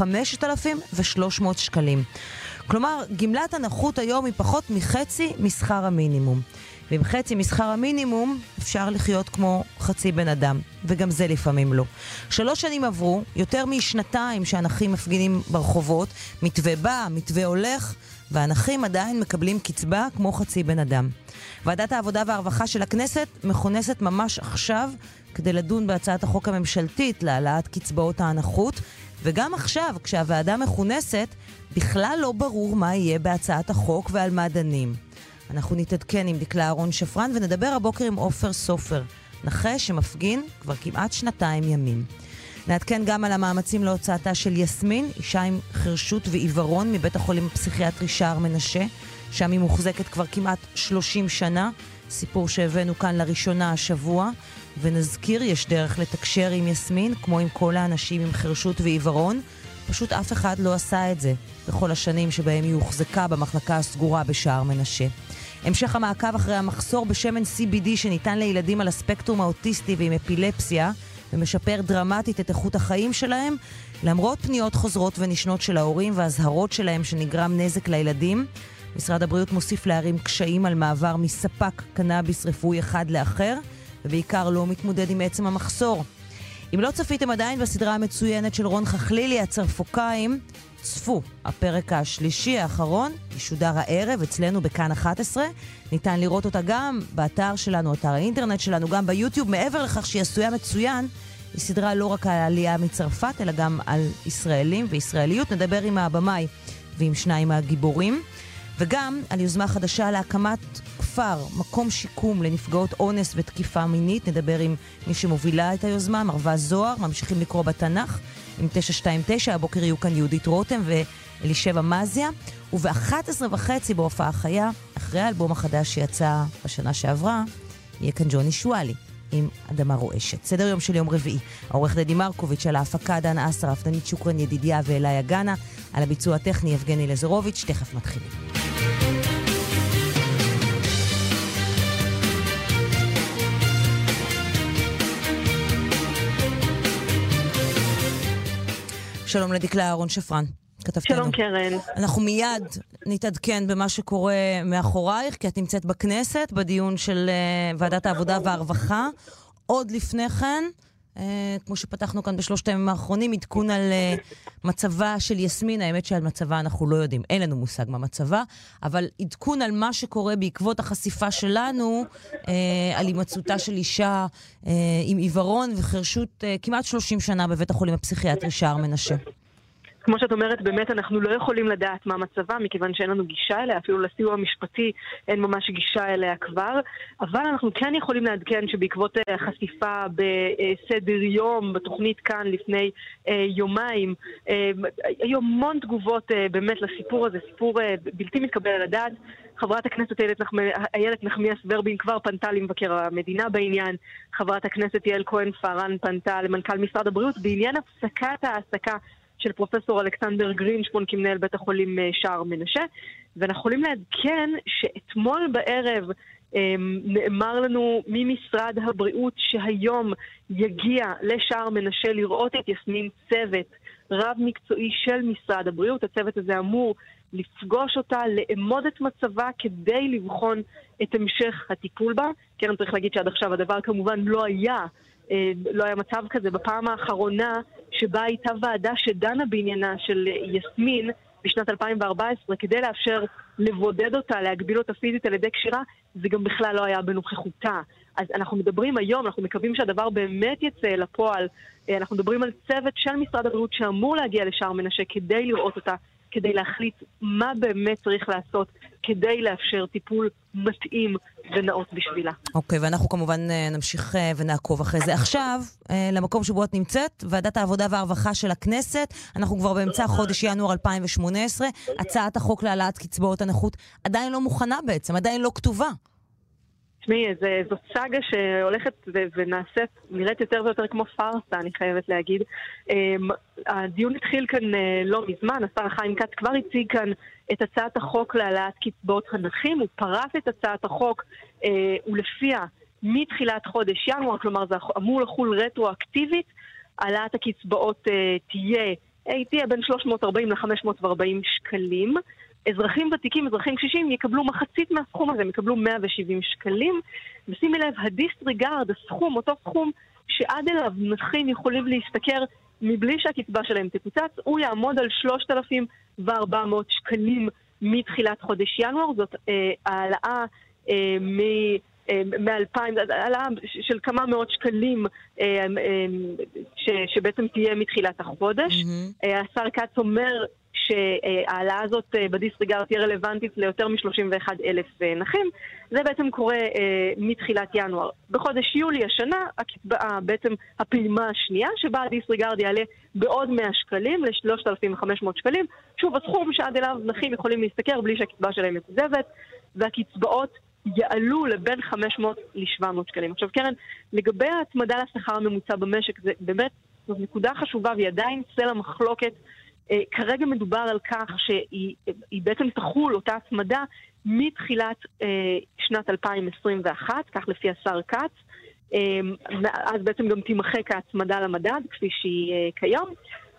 5,300 שקלים. כלומר, גמלת הנכות היום היא פחות מחצי משכר המינימום. ועם חצי משכר המינימום אפשר לחיות כמו חצי בן אדם, וגם זה לפעמים לא. שלוש שנים עברו, יותר משנתיים שהנכים מפגינים ברחובות, מתווה בא, מתווה הולך, והנכים עדיין מקבלים קצבה כמו חצי בן אדם. ועדת העבודה והרווחה של הכנסת מכונסת ממש עכשיו כדי לדון בהצעת החוק הממשלתית להעלאת קצבאות ההנחות, וגם עכשיו, כשהוועדה מכונסת, בכלל לא ברור מה יהיה בהצעת החוק ועל מה דנים. אנחנו נתעדכן עם דקלה אהרון שפרן ונדבר הבוקר עם עופר סופר, נכה שמפגין כבר כמעט שנתיים ימים. נעדכן גם על המאמצים להוצאתה של יסמין, אישה עם חרשות ועיוורון מבית החולים הפסיכיאטרי שער מנשה, שם היא מוחזקת כבר כמעט 30 שנה, סיפור שהבאנו כאן לראשונה השבוע. ונזכיר, יש דרך לתקשר עם יסמין, כמו עם כל האנשים עם חרשות ועיוורון. פשוט אף אחד לא עשה את זה בכל השנים שבהם היא הוחזקה במחלקה הסגורה בשער מנשה. המשך המעקב אחרי המחסור בשמן CBD שניתן לילדים על הספקטרום האוטיסטי ועם אפילפסיה, ומשפר דרמטית את איכות החיים שלהם, למרות פניות חוזרות ונשנות של ההורים ואזהרות שלהם שנגרם נזק לילדים. משרד הבריאות מוסיף להרים קשיים על מעבר מספק קנאביס רפואי אחד לאחר, ובעיקר לא מתמודד עם עצם המחסור. אם לא צפיתם עדיין בסדרה המצוינת של רון חכלילי, הצרפוקאים, צפו. הפרק השלישי האחרון ישודר הערב אצלנו בכאן 11. ניתן לראות אותה גם באתר שלנו, אתר האינטרנט שלנו, גם ביוטיוב. מעבר לכך שהיא עשויה מצוין, היא סדרה לא רק על העלייה מצרפת, אלא גם על ישראלים וישראליות. נדבר עם הבמאי ועם שניים מהגיבורים. וגם על יוזמה חדשה להקמת כפר, מקום שיקום לנפגעות אונס ותקיפה מינית. נדבר עם מי שמובילה את היוזמה, מרווה זוהר, ממשיכים לקרוא בתנ"ך עם 929, הבוקר יהיו כאן יהודית רותם ואלישבע מזיה. וב-11 וחצי בהופעה חיה, אחרי האלבום החדש שיצא בשנה שעברה, יהיה כאן ג'וני שואלי. עם אדמה רועשת. סדר יום של יום רביעי. העורך דדי מרקוביץ' על ההפקה דן אסר, אפתנית שוקרן ידידיה ואלי אגנה, על הביצוע הטכני יבגני לזרוביץ', תכף מתחילים. שלום לדקלה אהרון שפרן. כתבתנו. שלום קרן. אנחנו מיד נתעדכן במה שקורה מאחורייך, כי את נמצאת בכנסת, בדיון של uh, ועדת העבודה והרווחה. עוד לפני כן, כמו שפתחנו כאן בשלושת הימים האחרונים, עדכון על uh, מצבה של יסמין. האמת שעל מצבה אנחנו לא יודעים, אין לנו מושג מה מצבה, אבל עדכון על מה שקורה בעקבות החשיפה שלנו, uh, על הימצאותה של אישה עם עיוורון וחרשות uh, כמעט 30 שנה בבית החולים הפסיכיאטרי שער מנשה. כמו שאת אומרת, באמת אנחנו לא יכולים לדעת מה מצבה, מכיוון שאין לנו גישה אליה, אפילו לסיוע המשפטי אין ממש גישה אליה כבר, אבל אנחנו כן יכולים לעדכן שבעקבות אה, החשיפה בסדר יום, בתוכנית כאן לפני אה, יומיים, אה, היו המון תגובות באמת לסיפור הזה, סיפור בלתי מתקבל על הדעת. חברת הכנסת איילת נחמיאס ורבין כבר פנתה למבקר המדינה בעניין, חברת הכנסת יעל כהן-פארן פנתה למנכ"ל משרד הבריאות בעניין הפסקת ההעסקה של פרופסור אלכסנדר גרינשפון כמנהל בית החולים אה, שער מנשה, ואנחנו יכולים לעדכן שאתמול בערב אמ, נאמר לנו ממשרד הבריאות שהיום יגיע לשער מנשה לראות את יסמין צוות רב מקצועי של משרד הבריאות. הצוות הזה אמור לפגוש אותה, לאמוד את מצבה כדי לבחון את המשך הטיפול בה. כן, צריך להגיד שעד עכשיו הדבר כמובן לא היה לא היה מצב כזה. בפעם האחרונה שבה הייתה ועדה שדנה בעניינה של יסמין בשנת 2014 כדי לאפשר לבודד אותה, להגביל אותה פיזית על ידי קשירה, זה גם בכלל לא היה בנוכחותה. אז אנחנו מדברים היום, אנחנו מקווים שהדבר באמת יצא אל הפועל. אה, אנחנו מדברים על צוות של משרד הבריאות שאמור להגיע לשער מנשה כדי לראות אותה, כדי להחליט מה באמת צריך לעשות כדי לאפשר טיפול מתאים ונאות בשבילה. אוקיי, okay, ואנחנו כמובן אה, נמשיך אה, ונעקוב אחרי זה. עכשיו, אה, למקום שבו את נמצאת, ועדת העבודה והרווחה של הכנסת, אנחנו כבר באמצע חודש ינואר 2018, הצעת החוק להעלאת קצבאות הנכות עדיין לא מוכנה בעצם, עדיין לא כתובה. תשמעי, זאת סאגה שהולכת ונעשית, נראית יותר ויותר כמו פארסה, אני חייבת להגיד. אמ, הדיון התחיל כאן לא מזמן, השר חיים כץ כבר הציג כאן את הצעת החוק להעלאת קצבאות הנכים, הוא פרס את הצעת החוק אה, ולפיה מתחילת חודש ינואר, כלומר זה אמור לחול רטרואקטיבית, העלאת הקצבאות אה, תהיה תהיה בין 340 ל-540 שקלים. אזרחים ותיקים, אזרחים קשישים, יקבלו מחצית מהסכום הזה, הם יקבלו 170 שקלים. ושימי לב, ה disregard, הסכום, אותו סכום שעד אליו נכים יכולים להשתכר מבלי שהקצבה שלהם תקוצץ, הוא יעמוד על 3,400 שקלים מתחילת חודש ינואר. זאת אה, העלאה אה, מ... אה, מ-2000, העלאה של כמה מאות שקלים אה, אה, ש, שבעצם תהיה מתחילת החודש. Mm-hmm. השר כץ אומר שההעלאה הזאת בדיסריגרד תהיה רלוונטית ליותר מ-31 אלף נכים. זה בעצם קורה מתחילת ינואר. בחודש יולי השנה, בעצם הפעימה השנייה, שבה הדיסריגרד יעלה בעוד 100 שקלים ל-3,500 שקלים. שוב, הסכום שעד אליו נכים יכולים להשתכר בלי שהקצבה שלהם מקוזזת, והקצבאות יעלו לבין 500 ל-700 שקלים. עכשיו קרן, לגבי ההצמדה לשכר הממוצע במשק, זה באמת, זאת נקודה חשובה והיא עדיין סלע מחלוקת. אה, כרגע מדובר על כך שהיא בעצם תחול, אותה הצמדה, מתחילת אה, שנת 2021, כך לפי השר כץ. אה, אז בעצם גם תימחק ההצמדה למדד, כפי שהיא כיום.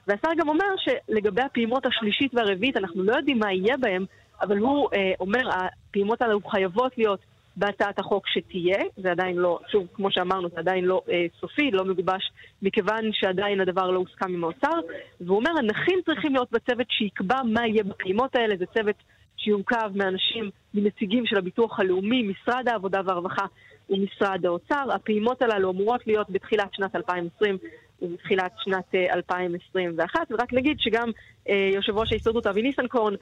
והשר גם אומר שלגבי הפעימות השלישית והרביעית, אנחנו לא יודעים מה יהיה בהם, אבל הוא אומר, הפעימות האלו חייבות להיות בהצעת החוק שתהיה, זה עדיין לא, שוב, כמו שאמרנו, זה עדיין לא אה, סופי, לא מגובש, מכיוון שעדיין הדבר לא הוסכם עם האוצר, והוא אומר, הנכים צריכים להיות בצוות שיקבע מה יהיה בפעימות האלה, זה צוות שיורכב מאנשים, מנציגים של הביטוח הלאומי, משרד העבודה והרווחה ומשרד האוצר. הפעימות הללו אמורות להיות בתחילת שנת 2020 ובתחילת שנת 2021, אה, ורק נגיד שגם אה, יושב ראש ההסתדרות אבי ניסנקורן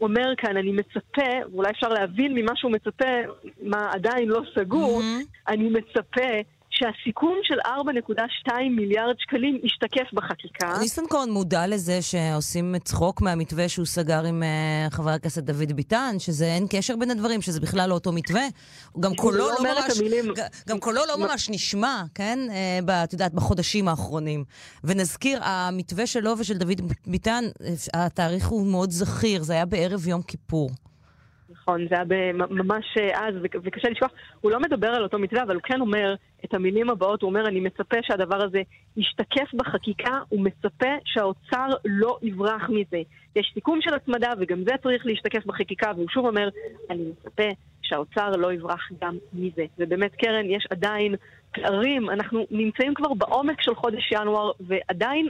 אומר כאן, אני מצפה, ואולי אפשר להבין ממה שהוא מצפה, מה עדיין לא סגור, mm-hmm. אני מצפה שהסיכום של 4.2 מיליארד שקלים ישתקף בחקיקה. ניסנקורן מודע לזה שעושים צחוק מהמתווה שהוא סגר עם uh, חבר הכנסת דוד ביטן, שזה אין קשר בין הדברים, שזה בכלל לא אותו מתווה. גם קולו לא, לא ממש, המילים... גם קולו לא ממש נשמע, כן? Uh, את יודעת, בחודשים האחרונים. ונזכיר, המתווה שלו ושל דוד ביטן, התאריך הוא מאוד זכיר, זה היה בערב יום כיפור. נכון, זה היה ממש אז, וקשה לשכוח. הוא לא מדבר על אותו מתווה, אבל הוא כן אומר את המילים הבאות, הוא אומר, אני מצפה שהדבר הזה ישתקף בחקיקה, הוא מצפה שהאוצר לא יברח מזה. יש סיכום של הצמדה, וגם זה צריך להשתקף בחקיקה, והוא שוב אומר, אני מצפה שהאוצר לא יברח גם מזה. ובאמת, קרן, יש עדיין פערים, אנחנו נמצאים כבר בעומק של חודש ינואר, ועדיין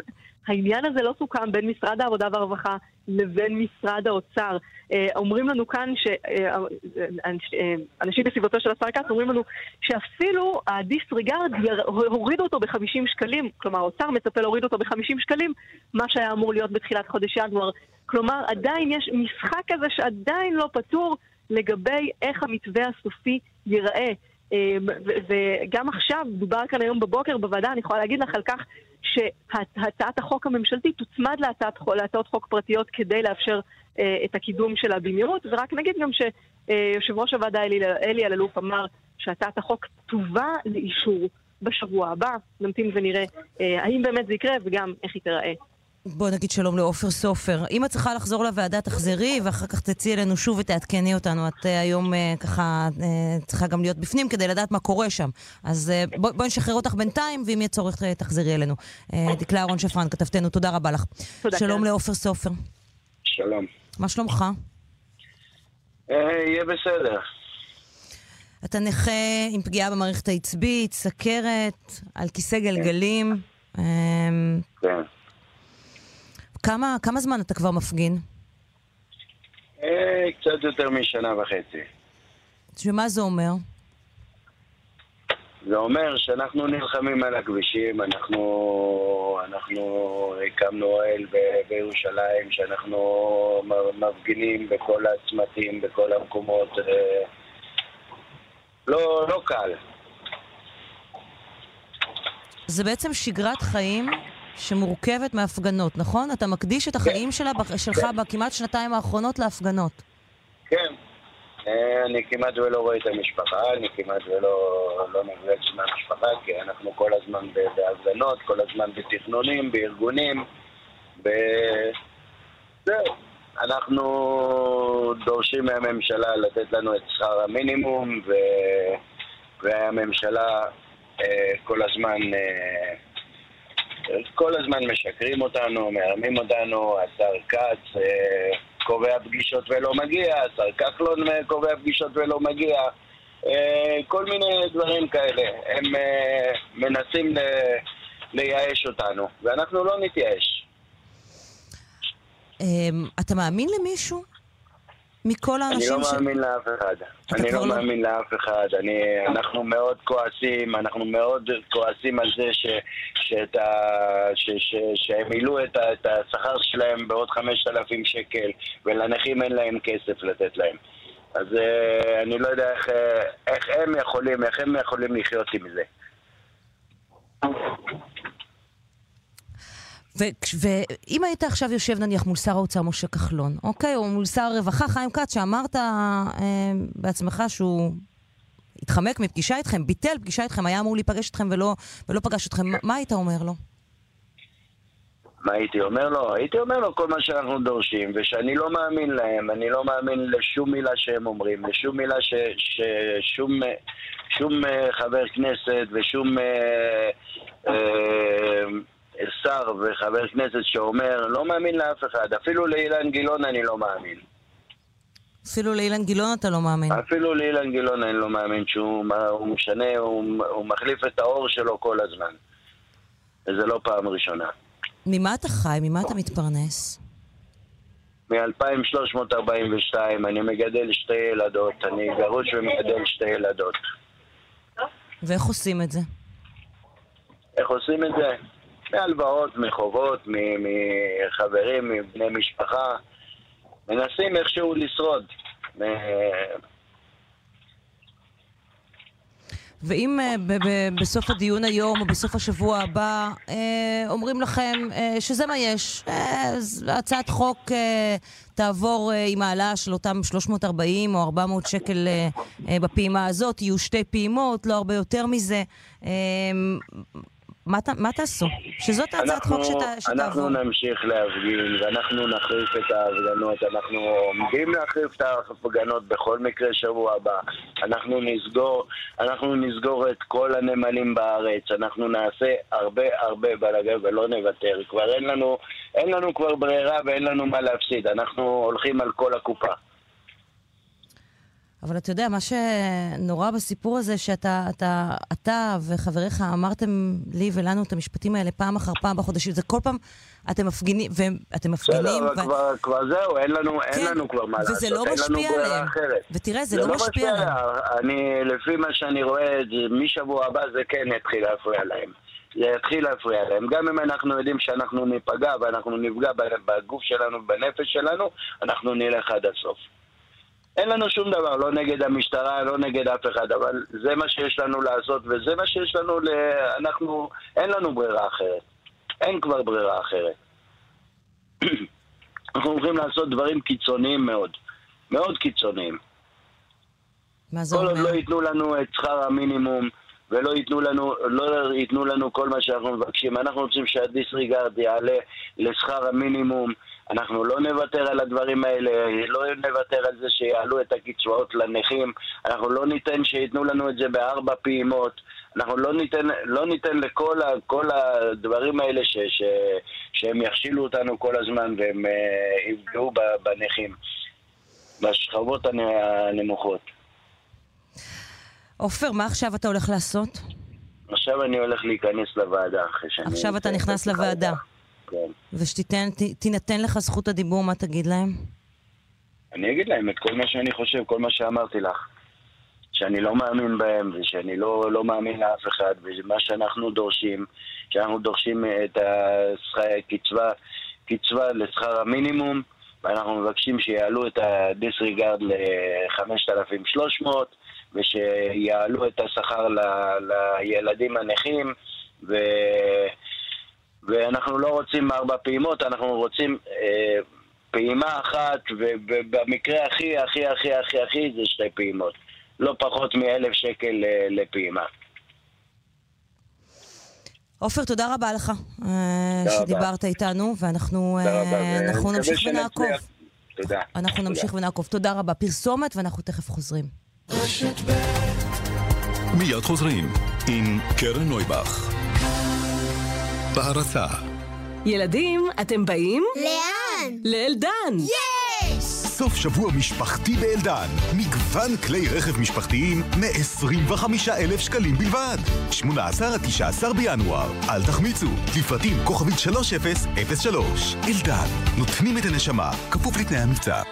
העניין הזה לא סוכם בין משרד העבודה והרווחה לבין משרד האוצר. אה, אומרים לנו כאן, שאנשים אה, בסביבתו של השר כץ אומרים לנו שאפילו הדיסריגרד הורידו אותו ב-50 שקלים, כלומר האוצר מצפה להוריד אותו ב-50 שקלים, מה שהיה אמור להיות בתחילת חודש ינואר. כלומר, עדיין יש משחק כזה שעדיין לא פתור לגבי איך המתווה הסופי ייראה. אמ, וגם עכשיו, דובר כאן היום בבוקר בוועדה, אני יכולה להגיד לך על כך שהצעת החוק הממשלתית תוצמד להצעת, להצעות חוק פרטיות כדי לאפשר אה, את הקידום שלה במהירות, ורק נגיד גם שיושב ראש הוועדה אלי, אלי אלאלוף אמר שהצעת החוק תובא לאישור בשבוע הבא, נמתין ונראה אה, האם באמת זה יקרה וגם איך היא תיראה. בוא נגיד שלום לעופר סופר. אם את צריכה לחזור לוועדה, תחזרי, ואחר כך תציעי אלינו שוב ותעדכני אותנו. את uh, היום uh, ככה uh, צריכה גם להיות בפנים כדי לדעת מה קורה שם. אז uh, בואי בוא נשחרר אותך בינתיים, ואם יהיה צורך, uh, תחזרי אלינו. Uh, דקלה אהרון שפרן, כתבתנו, תודה רבה לך. תודה. שלום כן. לעופר סופר. שלום. מה שלומך? יהיה בסדר. אתה נכה עם פגיעה במערכת העצבית, סכרת, על כיסא גלגלים. כן. כמה, כמה זמן אתה כבר מפגין? אה, קצת יותר משנה וחצי. שמה זה אומר? זה אומר שאנחנו נלחמים על הכבישים, אנחנו, אנחנו הקמנו אוהל ב- בירושלים, שאנחנו מפגינים בכל הצמתים, בכל המקומות. אה, לא, לא קל. זה בעצם שגרת חיים שמורכבת מהפגנות, נכון? אתה מקדיש את החיים שלה, שלך כן. בכמעט שנתיים האחרונות להפגנות. כן. אה, אני כמעט ולא רואה את המשפחה, אני כמעט ולא לא נפגש עם המשפחה, כי אנחנו כל הזמן בהפגנות, כל הזמן בתכנונים, בארגונים, ו... זהו. אנחנו דורשים מהממשלה לתת לנו את שכר המינימום, ו... והממשלה אה, כל הזמן... אה, כל הזמן משקרים אותנו, מרמים אותנו, השר כץ אה, קובע פגישות ולא מגיע, השר כחלון קובע פגישות ולא מגיע, אה, כל מיני דברים כאלה. הם אה, מנסים לייאש אותנו, ואנחנו לא נתייאש. אמ, אתה מאמין למישהו? מכל האנשים ש... אני לא מאמין לאף אחד. אני לא, לא מאמין לאף אחד. אני, אנחנו מאוד כועסים, אנחנו מאוד כועסים על זה ש, שאת ה, ש, ש, שהם מילאו את, את השכר שלהם בעוד 5,000 שקל, ולנכים אין להם כסף לתת להם. אז uh, אני לא יודע איך, איך הם יכולים, איך הם יכולים לחיות עם זה. ואם היית עכשיו יושב נניח מול שר האוצר משה כחלון, אוקיי? או מול שר הרווחה חיים כץ, שאמרת אה, בעצמך שהוא התחמק מפגישה איתכם, ביטל פגישה איתכם, היה אמור להיפגש איתכם ולא, ולא פגש אתכם, מה היית אומר לו? מה הייתי אומר לו? הייתי אומר לו כל מה שאנחנו דורשים, ושאני לא מאמין להם, אני לא מאמין לשום מילה שהם אומרים, לשום מילה ש... ששום שום אה, חבר כנסת ושום... אה, אה, שר וחבר כנסת שאומר, לא מאמין לאף אחד, אפילו לאילן גילאון אני לא מאמין. אפילו לאילן גילאון אתה לא מאמין. אפילו לאילן גילאון אני לא מאמין שהוא הוא משנה, הוא, הוא מחליף את האור שלו כל הזמן. וזה לא פעם ראשונה. ממה אתה חי? ממה אתה מתפרנס? מ-2342 אני מגדל שתי ילדות, אני גרוש ומגדל שתי ילדות. ואיך עושים את זה? איך עושים את זה? מהלוואות, מחובות, מחברים, מבני משפחה. מנסים איכשהו לשרוד. ואם uh, בסוף הדיון היום או בסוף השבוע הבא uh, אומרים לכם שזה מה יש, הצעת חוק תעבור עם העלאה של אותם 340 או 400 שקל בפעימה הזאת, יהיו שתי פעימות, לא הרבה יותר מזה. מה, מה תעשו? שזאת הצעת חוק שתעבור. אנחנו נמשיך להפגין, ואנחנו נחריף את ההפגנות. אנחנו עומדים להחריף את ההפגנות בכל מקרה שבוע הבא. אנחנו נסגור, אנחנו נסגור את כל הנמלים בארץ. אנחנו נעשה הרבה הרבה בלגן ולא נוותר. כבר אין לנו, אין לנו כבר ברירה ואין לנו מה להפסיד. אנחנו הולכים על כל הקופה. אבל אתה יודע, מה שנורא בסיפור הזה, שאתה אתה, אתה וחבריך אמרתם לי ולנו את המשפטים האלה פעם אחר פעם בחודשים, זה כל פעם אתם מפגינים, ואתם מפגינים... בסדר, אבל ו... כבר, כבר זהו, אין לנו, כן, אין לנו כבר מה לעשות, לא אין לנו ברירה אחרת. ותראה, זה, זה לא, לא משפיע עליהם. אני, לפי מה שאני רואה, משבוע הבא זה כן יתחיל להפריע להם. זה יתחיל להפריע להם. גם אם אנחנו יודעים שאנחנו ניפגע ואנחנו נפגע בגוף שלנו, בנפש שלנו, אנחנו נלך עד הסוף. אין לנו שום דבר, לא נגד המשטרה, לא נגד אף אחד, אבל זה מה שיש לנו לעשות, וזה מה שיש לנו ל... אנחנו... אין לנו ברירה אחרת. אין כבר ברירה אחרת. אנחנו הולכים לעשות דברים קיצוניים מאוד. מאוד קיצוניים. מה זה אומר? כל עוד לא ייתנו לנו את שכר המינימום, ולא ייתנו לנו, לא ייתנו לנו כל מה שאנחנו מבקשים. אנחנו רוצים שהדיסריגרד יעלה לשכר המינימום. אנחנו לא נוותר על הדברים האלה, לא נוותר על זה שיעלו את הקצבאות לנכים, אנחנו לא ניתן שייתנו לנו את זה בארבע פעימות, אנחנו לא ניתן, לא ניתן לכל ה, כל הדברים האלה ש, ש, שהם יכשילו אותנו כל הזמן והם uh, יפגעו בנכים, בשכבות הנמוכות. עופר, מה עכשיו אתה הולך לעשות? עכשיו אני הולך להיכנס לוועדה אחרי שאני... עכשיו אתה נכנס לוועדה. כן. ושתינתן לך זכות הדיבור, מה תגיד להם? אני אגיד להם את כל מה שאני חושב, כל מה שאמרתי לך. שאני לא מאמין בהם, ושאני לא, לא מאמין לאף אחד, ומה שאנחנו דורשים, שאנחנו דורשים את הקצבה, קצבה לשכר המינימום, ואנחנו מבקשים שיעלו את הדיסריגרד ל-5,300, ושיעלו את השכר ל- לילדים הנכים, ו... ואנחנו לא רוצים ארבע פעימות, אנחנו רוצים אה, פעימה אחת, ובמקרה הכי הכי הכי הכי הכי זה שתי פעימות. לא פחות מאלף שקל אה, לפעימה. עופר, תודה רבה לך אה, שדיברת איתנו, ואנחנו אה, נמשיך ונעקוב. תודה. אנחנו נמשיך ונעקוב. תודה רבה. פרסומת, ואנחנו תכף חוזרים. מיד חוזרים עם קרן נויבך. בהרצה. ילדים, אתם באים? לאן? לאלדן. יש! סוף שבוע משפחתי באלדן. מגוון כלי רכב משפחתיים מ-25,000 שקלים בלבד. 18 עד 19 בינואר. אל תחמיצו. לפרטים כוכבית 3003. אלדן, נותנים את הנשמה. כפוף לתנאי המבצע.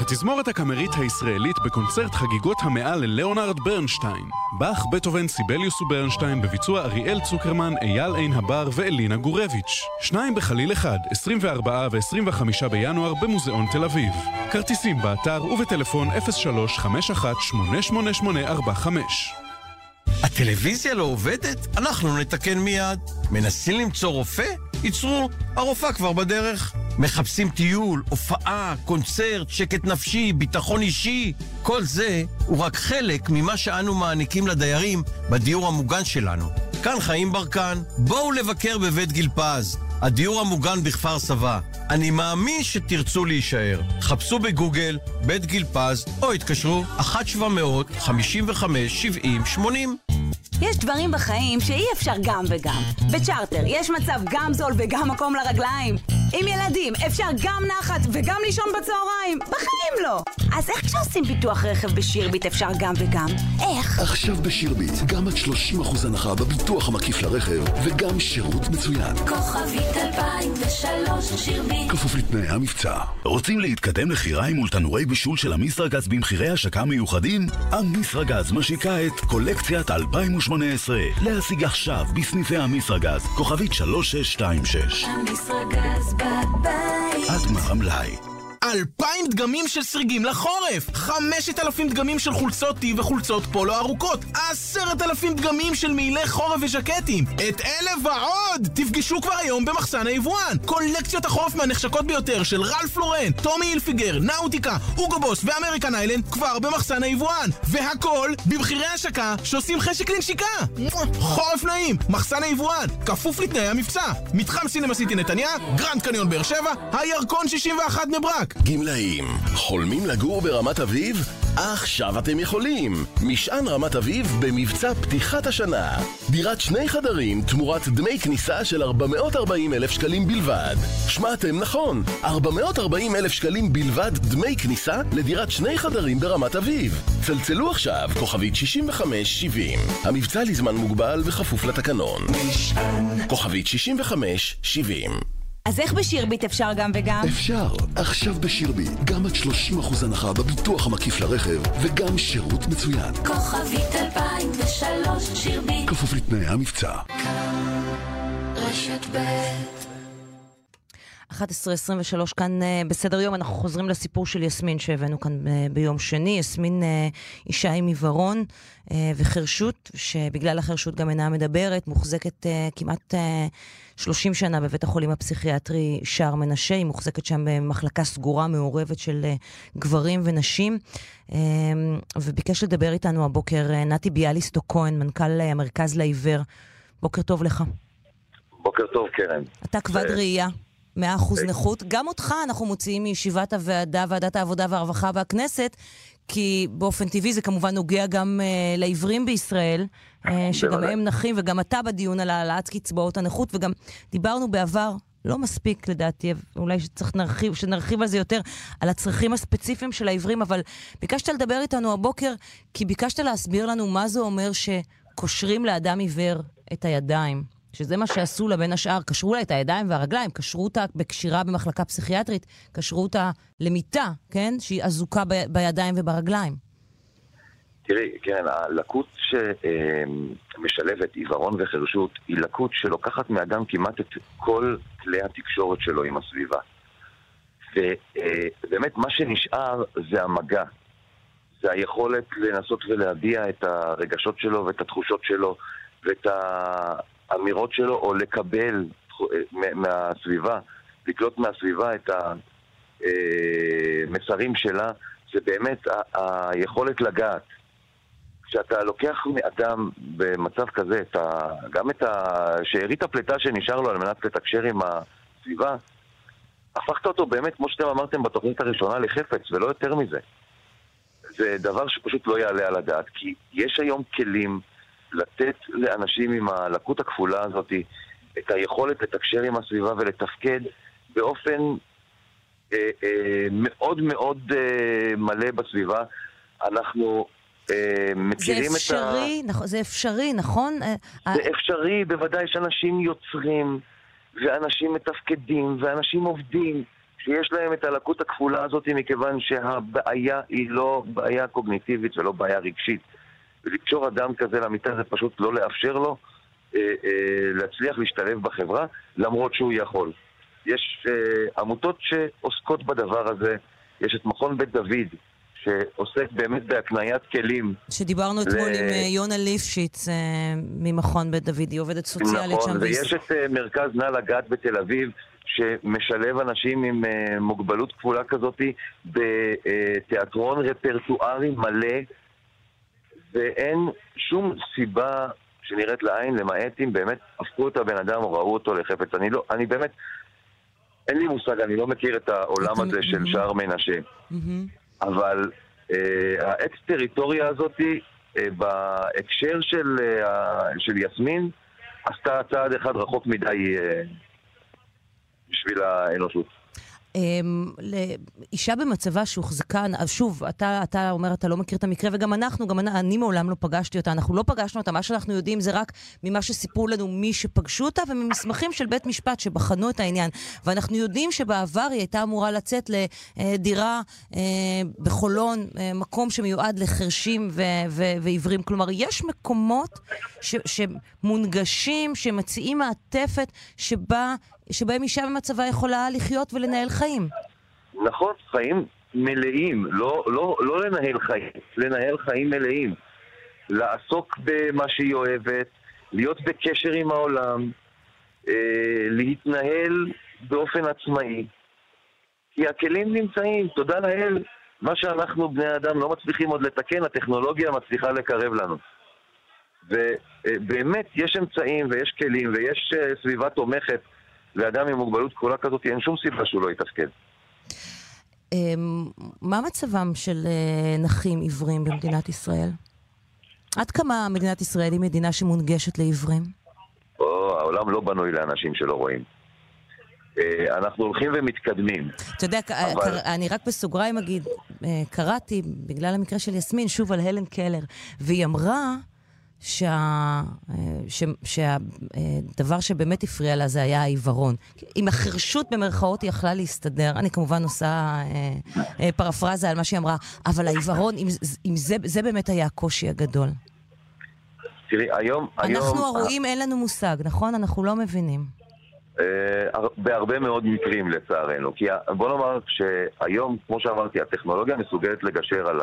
התזמורת הקאמרית הישראלית בקונצרט חגיגות המאה ללאונרד ברנשטיין. באך, בטהובן, סיבליוס וברנשטיין בביצוע אריאל צוקרמן, אייל עין הבר ואלינה גורביץ'. שניים בחליל אחד, 24 ו-25 בינואר במוזיאון תל אביב. כרטיסים באתר ובטלפון 03-518845. הטלוויזיה לא עובדת? אנחנו נתקן מיד. מנסים למצוא רופא? ייצרו, הרופאה כבר בדרך. מחפשים טיול, הופעה, קונצרט, שקט נפשי, ביטחון אישי. כל זה הוא רק חלק ממה שאנו מעניקים לדיירים בדיור המוגן שלנו. כאן חיים ברקן, בואו לבקר בבית גיל פז, הדיור המוגן בכפר סבא. אני מאמין שתרצו להישאר. חפשו בגוגל בית גיל פז או התקשרו 1-700-55-70-80. יש דברים בחיים שאי אפשר גם וגם. בצ'רטר יש מצב גם זול וגם מקום לרגליים. עם ילדים אפשר גם נחת וגם לישון בצהריים. בחיים לא. אז איך כשעושים ביטוח רכב בשירביט אפשר גם וגם? איך? עכשיו בשירביט, גם עד 30% הנחה בביטוח המקיף לרכב, וגם שירות מצוין. כוכבית 2003 שירביט כפוף לתנאי המבצע. רוצים להתקדם לחיריים מול תנורי בישול של אמיסרגז במחירי השקה מיוחדים? אמיסרגז משיקה את קולקציית 2018. להשיג עכשיו בסניפי אמיסרגז, כוכבית 3626. המשרגז בבית. את מרמלאי. 2,000 דגמים של סריגים לחורף! 5,000 דגמים של חולצות טי וחולצות פולו ארוכות! 10,000 דגמים של מעילי חורף וז'קטים! את אלה ועוד! תפגשו כבר היום במחסן היבואן! קולקציות החורף מהנחשקות ביותר של רל פלורן, טומי הילפיגר, נאוטיקה, אוגו בוס ואמריקן איילנד כבר במחסן היבואן! והכל במחירי השקה שעושים חשק לנשיקה! חורף נעים! מחסן היבואן! כפוף לתנאי המבצע! מתחם סינמה סיטי נתניה, גרנד קניון באר שבע, הירקון 61 בני ברק! גמלאים, חולמים לגור ברמת אביב? עכשיו אתם יכולים! משען רמת אביב במבצע פתיחת השנה. דירת שני חדרים תמורת דמי כניסה של 440 אלף שקלים בלבד. שמעתם נכון, 440 אלף שקלים בלבד דמי כניסה לדירת שני חדרים ברמת אביב. צלצלו עכשיו, כוכבית 6570. המבצע לזמן מוגבל וכפוף לתקנון. כוכבית 6570 אז איך בשירביט אפשר גם וגם? אפשר, עכשיו בשירביט, גם עד 30% הנחה בביטוח המקיף לרכב, וגם שירות מצוין. כוכבית 2003 שירביט כפוף לתנאי המבצע. רשת ב' 11.23 כאן uh, בסדר יום, אנחנו חוזרים לסיפור של יסמין שהבאנו כאן uh, ביום שני. יסמין uh, אישה עם עיוורון וחרשות, שבגלל החרשות גם אינה מדברת, מוחזקת כמעט uh, 30 שנה בבית החולים הפסיכיאטרי שער מנשה, היא מוחזקת שם במחלקה סגורה מעורבת של גברים ונשים. וביקש לדבר איתנו הבוקר נתי ביאליסטו כהן, מנכ"ל המרכז לעיוור. בוקר טוב לך. בוקר טוב, קרן. אתה כבד ראייה. 100% נכות. גם אותך אנחנו מוציאים מישיבת הוועדה, ועדת העבודה והרווחה והכנסת, כי באופן טבעי זה כמובן נוגע גם uh, לעיוורים בישראל, uh, שגם. הם נכים, וגם אתה בדיון על העלאת קצבאות הנכות, וגם דיברנו בעבר, לא מספיק לדעתי, אולי שצריך נרחיב, שנרחיב על זה יותר, על הצרכים הספציפיים של העיוורים, אבל ביקשת לדבר איתנו הבוקר, כי ביקשת להסביר לנו מה זה אומר שקושרים לאדם עיוור את הידיים. שזה מה שעשו לה בין השאר, קשרו לה את הידיים והרגליים, קשרו אותה בקשירה במחלקה פסיכיאטרית, קשרו אותה למיטה, כן? שהיא אזוקה ב- בידיים וברגליים. תראי, קרן, הלקות שמשלבת עיוורון וחירשות היא לקות שלוקחת מאדם כמעט את כל כלי התקשורת שלו עם הסביבה. ובאמת מה שנשאר זה המגע. זה היכולת לנסות ולהביע את הרגשות שלו ואת התחושות שלו ואת האמירות שלו, או לקבל מ- מהסביבה, לקלוט מהסביבה את המסרים שלה, זה באמת היכולת לגעת. כשאתה לוקח מאדם במצב כזה, את ה... גם את השארית הפליטה שנשאר לו על מנת לתקשר עם הסביבה, הפכת אותו באמת, כמו שאתם אמרתם בתוכנית הראשונה, לחפץ, ולא יותר מזה. זה דבר שפשוט לא יעלה על הדעת, כי יש היום כלים לתת לאנשים עם הלקות הכפולה הזאת את היכולת לתקשר עם הסביבה ולתפקד באופן אה, אה, מאוד מאוד אה, מלא בסביבה. אנחנו אה, זה מכירים את ה... אפשרי, נכ- זה אפשרי, נכון? אה, אה, זה אפשרי, בוודאי שאנשים יוצרים, ואנשים מתפקדים, ואנשים עובדים, שיש להם את הלקות הכפולה הזאת, מכיוון שהבעיה היא לא בעיה קוגניטיבית ולא בעיה רגשית. ולקשור אדם כזה למיטה זה פשוט לא לאפשר לו אה, אה, להצליח להשתלב בחברה, למרות שהוא יכול. יש אה, עמותות שעוסקות בדבר הזה, יש את מכון בית דוד, שעוסק באמת בהקניית כלים שדיברנו אתמול ל- עם אה, יונה ליפשיץ ממכון בית דוד, היא עובדת סוציאלית שם. נכון, ויש את מרכז נא לגעת בתל אביב, שמשלב אנשים עם מוגבלות כפולה כזאת בתיאטרון רפרטוארי מלא, ואין שום סיבה שנראית לעין, למעט אם באמת הפכו את הבן אדם או ראו אותו לחפץ. אני לא, אני באמת, אין לי מושג, אני לא מכיר את העולם הזה של שער מנשה. מהמם. אבל אה, האקס-טריטוריה הזאת, אה, בהקשר של, אה, של יסמין, עשתה צעד אחד רחוק מדי אה, בשביל האנושות. אמ, לאישה במצבה שהוחזקה, שוב, אתה, אתה אומר אתה לא מכיר את המקרה, וגם אנחנו, גם אני, אני מעולם לא פגשתי אותה, אנחנו לא פגשנו אותה, מה שאנחנו יודעים זה רק ממה שסיפרו לנו מי שפגשו אותה, וממסמכים של בית משפט שבחנו את העניין. ואנחנו יודעים שבעבר היא הייתה אמורה לצאת לדירה אה, בחולון, אה, מקום שמיועד לחרשים ו- ו- ועיוורים. כלומר, יש מקומות ש- שמונגשים, שמציעים מעטפת שבה... שבהם אישה במצבה יכולה לחיות ולנהל חיים. נכון, חיים מלאים, לא, לא, לא לנהל חיים, לנהל חיים מלאים. לעסוק במה שהיא אוהבת, להיות בקשר עם העולם, אה, להתנהל באופן עצמאי. כי הכלים נמצאים, תודה לאל, מה שאנחנו בני אדם לא מצליחים עוד לתקן, הטכנולוגיה מצליחה לקרב לנו. ובאמת, יש אמצעים ויש כלים ויש אה, סביבה תומכת לאדם עם מוגבלות כפולה כזאת, אין שום סיבה שהוא לא יתפקד. אמ, מה מצבם של אה, נכים עיוורים במדינת ישראל? עד כמה מדינת ישראל היא מדינה שמונגשת לעיוורים? או, העולם לא בנוי לאנשים שלא רואים. אה, אנחנו הולכים ומתקדמים. אתה יודע, ק- אבל- אני רק בסוגריים אגיד, אה, קראתי, בגלל המקרה של יסמין, שוב על הלן קלר, והיא אמרה שה... אה, ש- שהדבר שבאמת הפריע לה זה היה העיוורון. עם החרשות במרכאות היא יכלה להסתדר. אני כמובן עושה אה, אה, פרפרזה על מה שהיא אמרה, אבל העיוורון, אם, אם זה, זה באמת היה הקושי הגדול. תראי, היום... היום אנחנו הרואים, אין לנו מושג, נכון? אנחנו לא מבינים. אה, הר- בהרבה מאוד מקרים לצערנו. כי בוא נאמר שהיום, כמו שאמרתי, הטכנולוגיה מסוגלת לגשר על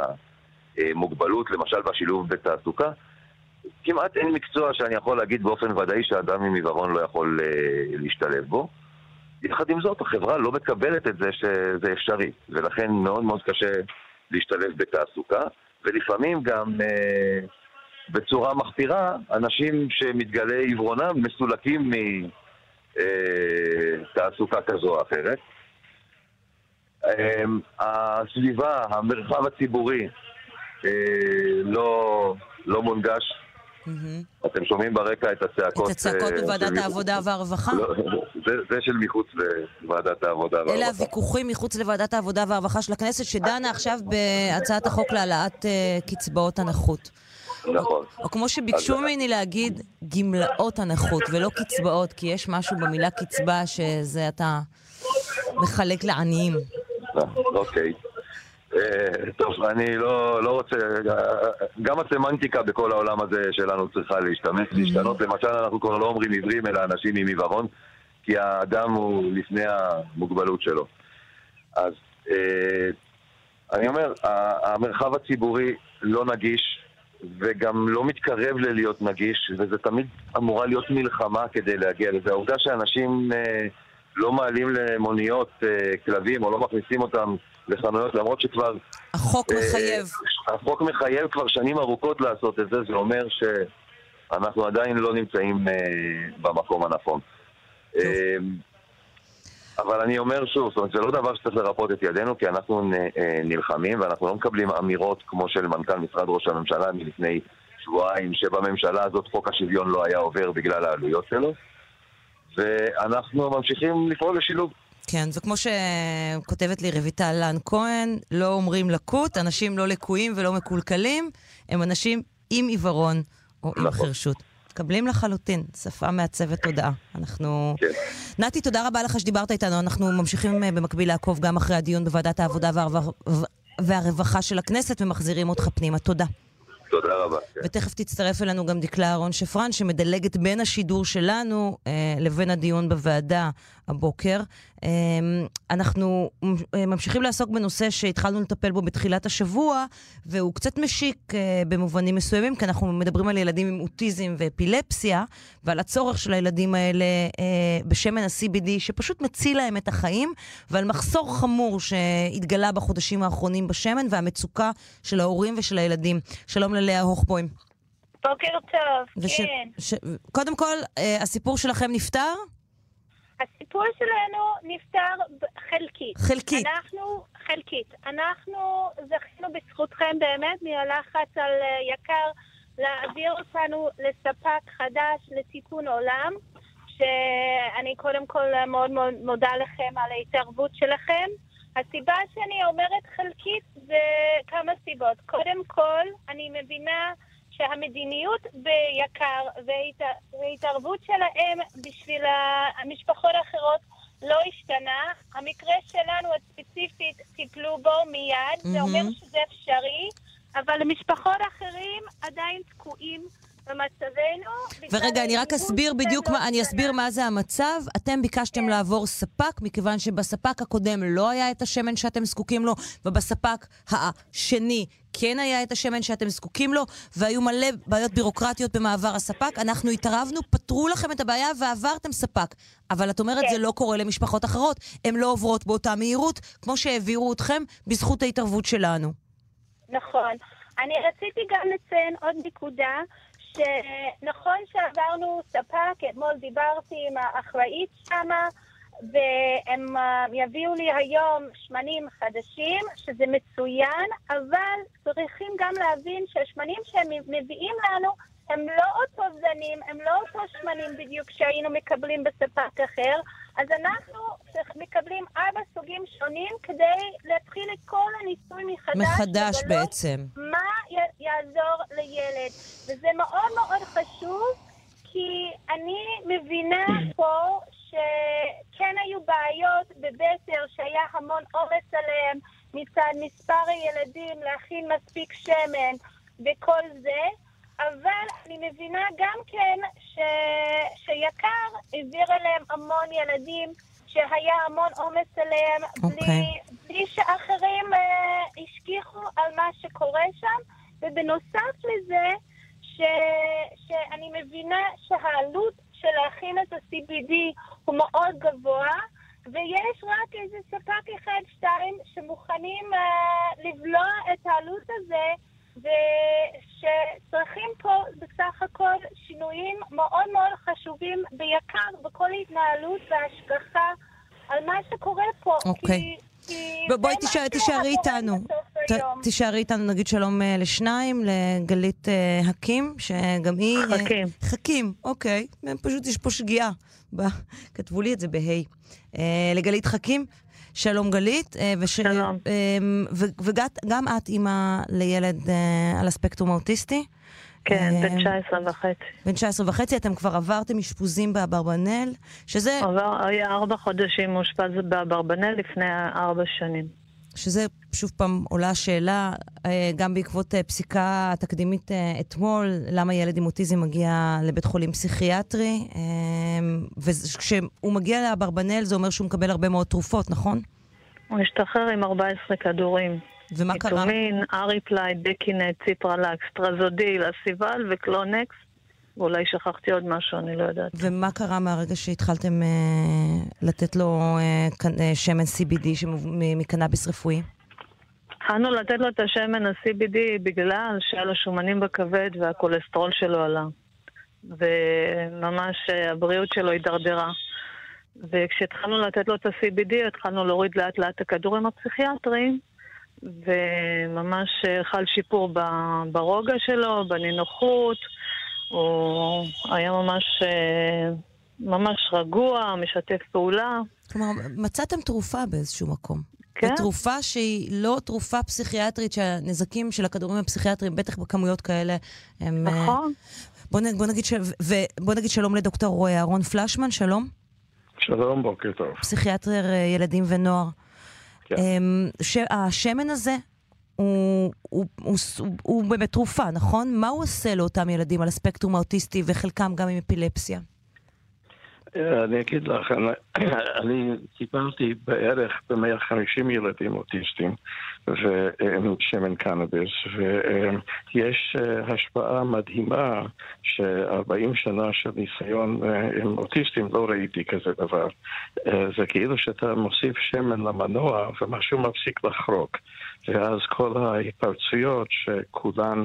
המוגבלות, למשל בשילוב בתעסוקה. כמעט אין מקצוע שאני יכול להגיד באופן ודאי שאדם עם עיוורון לא יכול אה, להשתלב בו. יחד עם זאת, החברה לא מקבלת את זה שזה אפשרי, ולכן מאוד מאוד קשה להשתלב בתעסוקה, ולפעמים גם אה, בצורה מחפירה, אנשים שמתגלה עיוורונם מסולקים מתעסוקה כזו או אחרת. אה, הסביבה, המרחב הציבורי, אה, לא, לא מונגש. אתם שומעים ברקע את הצעקות. את הצעקות אה, בוועדת של- העבודה והרווחה? לא, זה, זה של מחוץ לוועדת העבודה אלה והרווחה. הוויכוחים מחוץ לוועדת העבודה והרווחה של הכנסת, שדנה עכשיו בהצעת החוק להעלאת אה, קצבאות הנכות. נכון. או כמו שביקשו ממני להגיד, גמלאות הנכות ולא קצבאות, כי יש משהו במילה קצבה שזה אתה מחלק לעניים. אוקיי. אה, טוב, אני לא, לא רוצה... גם הסמנטיקה בכל העולם הזה שלנו צריכה להשתמש, להשתנות. למשל, אנחנו כבר לא אומרים עיוורים, אלא אנשים עם עיוורון, כי האדם הוא לפני המוגבלות שלו. אז אה, אני אומר, המרחב הציבורי לא נגיש, וגם לא מתקרב ללהיות נגיש, וזה תמיד אמורה להיות מלחמה כדי להגיע לזה. העובדה שאנשים אה, לא מעלים למוניות אה, כלבים או לא מכניסים אותם לחנויות, למרות שכבר... החוק אה, מחייב. החוק מחייב כבר שנים ארוכות לעשות את זה, זה אומר שאנחנו עדיין לא נמצאים אה, במקום הנכון. אה, אבל אני אומר שוב, זאת אומרת, זה לא דבר שצריך לרפות את ידינו, כי אנחנו אה, נלחמים ואנחנו לא מקבלים אמירות כמו של מנכ"ל משרד ראש הממשלה מלפני שבועיים, שבממשלה הזאת חוק השוויון לא היה עובר בגלל העלויות שלו. ואנחנו ממשיכים לפעול לשילוב. כן, וכמו שכותבת לי רויטל לן כהן, לא אומרים לקות, אנשים לא לקויים ולא מקולקלים, הם אנשים עם עיוורון או עם נכון. חירשות. מקבלים לחלוטין, שפה מעצבת תודעה. אנחנו... כן. נתי, תודה רבה לך שדיברת איתנו. אנחנו ממשיכים אה, במקביל לעקוב גם אחרי הדיון בוועדת העבודה והרווחה של הכנסת ומחזירים אותך פנימה. תודה. תודה רבה. ותכף תצטרף אלינו גם דקלה אהרון שפרן, שמדלגת בין השידור שלנו אה, לבין הדיון בוועדה הבוקר. אה, אנחנו אה, ממשיכים לעסוק בנושא שהתחלנו לטפל בו בתחילת השבוע, והוא קצת משיק אה, במובנים מסוימים, כי אנחנו מדברים על ילדים עם אוטיזם ואפילפסיה, ועל הצורך של הילדים האלה אה, בשמן ה-CBD, שפשוט מציל להם את החיים, ועל מחסור חמור שהתגלה בחודשים האחרונים בשמן, והמצוקה של ההורים ושל הילדים. שלום ללאה הוכבוים. בוקר טוב, וש- כן. ש- קודם כל, אה, הסיפור שלכם נפתר? הסיפור שלנו נפתר חלקית. חלקית. אנחנו, חלקית. אנחנו זכינו בזכותכם באמת מהלחץ על אה, יקר להעביר אותנו לספק חדש לתיקון עולם, שאני קודם כל מאוד מאוד מודה לכם על ההתערבות שלכם. הסיבה שאני אומרת חלקית זה כמה סיבות. קודם כל, אני מבינה שהמדיניות ביקר וההת- וההתערבות שלהם בשביל המשפחות האחרות לא השתנה. המקרה שלנו הספציפית טיפלו בו מיד, זה אומר. שזה אפשרי, אבל למשפחות אחרים עדיין תקועים במצבנו. ורגע, אני רק אסביר בדיוק מה, אני אסביר מה זה המצב. אתם ביקשתם לעבור ספק, מכיוון שבספק הקודם לא היה את השמן שאתם זקוקים לו, ובספק השני כן היה את השמן שאתם זקוקים לו, והיו מלא בעיות בירוקרטיות במעבר הספק. אנחנו התערבנו, פתרו לכם את הבעיה ועברתם ספק. אבל את אומרת, כן. זה לא קורה למשפחות אחרות. הן לא עוברות באותה מהירות, כמו שהעבירו אתכם בזכות ההתערבות שלנו. נכון. אני רציתי גם לציין עוד נקודה, שנכון שעברנו ספק, אתמול דיברתי עם האחראית שמה, והם אה, יביאו לי היום שמנים חדשים, שזה מצוין, אבל צריכים גם להבין שהשמנים שהם מביאים לנו הם לא אותו זנים, הם לא אותו שמנים בדיוק שהיינו מקבלים בספק אחר, אז אנחנו מקבלים ארבע סוגים שונים כדי להתחיל את כל הניסוי מחדש. מחדש בעצם. מה י- יעזור לילד. וזה מאוד מאוד חשוב, כי אני מבינה פה שכן היו בעיות בבטר, שהיה המון עומס עליהם מצד מספר הילדים להכין מספיק שמן וכל זה, אבל אני מבינה גם כן ש... שיקר העביר אליהם המון ילדים, שהיה המון עומס עליהם, אוקיי. בלי, בלי שאחרים אה, השגיחו על מה שקורה שם, ובנוסף לזה, ש... שאני מבינה שהעלות של להכין את ה-CBD הוא מאוד גבוה, ויש רק איזה ספק אחד, שתיים, שמוכנים uh, לבלוע את העלות הזה, ושצריכים פה בסך הכל שינויים מאוד מאוד חשובים ביקר בכל התנהלות והשגחה על מה שקורה פה. אוקיי. כי, כי ב- בואי תישאר- תישארי איתנו. ת-. תישארי איתנו, נגיד שלום אה, לשניים, לגלית אה, חכים, שגם היא... אה, חכים. חכים, אוקיי. פשוט יש פה שגיאה. כתבו לי את זה בה'. אה, לגלית חכים, שלום גלית. אה, וש- שלום. ו- וגם את אימא לילד אה, על הספקטרום האוטיסטי. כן, אה, בן 19 וחצי. בן 19 וחצי, אתם כבר עברתם אשפוזים באברבנל, שזה... עבר, היה ארבע חודשים מאושפז באברבנל לפני ארבע שנים. שזה, שוב פעם, עולה השאלה, אה, גם בעקבות אה, פסיקה תקדימית אה, אתמול, למה ילד עם אוטיזם מגיע לבית חולים פסיכיאטרי, אה, וכשהוא מגיע לאברבנל זה אומר שהוא מקבל הרבה מאוד תרופות, נכון? הוא השתחרר עם 14 כדורים. ומה קרה? אטומין, אריפליי, דקינט, ציפרלקס, טרזודיל, אסיוול וקלונקס. ואולי שכחתי עוד משהו, אני לא יודעת. ומה קרה מהרגע שהתחלתם אה, לתת לו אה, קנ- אה, שמן CBD שמוב- מ- מקנאביס רפואי? התחלנו לתת לו את השמן ה-CBD בגלל שהיה לו שומנים בכבד והכולסטרול שלו עלה. וממש אה, הבריאות שלו הידרדרה. וכשהתחלנו לתת לו את ה-CBD, התחלנו להוריד לאט לאט את הכדורים הפסיכיאטריים, וממש אה, חל שיפור ברוגע שלו, בנינוחות. הוא היה ממש אה, ממש רגוע, משתף פעולה. כלומר, מצאתם תרופה באיזשהו מקום. כן. ותרופה שהיא לא תרופה פסיכיאטרית, שהנזקים של הכדורים הפסיכיאטריים, בטח בכמויות כאלה, הם... אה, נכון. בוא, נ, בוא, נגיד ש... ובוא נגיד שלום לדוקטור אהרון פלשמן, שלום. שלום, בוקר טוב. פסיכיאטר אה, ילדים ונוער. כן. אמ, ש... השמן הזה הוא, הוא, הוא, הוא, הוא באמת תרופה, נכון? מה הוא עושה לאותם ילדים על הספקטרום האוטיסטי וחלקם גם עם אפילפסיה? אה, אני אגיד לך, אני- טיפלתי בערך ב-150 ילדים אוטיסטים ועם שמן קנאביס, ויש אה, השפעה מדהימה ש-40 שנה של ניסיון אה, עם אוטיסטים לא ראיתי כזה דבר. אה, זה כאילו שאתה מוסיף שמן למנוע ומשהו מפסיק לחרוק, ואז כל ההתפרצויות שכולן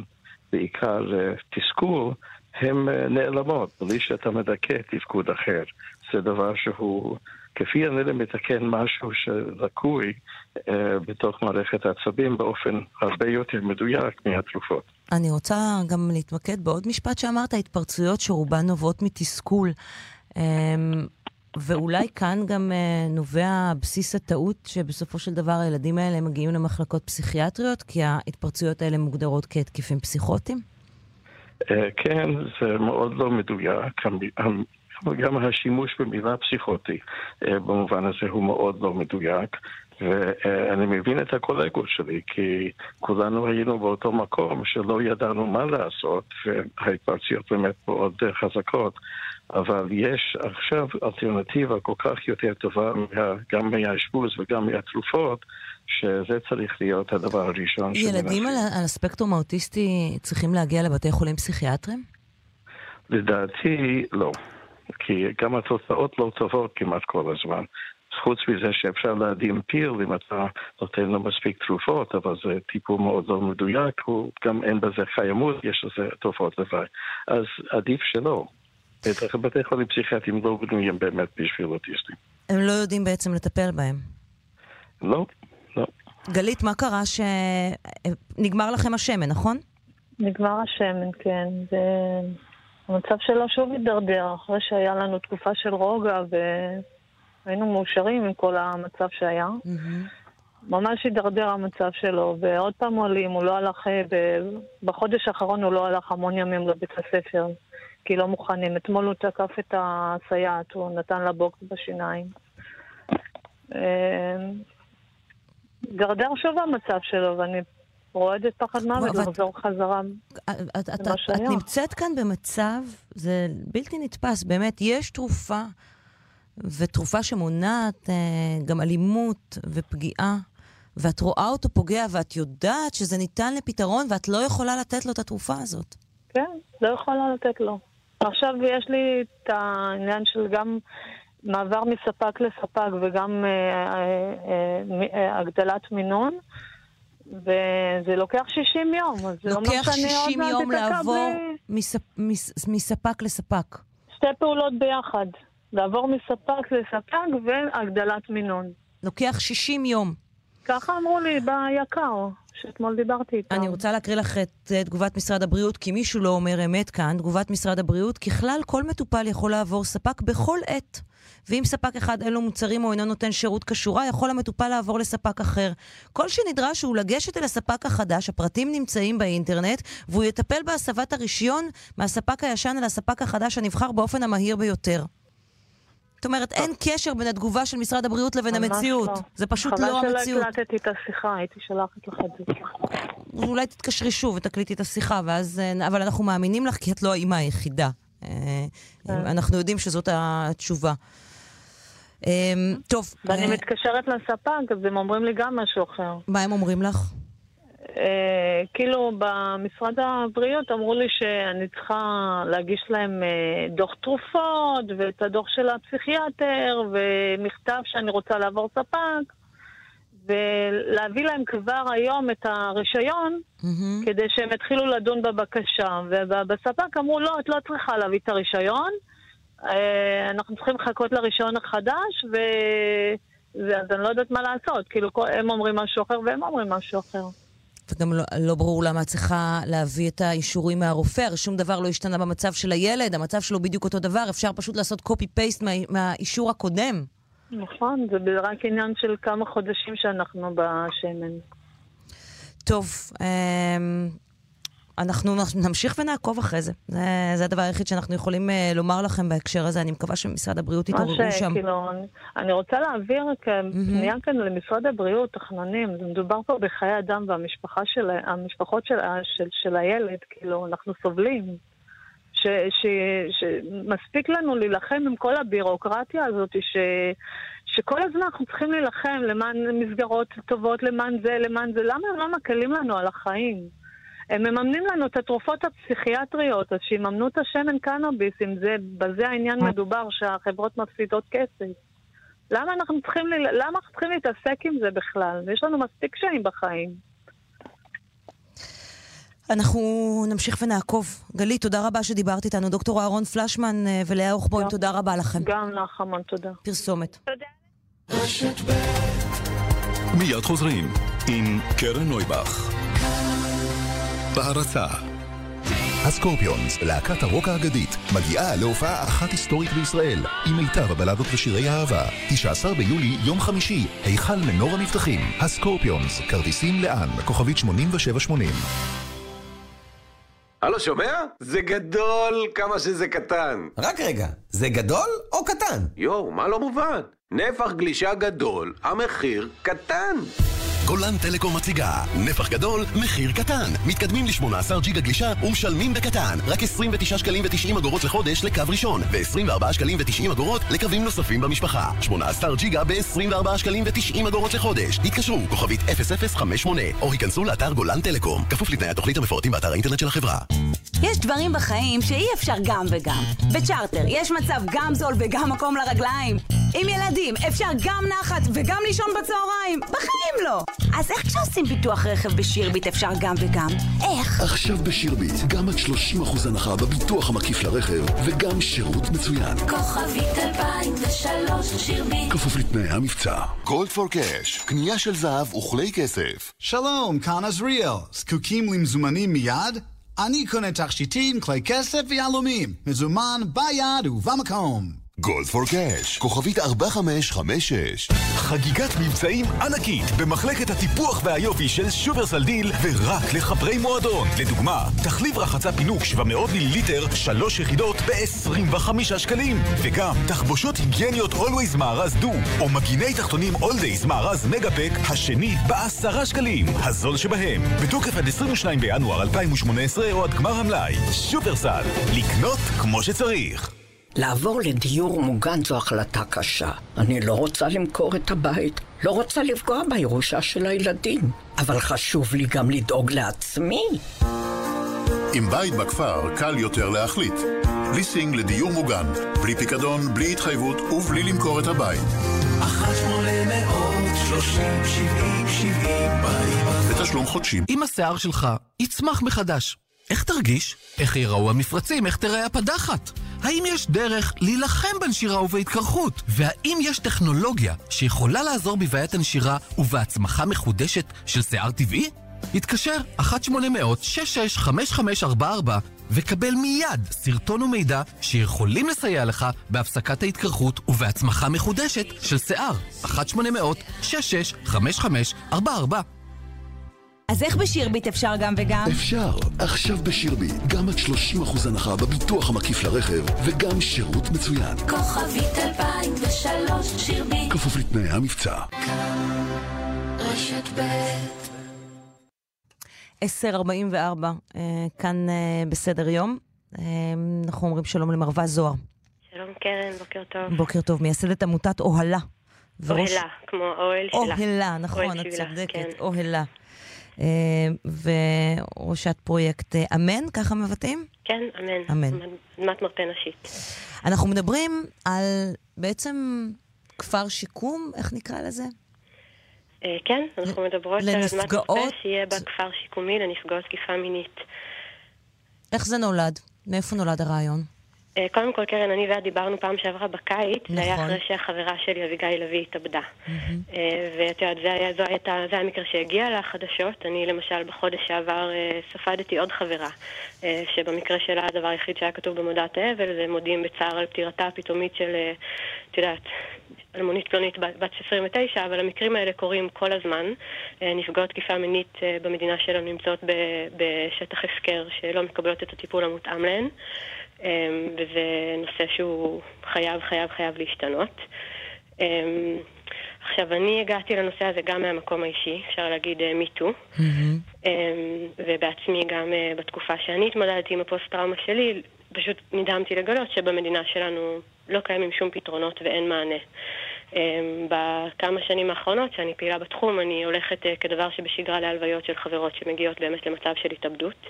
בעיקר תסכול, הן נעלמות, בלי שאתה מדכא תפקוד אחר. זה דבר שהוא, כפי הנראה, מתקן משהו שלקוי אה, בתוך מערכת העצבים באופן הרבה יותר מדויק מהתרופות. אני רוצה גם להתמקד בעוד משפט שאמרת, התפרצויות שרובן נובעות מתסכול. אמ, ואולי כאן גם אה, נובע בסיס הטעות שבסופו של דבר הילדים האלה מגיעים למחלקות פסיכיאטריות, כי ההתפרצויות האלה מוגדרות כהתקפים פסיכוטיים? אה, כן, זה מאוד לא מדויק. המ- המ- גם השימוש במילה פסיכוטי אה, במובן הזה הוא מאוד לא מדויק. ואני מבין את הקולגות שלי, כי כולנו היינו באותו מקום שלא ידענו מה לעשות, וההתפרצויות באמת מאוד אה, חזקות. אבל יש עכשיו אלטרנטיבה כל כך יותר טובה, מה, גם מהאשפוז וגם מהתרופות, שזה צריך להיות הדבר הראשון ילדים על, על הספקטרום האוטיסטי צריכים להגיע לבתי חולים פסיכיאטריים? לדעתי, לא. כי גם התוצאות לא טובות כמעט כל הזמן. חוץ מזה שאפשר להדהים פיל אם אתה נותן לו מספיק תרופות, אבל זה טיפול מאוד לא מדויק, הוא גם אין בזה חיימות, יש לזה תופעות לוואי. אז עדיף שלא. בטח בתי חולים פסיכיאטריים לא בנויים באמת בשביל אוטיסטים. הם לא יודעים בעצם לטפל בהם. לא, לא. גלית, מה קרה שנגמר לכם השמן, נכון? נגמר השמן, כן. והמצב שלו שוב הידרדר, אחרי שהיה לנו תקופה של רוגע והיינו מאושרים עם כל המצב שהיה. ממש הידרדר המצב שלו, ועוד פעם עולים, הוא לא הלך, אה, בחודש האחרון הוא לא הלך המון ימים לבית הספר, כי לא מוכנים. אתמול הוא תקף את הסייעת, הוא נתן לה בוקס בשיניים. אה, דרדר שוב המצב שלו, ואני רועדת פחד מוות לחזור חזרה את, את, למה את שהיה. נמצאת כאן במצב, זה בלתי נתפס, באמת, יש תרופה, ותרופה שמונעת אה, גם אלימות ופגיעה, ואת רואה אותו פוגע, ואת יודעת שזה ניתן לפתרון, ואת לא יכולה לתת לו את התרופה הזאת. כן, לא יכולה לתת לו. עכשיו יש לי את העניין של גם מעבר מספק לספק וגם אה, אה, אה, אה, הגדלת מינון, וזה לוקח 60 יום, אז זה אומר לוקח שאני עוד 60 מעט יום אתקע לעבור ב- מספ, מס, מספק לספק. שתי פעולות ביחד. לעבור מספק לספק והגדלת מינון. לוקח 60 יום. ככה אמרו לי ביקר, שאתמול דיברתי איתם. אני רוצה להקריא לך את אה, תגובת משרד הבריאות, כי מישהו לא אומר אמת כאן. תגובת משרד הבריאות, ככלל כל מטופל יכול לעבור ספק בכל עת. ואם ספק אחד אין לו מוצרים או אינו נותן שירות כשורה, יכול המטופל לעבור לספק אחר. כל שנדרש הוא לגשת אל הספק החדש, הפרטים נמצאים באינטרנט, והוא יטפל בהסבת הרישיון מהספק הישן אל הספק החדש הנבחר באופן המהיר ביותר. זאת אומרת, אין קשר בין התגובה של משרד הבריאות לבין המציאות. לא. זה פשוט לא חבל המציאות. שלא הקלטתי את השיחה, הייתי שולחת לך את זה. אולי תתקשרי שוב ותקליטי את השיחה, ואז... אה, אבל אנחנו מאמינים לך כי את לא האימא היחידה. אה. אנחנו יודעים שזאת התשובה. אה, טוב, ואני אה, מתקשרת לספק, אז הם אומרים לי גם משהו אחר. מה הם אומרים לך? אה, כאילו, במשרד הבריאות אמרו לי שאני צריכה להגיש להם אה, דוח תרופות, ואת הדוח של הפסיכיאטר, ומכתב שאני רוצה לעבור ספק, ולהביא להם כבר היום את הרישיון, כדי שהם יתחילו לדון בבקשה. ובספק אמרו, לא, את לא צריכה להביא את הרישיון, אה, אנחנו צריכים לחכות לרישיון החדש, ו... ואז אני לא יודעת מה לעשות. כאילו, הם אומרים משהו אחר והם אומרים משהו אחר. וגם לא, לא ברור למה את צריכה להביא את האישורים מהרופא, שום דבר לא השתנה במצב של הילד, המצב שלו בדיוק אותו דבר, אפשר פשוט לעשות copy-paste מה, מהאישור הקודם. נכון, זה רק עניין של כמה חודשים שאנחנו בשמן. טוב, אמ, אנחנו נמשיך ונעקוב אחרי זה. זה, זה הדבר היחיד שאנחנו יכולים uh, לומר לכם בהקשר הזה. אני מקווה שמשרד הבריאות יתעוררו שם. כאילו, אני, אני רוצה להעביר פנייה כאן למשרד הבריאות, תחנונים. זה מדובר פה בחיי אדם והמשפחה של, המשפחות של, של, של הילד, כאילו, אנחנו סובלים. שמספיק לנו להילחם עם כל הבירוקרטיה הזאת, ש, שכל הזמן אנחנו צריכים להילחם למען מסגרות טובות, למען זה, למען זה. למה לא מקלים לנו על החיים? הם מממנים לנו את התרופות הפסיכיאטריות, אז שיממנו את השמן קנאביס, אם זה, בזה העניין מדובר, שהחברות מפסידות כסף. למה אנחנו צריכים, למה אנחנו צריכים להתעסק עם זה בכלל? יש לנו מספיק קשיים בחיים. אנחנו נמשיך ונעקוב. גלית, תודה רבה שדיברת איתנו. דוקטור אהרון פלשמן אה, ולאה אוכבוים, תודה רבה לכם. גם לך המון תודה. פרסומת. תודה. מיד חוזרים עם קרן נויבך. בהרצה הסקורפיונס, להקת הרוק האגדית, מגיעה להופעה אחת היסטורית בישראל, עם מיטב הבלדות ושירי האהבה. 19 ביולי, יום חמישי, היכל מנור המבטחים. הסקורפיונס, כרטיסים לאן, כוכבית 8780. הלו, שומע? זה גדול כמה שזה קטן. רק רגע, זה גדול או קטן? יואו, מה לא מובן? נפח גלישה גדול, המחיר קטן. גולן טלקום מציגה נפח גדול, מחיר קטן. מתקדמים ל-18 ג'יגה גלישה ומשלמים בקטן. רק 29 שקלים ו-90 אגורות לחודש לקו ראשון, ו-24 שקלים ו-90 אגורות לקווים נוספים במשפחה. 18 ג'יגה ב-24 שקלים ו-90 אגורות לחודש. התקשרו, כוכבית 0058, או היכנסו לאתר גולן טלקום. כפוף לתנאי התוכנית המפורטים באתר האינטרנט של החברה. יש דברים בחיים שאי אפשר גם וגם. בצ'רטר יש מצב גם זול וגם מקום לרגליים. עם ילדים אפשר גם נחת וגם לישון בצהריים. בחיים לא. אז איך כשעושים ביטוח רכב בשירביט אפשר גם וגם? איך? עכשיו בשירביט, גם עד 30% הנחה בביטוח המקיף לרכב, וגם שירות מצוין. כוכבית 2003 שירביט. כפוף לתנאי המבצע. גולד פור קאש, קנייה של זהב וכלי כסף. שלום, כאן עזריאל. זקוקים למזומנים מיד? אני קונה תכשיטים, כלי כסף ויהלומים. מזומן ביד ובמקום. Gold for cash, כוכבית 4556. חגיגת מבצעים ענקית במחלקת הטיפוח והיופי של שופרסל דיל ורק לחברי מועדון. לדוגמה, תחליב רחצה פינוק 700 מיליליטר, 3 יחידות ב-25 שקלים. וגם תחבושות היגייניות Always מארז דו, או מגיני תחתונים Days מארז מגאפק, השני ב-10 שקלים. הזול שבהם, בתוקף עד 22 בינואר 2018 או עד גמר המלאי. שופרסל, לקנות כמו שצריך. לעבור לדיור מוגן זו החלטה קשה. אני לא רוצה למכור את הבית, לא רוצה לפגוע בירושה של הילדים, אבל חשוב לי גם לדאוג לעצמי. עם בית בכפר קל יותר להחליט. ליסינג לדיור מוגן, בלי פיקדון, בלי התחייבות ובלי למכור את הבית. אחת שמונה מאות שלושים שבעים שבעים בתשלום חודשי. אם השיער שלך יצמח מחדש, איך תרגיש? איך ייראו המפרצים? איך תראה הפדחת? האם יש דרך להילחם בנשירה ובהתקרחות? והאם יש טכנולוגיה שיכולה לעזור בבעיית הנשירה ובהצמחה מחודשת של שיער טבעי? התקשר 1-800-665544 וקבל מיד סרטון ומידע שיכולים לסייע לך בהפסקת ההתקרחות ובהצמחה מחודשת של שיער. 1-800-665544 אז איך בשירביט אפשר גם וגם? אפשר. עכשיו בשירביט, גם עד 30% הנחה בביטוח המקיף לרכב, וגם שירות מצוין. כוכבית 2003 שירביט. כפוף לתנאי המבצע. רשת ב' 10.44, אה, כאן אה, בסדר יום. אה, אנחנו אומרים שלום למרווה זוהר. שלום קרן, בוקר טוב. בוקר טוב, מייסדת עמותת אוהלה. וראש- אוהלה, כמו האוהל שלה. אוהלה, נכון, אוהל את צודקת, כן. אוהלה. אה, וראשת פרויקט אה, אמן, ככה מבטאים? כן, אמן. אמן. אדמת מרפא נשית. אנחנו מדברים על בעצם כפר שיקום, איך נקרא לזה? אה, כן, אנחנו מדברות על אדמת מרפא שיהיה בה כפר שיקומי לנפגעות תקיפה מינית. איך זה נולד? מאיפה נולד הרעיון? אה, קודם כל, קרן, אני ואת דיברנו פעם שעברה בקיץ, זה היה נכון. אחרי שהחברה שלי, אביגיל לביא, התאבדה. אה, ואת יודעת, זה היה, זו הייתה, זה המקרה שהגיע לחדשות. אני למשל בחודש שעבר אה, ספדתי עוד חברה, שבמקרה שלה הדבר היחיד שהיה כתוב במודעת האבל זה מודיעים בצער על פטירתה הפתאומית של, את יודעת, אלמונית פלונית בת בת 29, אבל המקרים האלה קורים כל הזמן. נפגעות תקיפה מינית במדינה שלנו נמצאות בשטח הפקר שלא מקבלות את הטיפול המותאם להן, וזה נושא שהוא חייב, חייב, חייב להשתנות. אה, עכשיו, אני הגעתי לנושא הזה גם מהמקום האישי, אפשר להגיד אה, מיטו, ובעצמי גם אה, בתקופה שאני התמודדתי עם הפוסט-טראומה שלי, פשוט נדהמתי לגלות שבמדינה שלנו לא קיימים שום פתרונות ואין מענה. אמ, בכמה שנים האחרונות שאני פעילה בתחום, אני הולכת אה, כדבר שבשגרה להלוויות של חברות שמגיעות באמת למצב של התאבדות.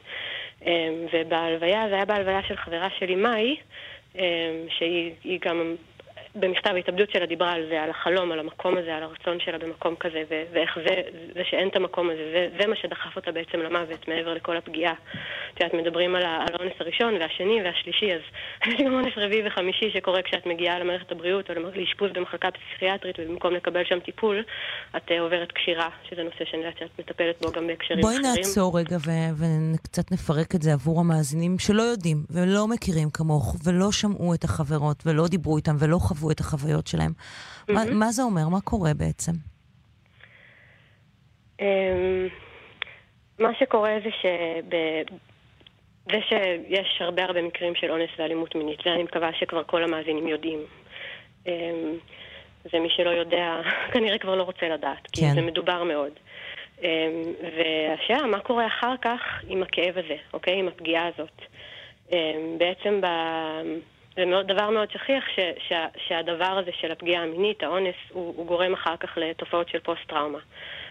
אמ, ובהלוויה, זה היה בהלוויה של חברה שלי, מאי, אמ, שהיא היא גם במכתב ההתאבדות שלה דיברה על זה, על החלום, על המקום הזה, על הרצון שלה במקום כזה, ו- ואיך זה, זה שאין את המקום הזה, זה, זה מה שדחף אותה בעצם למוות, מעבר לכל הפגיעה. את יודעת, מדברים על, ה- על האונס הראשון והשני והשלישי, אז יש גם אונס רביעי וחמישי שקורה כשאת מגיעה למערכת הבריאות או לאשפוז במחלקה פסיכיאטרית, ובמקום לקבל שם טיפול, את אה, עוברת קשירה, שזה נושא שאני יודעת שאת מטפלת בו גם בהקשרים בואי אחרים. נעצור רגע ו- וקצת נפרק את זה עבור המאזינים שלא יודעים ולא מכירים כמוך ולא שמעו את החברות ולא דיברו איתם ולא חוו את החוויות שלהם. מה, מהמם. מה זה אומר? מה קורה בעצם? אמ, מה שקורה זה שב... זה שיש הרבה הרבה מקרים של אונס ואלימות מינית, זה אני מקווה שכבר כל המאזינים יודעים. אמ, זה מי שלא יודע, כנראה כבר לא רוצה לדעת, כי כן. זה מדובר מאוד. אמ, והשאלה, מה קורה אחר כך עם הכאב הזה, אוקיי? עם הפגיעה הזאת. אמ, בעצם ב... זה מאוד, דבר מאוד שכיח ש, שה, שהדבר הזה של הפגיעה המינית, האונס, הוא, הוא גורם אחר כך לתופעות של פוסט-טראומה.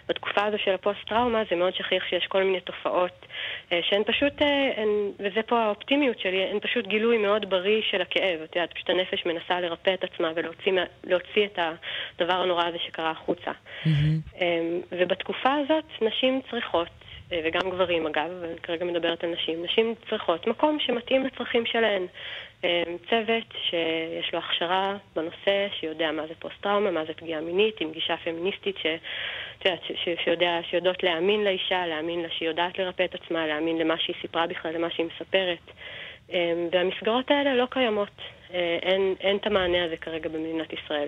בתקופה הזו של הפוסט-טראומה זה מאוד שכיח שיש כל מיני תופעות אה, שהן פשוט, אה, הן, וזה פה האופטימיות שלי, הן פשוט גילוי מאוד בריא של הכאב. את יודעת, פשוט הנפש מנסה לרפא את עצמה ולהוציא את הדבר הנורא הזה שקרה החוצה. אמ, ובתקופה הזאת נשים צריכות, אה, וגם גברים אגב, אבל אני כרגע מדברת על נשים, נשים צריכות מקום שמתאים לצרכים שלהן. אמ, צוות שיש לו הכשרה בנושא, שיודע מה זה פוסט-טראומה, מה זה פגיעה מינית, עם גישה פמיניסטית ש, שיודע, שיודעות להאמין לאישה, להאמין לה שהיא יודעת לרפא את עצמה, להאמין למה שהיא סיפרה בכלל, למה שהיא מספרת. אמ, והמסגרות האלה לא קיימות. אה, אין, אין את המענה הזה כרגע במדינת ישראל.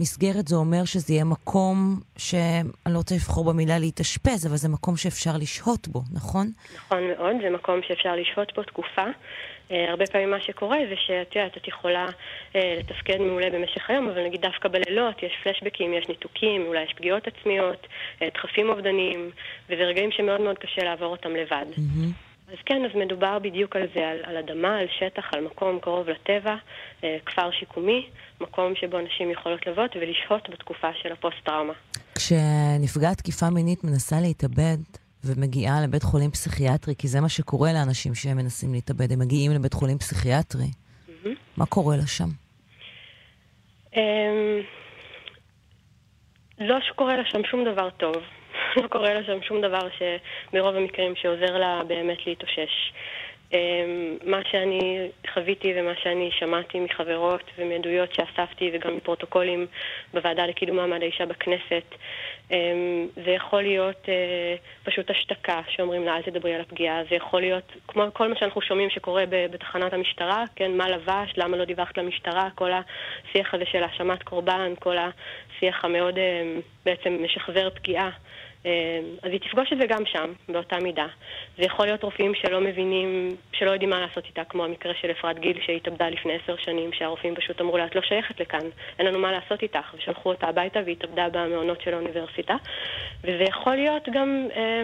מסגרת זה אומר שזה יהיה מקום שאני לא רוצה לבחור במילה להתאשפז, אבל זה מקום שאפשר לשהות בו, נכון? נכון מאוד, זה מקום שאפשר לשהות בו תקופה. Uh, הרבה פעמים מה שקורה זה שאת יודעת, את יכולה uh, לתפקד מעולה במשך היום, אבל נגיד דווקא בלילות יש פלשבקים, יש ניתוקים, אולי יש פגיעות עצמיות, דחפים אובדניים, וזה רגעים שמאוד מאוד קשה לעבור אותם לבד. אז כן, אז מדובר בדיוק על זה, על, על אדמה, על שטח, על מקום קרוב לטבע, uh, כפר שיקומי, מקום שבו נשים יכולות לבוא ולשהות בתקופה של הפוסט-טראומה. כשנפגעת תקיפה מינית מנסה להתאבד ומגיעה לבית חולים פסיכיאטרי, כי זה מה שקורה לאנשים שהם מנסים להתאבד, הם מגיעים לבית חולים פסיכיאטרי. מה קורה לה שם? אמ, לא שקורה לה שם שום דבר טוב. לא קורה לה שם שום דבר שברוב המקרים שעוזר לה באמת להתאושש. אמ, מה שאני חוויתי ומה שאני שמעתי מחברות ומעדויות שאספתי וגם מפרוטוקולים בוועדה לקידום מעמד האישה בכנסת, אמ, זה יכול להיות אה, פשוט השתקה שאומרים לה אל תדברי על הפגיעה, זה יכול להיות כמו כל מה שאנחנו שומעים שקורה בתחנת המשטרה, כן, מה לבשת, למה לא דיווחת למשטרה, כל השיח הזה של האשמת קורבן, כל השיח המאוד אה, בעצם משחזר פגיעה. אה, אז היא תפגוש את זה גם שם, באותה מידה. זה יכול להיות רופאים שלא מבינים, שלא יודעים מה לעשות איתה, כמו המקרה של אפרת גיל שהתאבדה לפני עשר שנים, שהרופאים פשוט אמרו לה, את לא שייכת לכאן, אין לנו מה לעשות איתך, ושלחו אותה הביתה והיא התאבדה במעונות של האוניברסיטה. וזה יכול להיות גם אה,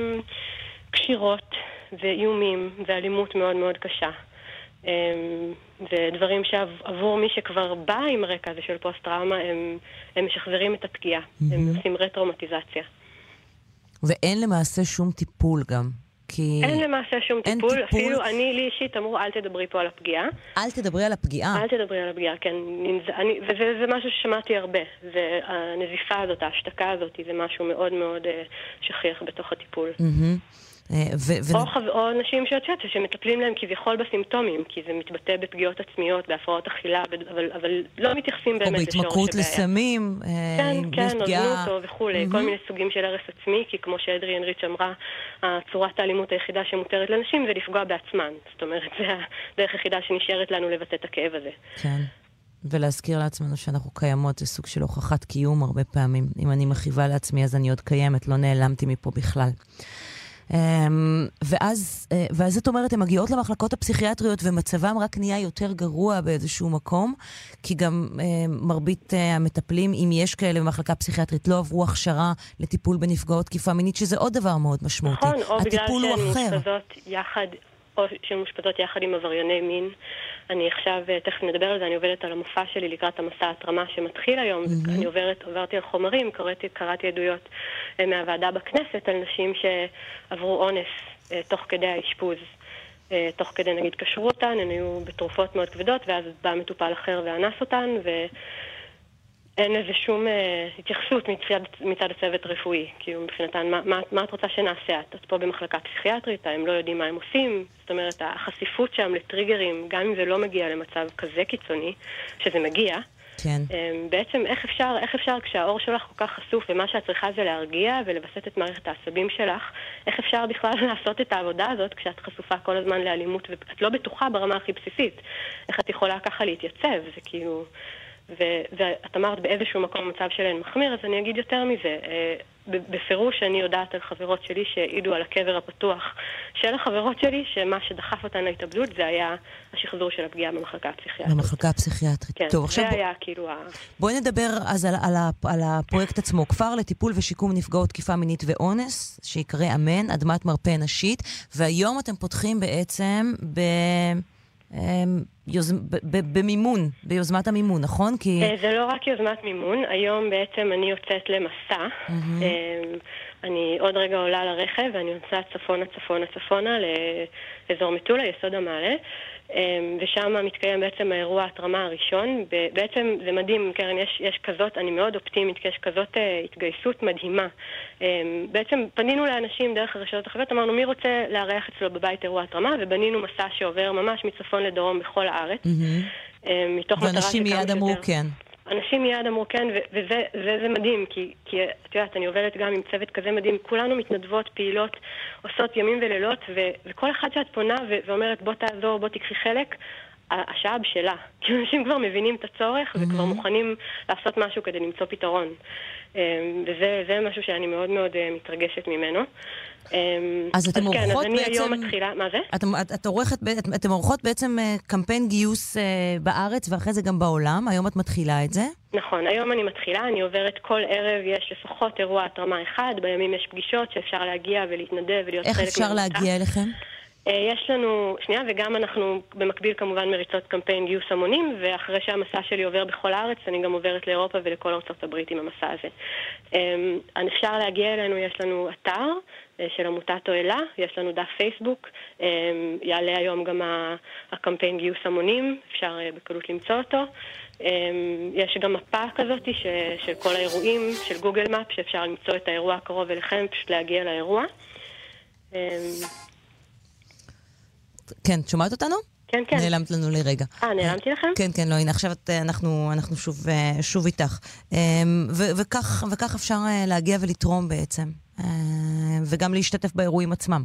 קשירות ואיומים ואלימות מאוד מאוד קשה. אה, ודברים שעבור מי שכבר בא עם רקע הזה של פוסט-טראומה, הם, הם משחזרים את הפגיעה, הם עושים רטראומטיזציה. ואין למעשה שום טיפול גם. כי... אין למעשה שום אין טיפול, טיפול. אפילו אני לי אישית אמרו אל תדברי פה על הפגיעה. אל תדברי על הפגיעה. אל תדברי על הפגיעה, כן. אני- וזה זה משהו ששמעתי הרבה. והנזיפה הזאת, ההשתקה הזאת, זה משהו מאוד מאוד אה, שכיח בתוך הטיפול. מהמם. אה, ו- ו- או, חו... או נשים שאת יודעת, שמטפלים להם כביכול בסימפטומים, כי זה מתבטא בפגיעות עצמיות, בהפרעות אכילה, אבל, אבל לא מתייחסים או באמת לשורש הבעיה. בהתמכרות לסמים, אה, כן, כן, או פגיעה... זנות או וכולי, מהמם. כל מיני סוגים של הרס עצמי, כי כמו שאדריאן ריץ' אמרה, צורת האלימות היחידה שמותרת לנשים זה לפגוע בעצמן. זאת אומרת, זה הדרך היחידה שנשארת לנו לבטא את הכאב הזה. כן. ולהזכיר לעצמנו שאנחנו קיימות, זה סוג של הוכחת קיום הרבה פעמים. אם אני מכאיבה לעצמי, אז אני עוד קיימת, לא נעלמתי מפה בכלל. אמ, ואז, אה, ואז זאת אומרת, הן מגיעות למחלקות הפסיכיאטריות ומצבם רק נהיה יותר גרוע באיזשהו מקום, כי גם אה, מרבית אה, המטפלים, אם יש כאלה במחלקה פסיכיאטרית, לא עברו הכשרה לטיפול בנפגעות תקיפה מינית, שזה עוד דבר מאוד משמעותי. נכון, או בגלל שהן. מאושפזות יחד, או שהן מאושפזות יחד עם עברייני מין. אני עכשיו, אה, תכף נדבר על זה, אני עובדת על המופע שלי לקראת המסע ההתרמה שמתחיל היום. מהמם. אני עוברת, עברתי על חומרים, קראתי, קראתי עדויות אה, מהוועדה בכנסת על נשים שעברו אונס אה, תוך כדי האשפוז. תוך כדי, נגיד, קשרו אותן, הן היו בתרופות מאוד כבדות, ואז בא מטופל אחר ואנס אותן, ואין לזה שום אה, התייחסות מצד, מצד הצוות הרפואי. כאילו, מבחינתן, מה, מה, מה את רוצה שנעשה? את, את פה במחלקה פסיכיאטרית, הם לא יודעים מה הם עושים. זאת אומרת, החשיפות שם לטריגרים, גם אם זה לא מגיע למצב כזה קיצוני, שזה מגיע, כן. אמ, בעצם איך אפשר, איך אפשר כשהאור שלך כל כך חשוף ומה שאת צריכה זה להרגיע ולווסת את מערכת העצבים שלך, איך אפשר בכלל לעשות את העבודה הזאת כשאת חשופה כל הזמן לאלימות ואת לא בטוחה ברמה הכי בסיסית איך את יכולה ככה להתייצב, זה כאילו... ו- ואת אמרת באיזשהו מקום המצב שלהן מחמיר, אז אני אגיד יותר מזה. אה, בפירוש אני יודעת על חברות שלי שהעידו על הקבר הפתוח של החברות שלי, שמה שדחף אותן להתאבדות זה היה השחזור של הפגיעה במחלקה הפסיכיאטרית. במחלקה הפסיכיאטרית. כן, טוב, זה בוא- היה כאילו ה... בואי נדבר אז על, על, על הפרויקט עצמו. כפר לטיפול ושיקום נפגעות תקיפה מינית ואונס, שיקרא אמן, אדמת מרפא נשית, והיום אתם פותחים בעצם ב... אמ, יוז... במימון, ביוזמת המימון, נכון? כי... אה, זה לא רק יוזמת מימון, היום בעצם אני יוצאת למסע. מהמם. אני עוד רגע עולה לרכב ואני נוסעת צפונה, צפונה, צפונה לאזור מטולה, יסוד המעלה. אה, ושם מתקיים בעצם האירוע ההתרמה הראשון. בעצם זה מדהים, קרן, יש, יש כזאת, אני מאוד אופטימית, כי יש כזאת אה, התגייסות מדהימה. אה, בעצם פנינו לאנשים דרך הרשתות החברתיות, אמרנו מי רוצה לארח אצלו בבית אירוע התרמה, ובנינו מסע שעובר ממש מצפון לדרום בכל הארץ. אה, מתוך מטרה ואנשים שכמה מיד אמרו שיותר- כן. אנשים מיד אמרו כן, וזה זה, זה מדהים, כי, כי את יודעת, אני עובדת גם עם צוות כזה מדהים, כולנו מתנדבות, פעילות, עושות ימים ולילות, ו- וכל אחד שאת פונה ו- ואומרת בוא תעזור, בוא תקחי חלק, השעה בשלה. כי אנשים כבר מבינים את הצורך וכבר מוכנים לעשות משהו כדי למצוא פתרון. אמ, וזה זה משהו שאני מאוד מאוד אה, מתרגשת ממנו. אמ, אז אתם כן, עורכות אז אני היום בעצם- מתחילה, מה זה? אתם, את, אתם עורכות בעצם אה, קמפיין גיוס אה, בארץ ואחרי זה גם בעולם, היום את מתחילה את זה. נכון, היום אני מתחילה, אני עוברת כל ערב, יש לפחות אירוע התרמה אחד, בימים יש פגישות שאפשר להגיע ולהתנדב ולהיות חלק איך אפשר. להגיע אליכם? אה, יש לנו, שנייה, וגם אנחנו במקביל כמובן מריצות קמפיין גיוס המונים, ואחרי שהמסע שלי עובר בכל הארץ, אני גם עוברת לאירופה ולכל ארצות הברית עם המסע הזה. אה, אפשר להגיע אלינו, יש לנו אתר אה, של עמותת תועלה, יש לנו דף פייסבוק, אה, יעלה היום גם הקמפיין גיוס המונים, אפשר אה, בקלות למצוא אותו. אה, יש גם מפה כזאת ש, של כל האירועים, של גוגל מאפ, שאפשר למצוא את האירוע הקרוב אליכם, פשוט להגיע לאירוע. אה, כן, את שומעת אותנו? כן, כן. נעלמת לנו לרגע. אה, נעלמתי לכם? כן, כן, לא, הנה, עכשיו את, אה, אנחנו, אנחנו שוב, אה, שוב איתך. אמ, ו- וכך, וכך אפשר אה, להגיע ולתרום בעצם, אה, וגם להשתתף באירועים עצמם.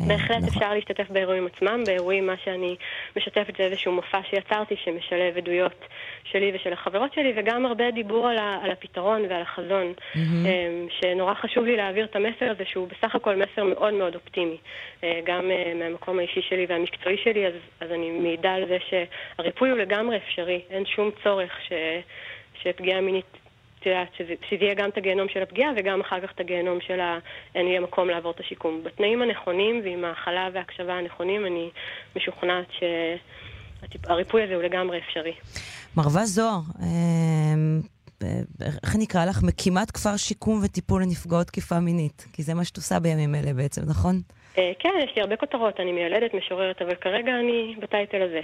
אה, בהחלט נכון. אפשר להשתתף באירועים עצמם. באירועים, מה שאני משתפת זה איזשהו מופע שיצרתי שמשלב עדויות שלי ושל החברות שלי, וגם הרבה דיבור על, ה- על הפתרון ועל החזון. אמ, שנורא חשוב לי להעביר את המסר הזה, שהוא בסך הכל מסר מאוד מאוד אופטימי. אה, גם אה, מהמקום האישי שלי והמקצועי שלי, אז, אז אני מעידה על זה שהריפוי הוא לגמרי אפשרי. אין שום צורך ש, שפגיעה מינית... את יודעת, שזה, יהיה גם את הגיהנום של הפגיעה וגם אחר כך את הגיהנום של ה... אין יהיה מקום לעבור את השיקום. בתנאים הנכונים ועם ההכלה וההקשבה הנכונים, אני משוכנעת שהריפוי הזה הוא לגמרי אפשרי. מרווה זוהר, אמ, אה, איך נקרא לך? מקימת כפר שיקום וטיפול לנפגעות תקיפה מינית. כי זה מה שאת עושה בימים אלה בעצם, נכון? אה, כן, יש לי הרבה כותרות, אני מיילדת, משוררת, אבל כרגע אני בטייטל הזה.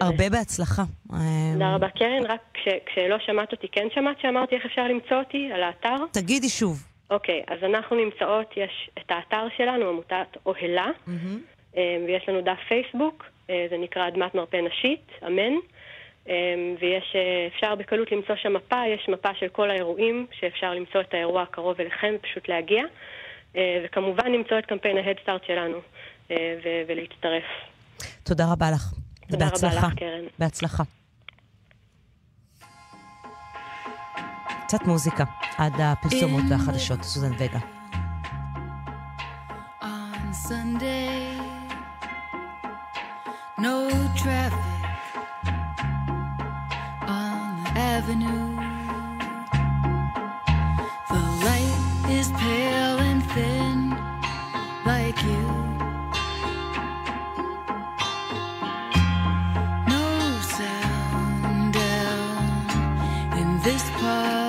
הרבה בהצלחה. אמ, תודה רבה. קרן, רק כש, כשלא שמעת אותי, כן שמעת שאמרתי איך אפשר למצוא אותי על האתר? תגידי שוב. אוקיי, אז אנחנו נמצאות, יש את האתר שלנו, עמותת אוהלה, אה, ויש לנו דף פייסבוק, אה, זה נקרא אדמת מרפא נשית, אמן. אה, ויש, אה, אפשר בקלות למצוא שם מפה, יש מפה של כל האירועים, שאפשר למצוא את האירוע הקרוב אליכם, פשוט להגיע. אה, וכמובן למצוא את קמפיין ההדסטארט שלנו, אה, ו- ולהצטרף. תודה רבה לך. תודה רבה בהצלחה. לך, קרן. בהצלחה. קצת מוזיקה, עד הפרסומות והחדשות, סוזן וגה. on Sunday. No traffic on the avenue. The light is pale this part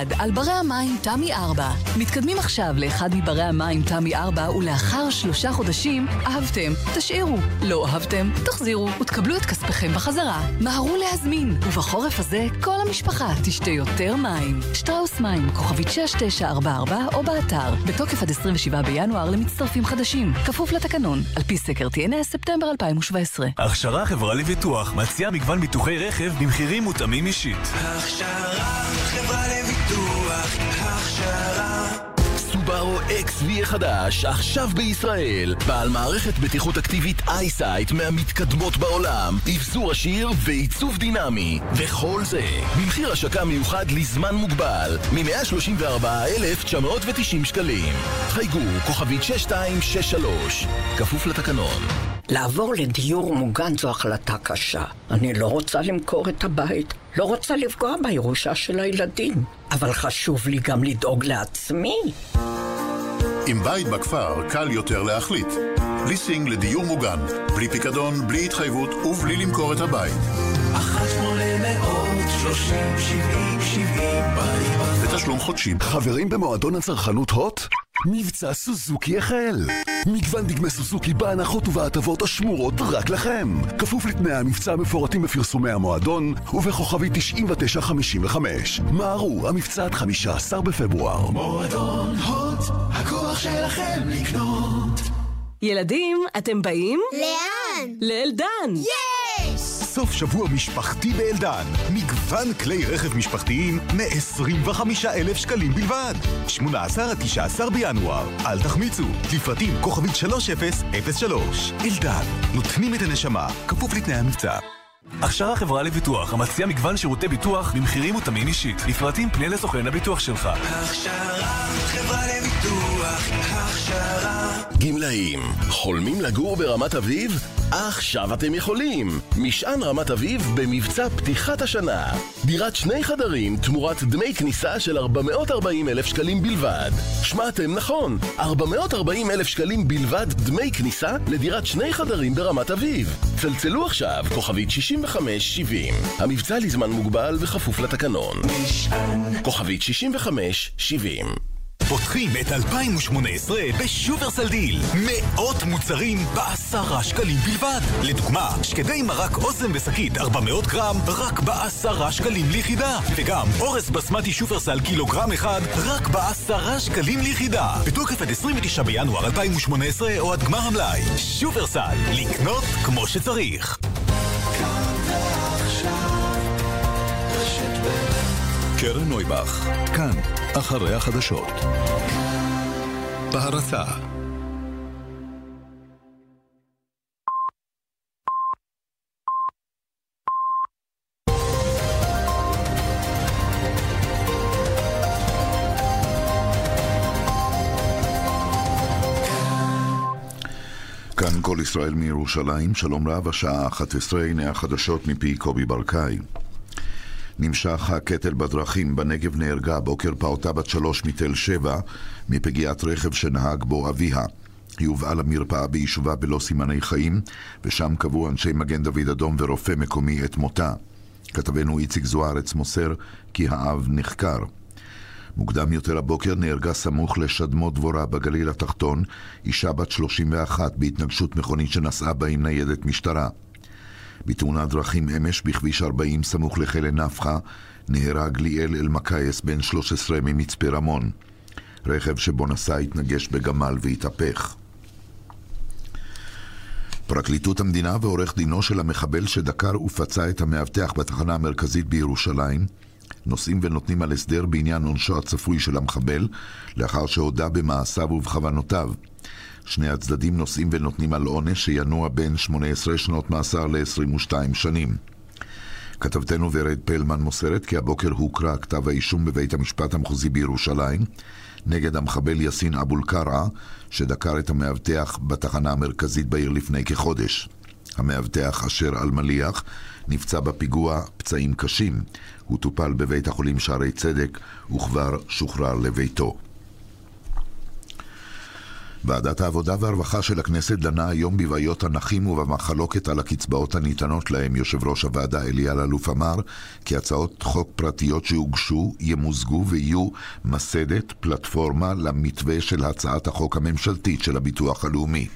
מיוחד על ברי המים תמי 4. מתקדמים עכשיו לאחד מברי המים תמי 4 ולאחר שלושה חודשים אהבתם, תשאירו. לא אהבתם, תחזירו ותקבלו את כספכם בחזרה. מהרו להזמין, ובחורף הזה כל המשפחה תשתה יותר מים. שטראוס מים, כוכבית 6944 או באתר, בתוקף עד 27 בינואר למצטרפים חדשים, כפוף לתקנון, על פי סקר TNS ספטמבר 2017. הכשרה חברה לביטוח מציעה מגוון ביטוחי רכב במחירים מותאמים אישית. הכשרה, XV החדש, עכשיו בישראל. בעל מערכת בטיחות אקטיבית אייסייט מהמתקדמות בעולם, אבזור עשיר ועיצוב דינמי. וכל זה, במחיר השקה מיוחד לזמן מוגבל, מ-134,990 שקלים. חייגו, כוכבית 6263, כפוף לתקנון. לעבור לדיור מוגן זו החלטה קשה. אני לא רוצה למכור את הבית, לא רוצה לפגוע בירושה של הילדים, אבל חשוב לי גם לדאוג לעצמי. עם בית בכפר קל יותר להחליט. ליסינג לדיור מוגן, בלי פיקדון, בלי התחייבות ובלי למכור את הבית. אחת שמונה בתשלום חודשי. חברים במועדון הצרכנות הוט? מבצע סוזוקי החל. מגוון דגמי סוזוקי בהנחות ובהטבות השמורות רק לכם. כפוף לתנאי המבצע המפורטים בפרסומי המועדון ובכוכבי 9955. מהרו, המבצע עד 15 בפברואר. מועדון הוט, הכוח שלכם לקנות. ילדים, אתם באים? לאן? לאלדן. יש! סוף שבוע משפחתי באלדן. מגוון כלי רכב משפחתיים מ-25,000 שקלים בלבד. 18 עד 19 בינואר. אל תחמיצו. לפרטים כוכבית 3003. אלדן, נותנים את הנשמה. כפוף לתנאי המבצע. הכשרה חברה לביטוח המציעה מגוון שירותי ביטוח במחירים מותאמים אישית. לפרטים פנה לסוכן הביטוח שלך. הכשרה, חברה לביטוח, הכשרה. גמלאים, חולמים לגור ברמת אביב? עכשיו אתם יכולים! משען רמת אביב במבצע פתיחת השנה. דירת שני חדרים תמורת דמי כניסה של 440 אלף שקלים בלבד. שמעתם נכון, 440 אלף שקלים בלבד דמי כניסה לדירת שני חדרים ברמת אביב. צלצלו עכשיו, כוכבית 6570. המבצע לזמן מוגבל וכפוף לתקנון. כוכבית 6570 פותחים את 2018 בשופרסל דיל. מאות מוצרים בעשרה שקלים בלבד. לדוגמה, שקדי מרק אוזן ושקית 400 גרם, רק בעשרה שקלים ליחידה. וגם אורז בסמטי שופרסל קילוגרם אחד, רק בעשרה שקלים ליחידה. בתוקף עד 29 בינואר 2018 או עד גמר המלאי. שופרסל, לקנות כמו שצריך. קרן נויבך, כאן, אחרי החדשות. בהרצה כאן כל ישראל מירושלים, שלום רב, השעה 11, הנה החדשות מפי קובי ברקאי. נמשך הקטל בדרכים, בנגב נהרגה הבוקר פעוטה בת שלוש מתל שבע מפגיעת רכב שנהג בו אביה. היא הובאה למרפאה ביישובה בלא סימני חיים, ושם קבעו אנשי מגן דוד אדום ורופא מקומי את מותה. כתבנו איציק זוארץ מוסר כי האב נחקר. מוקדם יותר הבוקר נהרגה סמוך לשדמות דבורה בגליל התחתון, אישה בת 31 בהתנגשות מכונית שנסעה בה עם ניידת משטרה. בתאונת דרכים אמש בכביש 40 סמוך לכלא נפחא נהרג ליאל אלמקייס בן 13 ממצפה רמון. רכב שבו נסע התנגש בגמל והתהפך. פרקליטות המדינה ועורך דינו של המחבל שדקר ופצע את המאבטח בתחנה המרכזית בירושלים נושאים ונותנים על הסדר בעניין עונשו הצפוי של המחבל לאחר שהודה במעשיו ובכוונותיו. שני הצדדים נושאים ונותנים על עונש שינוע בין 18 שנות מאסר ל-22 שנים. כתבתנו ורד פלמן מוסרת כי הבוקר הוקרא כתב האישום בבית המשפט המחוזי בירושלים נגד המחבל יאסין אבו אל-קרעה, שדקר את המאבטח בתחנה המרכזית בעיר לפני כחודש. המאבטח אשר אלמליח נפצע בפיגוע פצעים קשים. הוא טופל בבית החולים שערי צדק וכבר שוחרר לביתו. ועדת העבודה והרווחה של הכנסת דנה היום בבעיות הנכים ובמחלוקת על הקצבאות הניתנות להם. יושב ראש הוועדה אלי אלאלוף אמר כי הצעות חוק פרטיות שהוגשו ימוזגו ויהיו מסדת, פלטפורמה למתווה של הצעת החוק הממשלתית של הביטוח הלאומי.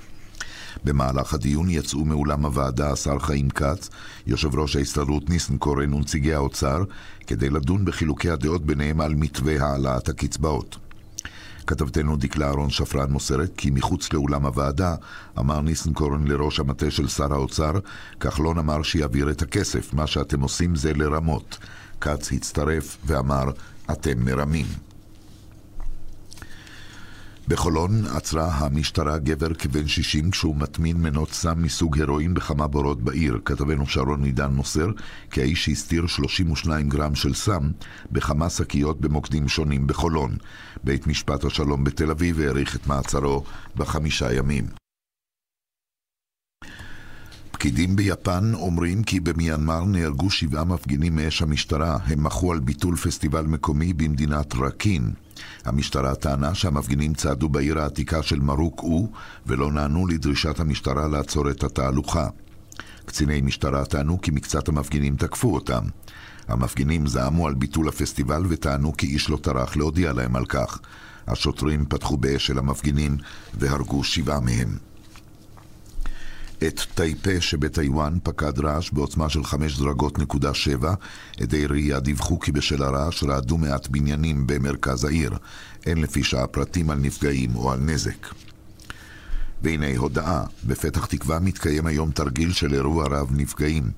במהלך הדיון יצאו מאולם הוועדה השר חיים כץ, יושב ראש ההסתדרות ניסנקורן ונציגי האוצר, כדי לדון בחילוקי הדעות ביניהם על מתווה העלאת הקצבאות. כתבתנו דקלה אהרון שפרן מוסרת כי מחוץ לאולם הוועדה אמר ניסנקורן לראש המטה של שר האוצר, כחלון אמר שיעביר את הכסף, מה שאתם עושים זה לרמות. כץ הצטרף ואמר, אתם מרמים. בחולון עצרה המשטרה גבר כבן 60 כשהוא מטמין מנות סם מסוג הרואין בכמה בורות בעיר. כתבנו שרון עידן מוסר כי האיש הסתיר 32 גרם של סם בכמה שקיות במוקדים שונים בחולון. בית משפט השלום בתל אביב האריך את מעצרו בחמישה ימים. פקידים ביפן אומרים כי במיינמר נהרגו שבעה מפגינים מאש המשטרה. הם מחו על ביטול פסטיבל מקומי במדינת רקין. המשטרה טענה שהמפגינים צעדו בעיר העתיקה של מרוק-או ולא נענו לדרישת המשטרה לעצור את התהלוכה. קציני משטרה טענו כי מקצת המפגינים תקפו אותם. המפגינים זעמו על ביטול הפסטיבל וטענו כי איש לא טרח להודיע להם על כך. השוטרים פתחו באש של המפגינים והרגו שבעה מהם. את טייפה שבטיוואן פקד רעש בעוצמה של חמש דרגות נקודה שבע. עדי ראייה דיווחו כי בשל הרעש רעדו מעט בניינים במרכז העיר. אין לפי שעה פרטים על נפגעים או על נזק. והנה הודעה, בפתח תקווה מתקיים היום תרגיל של אירוע רב נפגעים.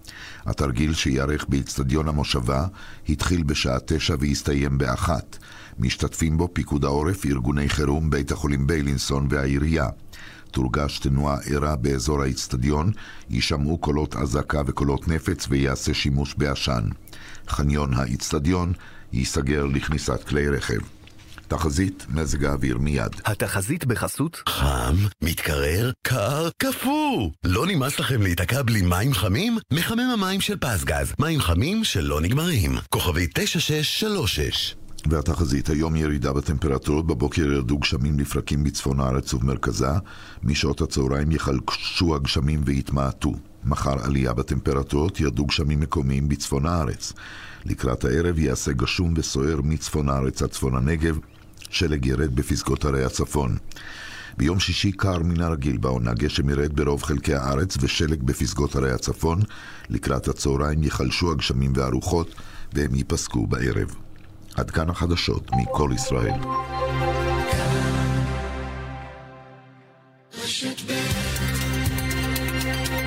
התרגיל שייערך באצטדיון המושבה התחיל בשעה תשע והסתיים באחת. משתתפים בו פיקוד העורף, ארגוני חירום, בית החולים ביילינסון והעירייה. תורגש תנועה ערה באזור האצטדיון, יישמעו קולות אזעקה וקולות נפץ ויעשה שימוש בעשן. חניון האצטדיון ייסגר לכניסת כלי רכב. תחזית מזג האוויר מיד. התחזית בחסות? חם, מתקרר, קר, קפוא. לא נמאס לכם להיתקע בלי מים חמים? מחמם המים של פסגז, מים חמים שלא נגמרים. כוכבי 9636 והתחזית, היום ירידה בטמפרטורות, בבוקר ירדו גשמים לפרקים בצפון הארץ ובמרכזה, משעות הצהריים יחלשו הגשמים ויתמעטו. מחר עלייה בטמפרטורות, ירדו גשמים מקומיים בצפון הארץ. לקראת הערב יעשה גשום וסוער מצפון הארץ עד צפון הנגב, שלג ירד בפסגות ערי הצפון. ביום שישי קר מן הרגיל בעונה, גשם ירד ברוב חלקי הארץ ושלג בפסגות ערי הצפון. לקראת הצהריים ייחלשו הגשמים והרוחות והם ייפסקו בערב. עד כאן החדשות מכל ישראל.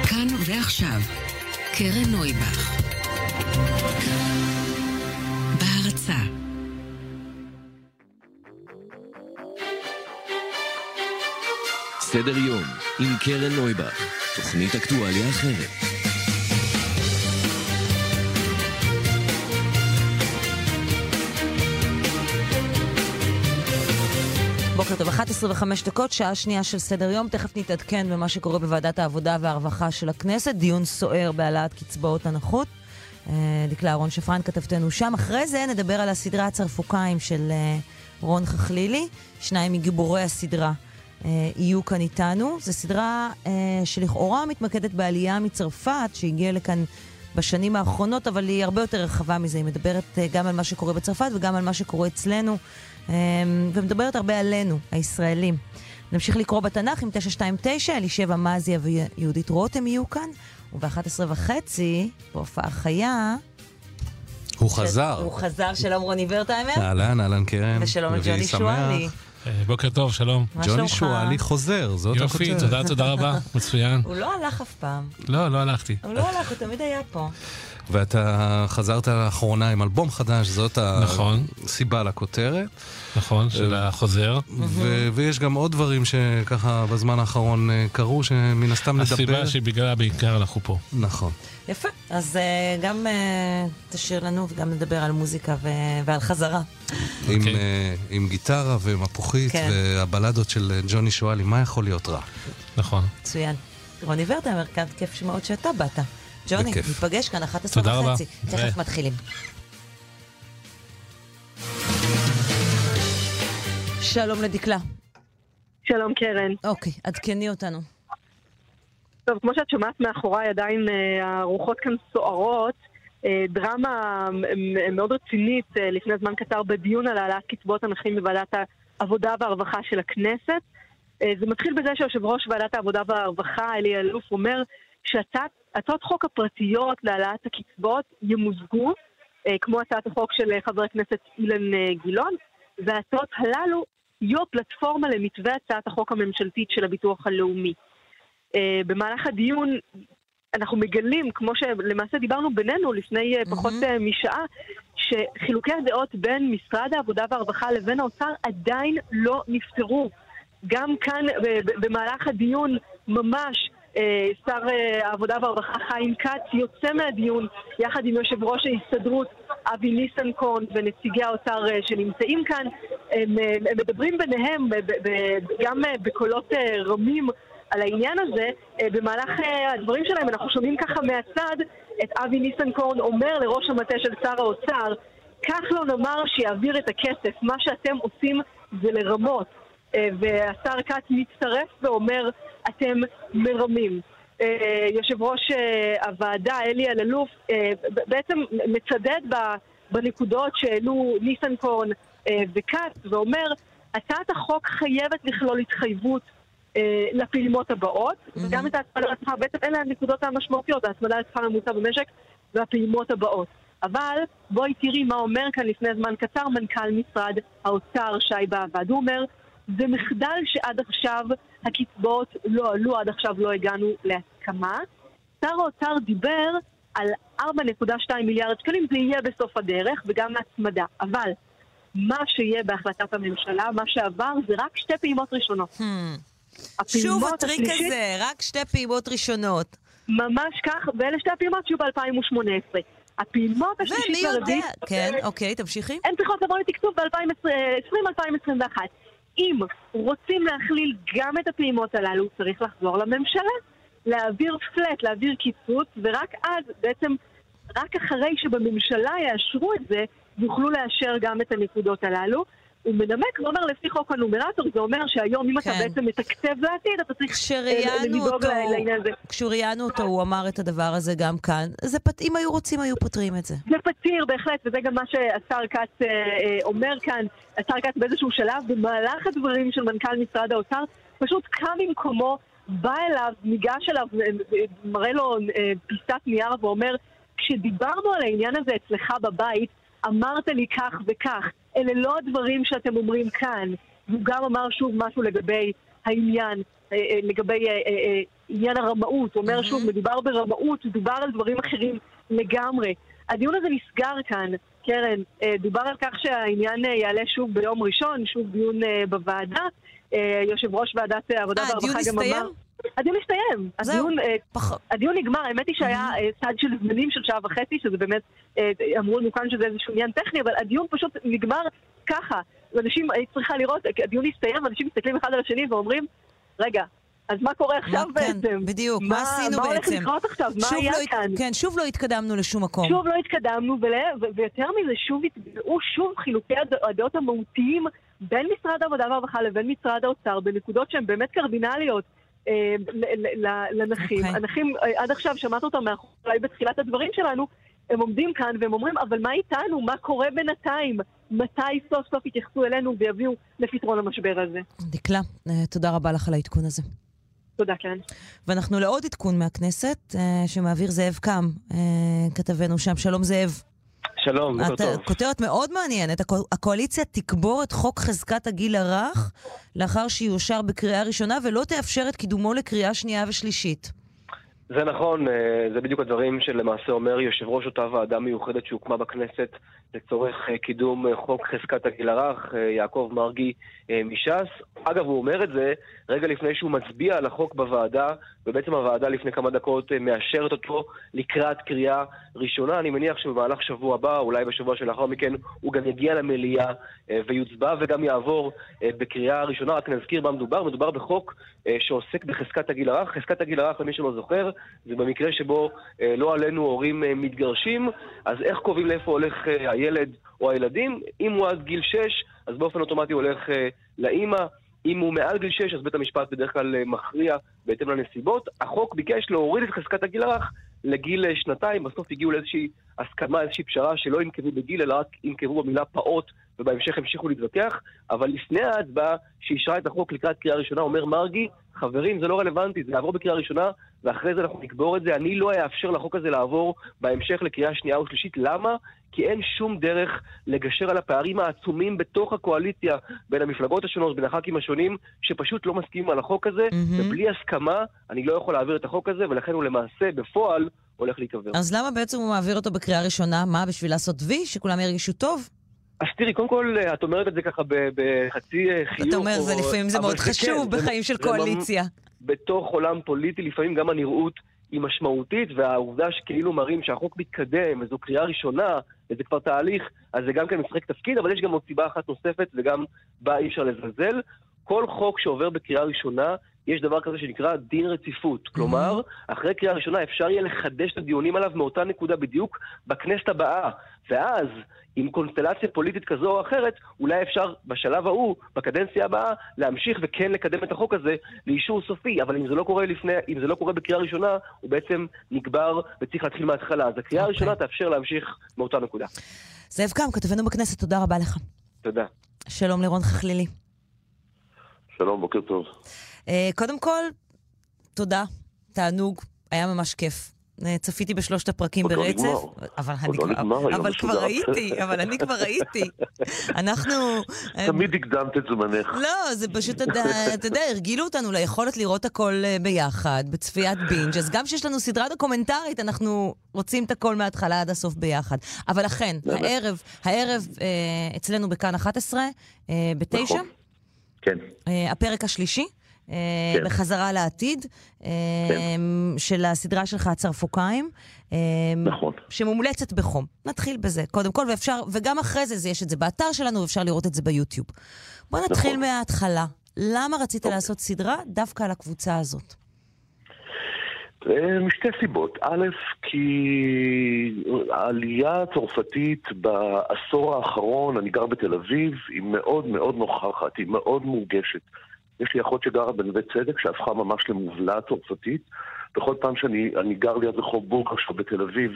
כאן ועכשיו, קרן נויבך. בהרצה סדר יום עם קרן נויבך, תוכנית אקטואליה אחרת. בוקר טוב, 11 וחמש דקות, שעה שנייה של סדר יום. תכף נתעדכן במה שקורה בוועדת העבודה והרווחה של הכנסת. דיון סוער בהעלאת קצבאות הנכות. אה, דקלה אהרון שפרן כתבתנו שם. אחרי זה נדבר על הסדרה הצרפוקיים של אה, רון חכלילי. שניים מגיבורי הסדרה אה, יהיו כאן איתנו. זו סדרה שלכאורה מתמקדת בעלייה מצרפת, שהגיעה לכאן בשנים האחרונות, אבל היא הרבה יותר רחבה מזה. היא מדברת גם על מה שקורה בצרפת וגם על מה שקורה אצלנו, ומדברת הרבה עלינו, הישראלים. נמשיך לקרוא בתנ"ך עם 929, אלישבע מזיה ויהודית רותם יהיו כאן, וב-11 וחצי, בהופעה חיה... הוא חזר. הוא חזר, שלום רוני ורטהיימר. אהלן, אהלן קרן. ושלום לג'וני. שואלי. אה, בוקר טוב, שלום. מה ג'וני? שואלי חוזר, זאת הכותרת. יופי, תודה, תודה רבה, מצוין. הוא לא הלך אף פעם. לא, לא הלכתי. הוא לא הלך, הוא תמיד היה פה. ואתה חזרת לאחרונה עם אלבום חדש, זאת נכון. הסיבה לכותרת. נכון, של החוזר. ו- ויש גם עוד דברים שככה בזמן האחרון אה, קרו, שמן הסתם נדבר. הסיבה שבגללה בעיקר אנחנו פה. נכון. יפה. אז uh, גם uh, תשאיר לנו וגם נדבר על מוזיקה ו- ועל חזרה. עם, אה, עם גיטרה ומפוחית כן. והבלדות של ג'וני שואלי, מה יכול להיות רע? נכון. מצוין. רוני ורטהיימר, כאן כיף מאוד שאתה באת. ג'וני, בכיף. ניפגש כאן 11 תודה רבה. וחצי. תכף. מתחילים. שלום לדקלה. שלום קרן. אוקיי, עדכני אותנו. טוב, כמו שאת שומעת מאחוריי, עדיין אה, הרוחות כאן סוערות. אה, דרמה מאוד רצינית אה, לפני זמן קצר בדיון על העלאת קצבאות הנכים בוועדת העבודה והרווחה של הכנסת. זה מתחיל בזה שיושב ראש ועדת העבודה והרווחה, אלי אלוף, אומר שהצעות חוק הפרטיות להעלאת הקצבאות ימוזגו, אה, כמו הצעת החוק של אה, חבר הכנסת אילן אה, גילאון, וההצעות הללו יהיו הפלטפורמה למתווה הצעת החוק הממשלתית של הביטוח הלאומי. במהלך הדיון אנחנו מגלים, כמו שלמעשה דיברנו בינינו לפני אה, פחות משעה, שחילוקי הדעות בין משרד העבודה והרווחה לבין האוצר עדיין לא נפתרו. גם כאן במהלך הדיון ממש שר אה, העבודה והרווחה חיים כץ יוצא מהדיון יחד עם יושב ראש ההסתדרות אבי ניסנקורן ונציגי האוצר אה, שנמצאים כאן. הם, אה, הם מדברים ביניהם גם אה, בקולות אה, רמים על העניין הזה. אה, במהלך אה, הדברים שלהם אנחנו שומעים ככה מהצד את אבי ניסנקורן אומר לראש המטה של שר האוצר כחלון אמר שיעביר את הכסף, מה שאתם עושים זה לרמות. אה, והשר כץ מצטרף ואומר, אתם מרמים. אה, יושב ראש אה, הוועדה, אלי אלאלוף, אה, בעצם מצדד בנקודות שהעלו ניסנקורן וכץ, ואומר, הצעת החוק חייבת לכלול התחייבות לפעימות הבאות, וגם את ההצמדה לשכר, בעצם אלה הנקודות המשמעותיות, ההצמדה לשכר הממוצע במשק והפעימות הבאות. אבל בואי תראי מה אומר כאן לפני זמן קצר מנכ"ל משרד האוצר שי באב"ד. הוא אומר, זה מחדל שעד עכשיו הקצבאות לא עלו, עד עכשיו לא הגענו להסכמה. שר האוצר דיבר על 4.2 מיליארד שקלים, זה יהיה בסוף הדרך, וגם הצמדה. אבל מה שיהיה בהחלטת הממשלה, מה שעבר, זה רק שתי פעימות ראשונות. שוב הפעימות הטריק השלישית- הזה, רק שתי פעימות ראשונות. ממש כך, ואלה שתי הפעימות שיהיו ב-2018. הפעימות השלישית ומי יודע, והרביעית... כן, אוקיי, תמשיכי. הן צריכות לבוא לתקצוב ב-2020-2021. אם רוצים להכליל גם את הפעימות הללו, צריך לחזור לממשלה. להעביר פלט, להעביר קיצוץ, ורק אז, בעצם, רק אחרי שבממשלה יאשרו את זה, יוכלו לאשר גם את הנקודות הללו. הוא מנמק ואומר, לפי חוק הנומרטור, זה אומר שהיום, אם אתה כן. בעצם מתקצב לעתיד, אתה צריך אה, לדאוג לעניין הזה. כשראיינו אותו, הוא אמר את הדבר הזה גם כאן. זה פת... אם היו רוצים, היו פותרים את זה. זה פתיר בהחלט, וזה גם מה שהשר כץ אה, אה, אומר כאן. השר כץ באיזשהו שלב, במהלך הדברים של מנכ"ל משרד האוצר, פשוט קם ממקומו, בא אליו, ניגש אליו, אה, אה, מראה לו פיסת נייר ואומר, כשדיברנו על העניין הזה אצלך בבית, אמרת לי כך וכך. אלה לא הדברים שאתם אומרים כאן. והוא גם אמר שוב משהו לגבי העניין, אה, אה, לגבי אה, עניין הרמאות. הוא אומר שוב, מדובר ברמאות, דובר על דברים אחרים לגמרי. הדיון הזה נסגר כאן, קרן. דובר על כך שהעניין יעלה שוב ביום ראשון, שוב דיון בוועדה. אה, יושב ראש ועדת אה, העבודה אה, הדיון והרווחה גם? אמר... הדיון הסתיים. הדיון, אה, הדיון נגמר, האמת היא שהיה אה, צד של זמנים של שעה וחצי, שזה באמת, אה, אמרו לנו כאן שזה איזשהו עניין טכני, אבל הדיון פשוט נגמר ככה. אנשים, היית צריכה לראות, הדיון הסתיים, אנשים מסתכלים אחד על השני ואומרים, רגע, אז מה קורה עכשיו מה- כן, בעצם? בדיוק, מה עשינו מה הולך בעצם? לקרות עכשיו? מה היה לא כאן? כן, שוב לא התקדמנו לשום מקום. שוב לא התקדמנו, ול- ויותר מזה, שוב התגלעו שוב חילוקי הד- הדעות המהותיים בין משרד העבודה והרווחה לבין משרד האוצר, בנקודות שהן באמת קרדינליות. אה, לנכים. אוקיי. הנכים, אה, עד עכשיו שמעת אותם מאחורי בתחילת הדברים שלנו, הם עומדים כאן והם אומרים, אבל מה איתנו? מה קורה בינתיים? מתי סוף סוף יתייחסו אלינו ויביאו לפתרון המשבר הזה? דקלה, אה, תודה רבה לך על העדכון הזה. תודה, קרן. ואנחנו לעוד עדכון מהכנסת, אה, שמעביר זאב קם, אה, כתבנו שם. שלום זאב. שלום, בוקר טוב. כותרת מאוד מעניינת. הקו- הקואליציה תקבור את חוק חזקת הגיל הרך לאחר שיאושר בקריאה ראשונה ולא תאפשר את קידומו לקריאה שנייה ושלישית. זה נכון, אה, זה בדיוק הדברים שלמעשה אומר יושב ראש אותה ועדה מיוחדת שהוקמה בכנסת לצורך אה, קידום אה, חוק חזקת הגיל הרך, אה, יעקב מרגי מש"ס. אגב, הוא אומר את זה רגע לפני שהוא מצביע על החוק בוועדה, ובעצם הוועדה לפני כמה דקות מאשרת אותו לקראת קריאה ראשונה. אני מניח שבמהלך שבוע הבא, אולי בשבוע שלאחר מכן, הוא גם יגיע למליאה אה, ויוצבע וגם יעבור אה, בקריאה ראשונה. רק נזכיר מה מדובר. מדובר בחוק שעוסק בחזקת הגיל הרך. חזקת הגיל הרך, למי שלא זוכר, זה במקרה שבו לא עלינו הורים מתגרשים, אז איך קובעים לאיפה הולך הילד או הילדים? אם הוא עד גיל 6, אז באופן אוטומטי הוא הולך אה, לאימא. אם הוא מעל גיל 6, אז בית המשפט בדרך כלל אה, מכריע בהתאם לנסיבות. החוק ביקש להוריד את חזקת הגיל הרך לגיל אה, שנתיים. בסוף הגיעו לאיזושהי הסכמה, איזושהי פשרה שלא ינקבו בגיל, אלא רק ינקבו במילה פעוט, ובהמשך המשיכו להתווכח. אבל לפני ההצבעה שאישרה את החוק לקראת קריאה ראשונה, אומר מרגי, חברים, זה לא רלוונטי, זה יעבור בקריאה ראשונה, ואחרי זה אנחנו נקבור את זה. אני לא אאפשר לחוק הזה לעבור בהמשך לקריאה שנייה ושלישית. למה? כי אין שום דרך לגשר על הפערים העצומים בתוך הקואליציה, בין המפלגות השונות, בין הח"כים השונים, שפשוט לא מסכימים על החוק הזה, מהמם. ובלי הסכמה אני לא יכול להעביר את החוק הזה, ולכן הוא למעשה, בפועל, הולך להיקבר. אז למה בעצם הוא מעביר אותו בקריאה ראשונה? מה, בשביל לעשות וי? שכולם ירגישו טוב? אז תראי, קודם כל, את אומרת את זה ככה בחצי אה, חיוך. אתה אומר, או- זה לפעמים זה מאוד חשוב כן, בחיים של קואליציה. בתוך עולם פוליטי, לפעמים גם הנראות היא משמעותית, והעובדה שכאילו מראים שהחוק מתקדם, וזו קריאה ראשונה, וזה כבר תהליך, אז זה גם כן משחק תפקיד, אבל יש גם עוד סיבה אחת נוספת, וגם בה אי אפשר לזלזל. כל חוק שעובר בקריאה ראשונה, יש דבר כזה שנקרא דין רציפות. כלומר, אחרי קריאה ראשונה אפשר יהיה לחדש את הדיונים עליו מאותה נקודה בדיוק בכנסת הבאה. ואז, עם קונסטלציה פוליטית כזו או אחרת, אולי אפשר בשלב ההוא, בקדנציה הבאה, להמשיך וכן לקדם את החוק הזה לאישור סופי. אבל אם זה לא קורה לפני, אם זה לא קורה בקריאה ראשונה, הוא בעצם נגבר וצריך להתחיל מההתחלה. אז הקריאה הראשונה תאפשר להמשיך מאותה נקודה. זאב קם, כתבנו בכנסת, תודה רבה לך. תודה. שלום לירון חכלילי. שלום, בוקר טוב. אה, קודם כל, תודה, תענוג, היה ממש כיף. אה, צפיתי בשלושת הפרקים עוד לא ברצף, נגמר. אבל עוד אני לא כבר, נגמר אבל. כבר ראיתי, אבל אני כבר ראיתי. אנחנו... אה, תמיד הקדמת את זמנך. לא, זה פשוט, אתה יודע- הרגילו אותנו ליכולת לראות הכל ביחד, בצפיית בינג', אז גם כשיש לנו סדרה דוקומנטרית, אנחנו רוצים את הכל מההתחלה עד הסוף ביחד. אבל אכן. הערב, הערב אצלנו בכאן 11, אה, בתשע, נכון. כן. הפרק השלישי. אה, כן. בחזרה לעתיד, אה, של הסדרה שלך, הצרפוקיים. אה, נכון. שמומלצת בחום. נתחיל בזה, קודם כל, ואפשר, וגם אחרי זה, יש את זה באתר שלנו, ואפשר לראות את זה ביוטיוב. בוא נתחיל נכון. מההתחלה. למה רצית לעשות סדרה דווקא על הקבוצה הזאת? משתי סיבות. א', כי העלייה הצרפתית בעשור האחרון, אני גר בתל אביב, היא מאוד מאוד נוכחת, היא מאוד מורגשת. יש לי אחות שגרה בנווה צדק, שהפכה ממש למובלעת צרפתית. בכל פעם שאני אני גר ליד רחוב בורקרשו בתל אביב,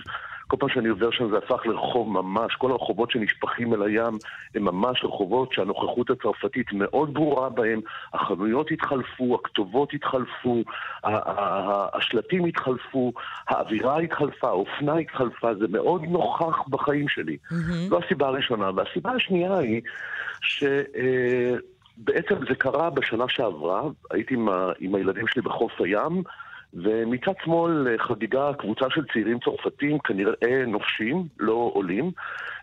כל פעם שאני עובר שם זה הפך לרחוב ממש, כל הרחובות שנשפכים אל הים הם ממש רחובות שהנוכחות הצרפתית מאוד ברורה בהם, החנויות התחלפו, הכתובות התחלפו, השלטים התחלפו, האווירה התחלפה, האופנה התחלפה, זה מאוד נוכח בחיים שלי. זו הסיבה הראשונה. והסיבה השנייה היא שבעצם זה קרה בשנה שעברה, הייתי עם, ה- עם הילדים שלי בחוף הים, ומצד שמאל אה, חגיגה קבוצה של צעירים צרפתים, כנראה נופשים, לא עולים.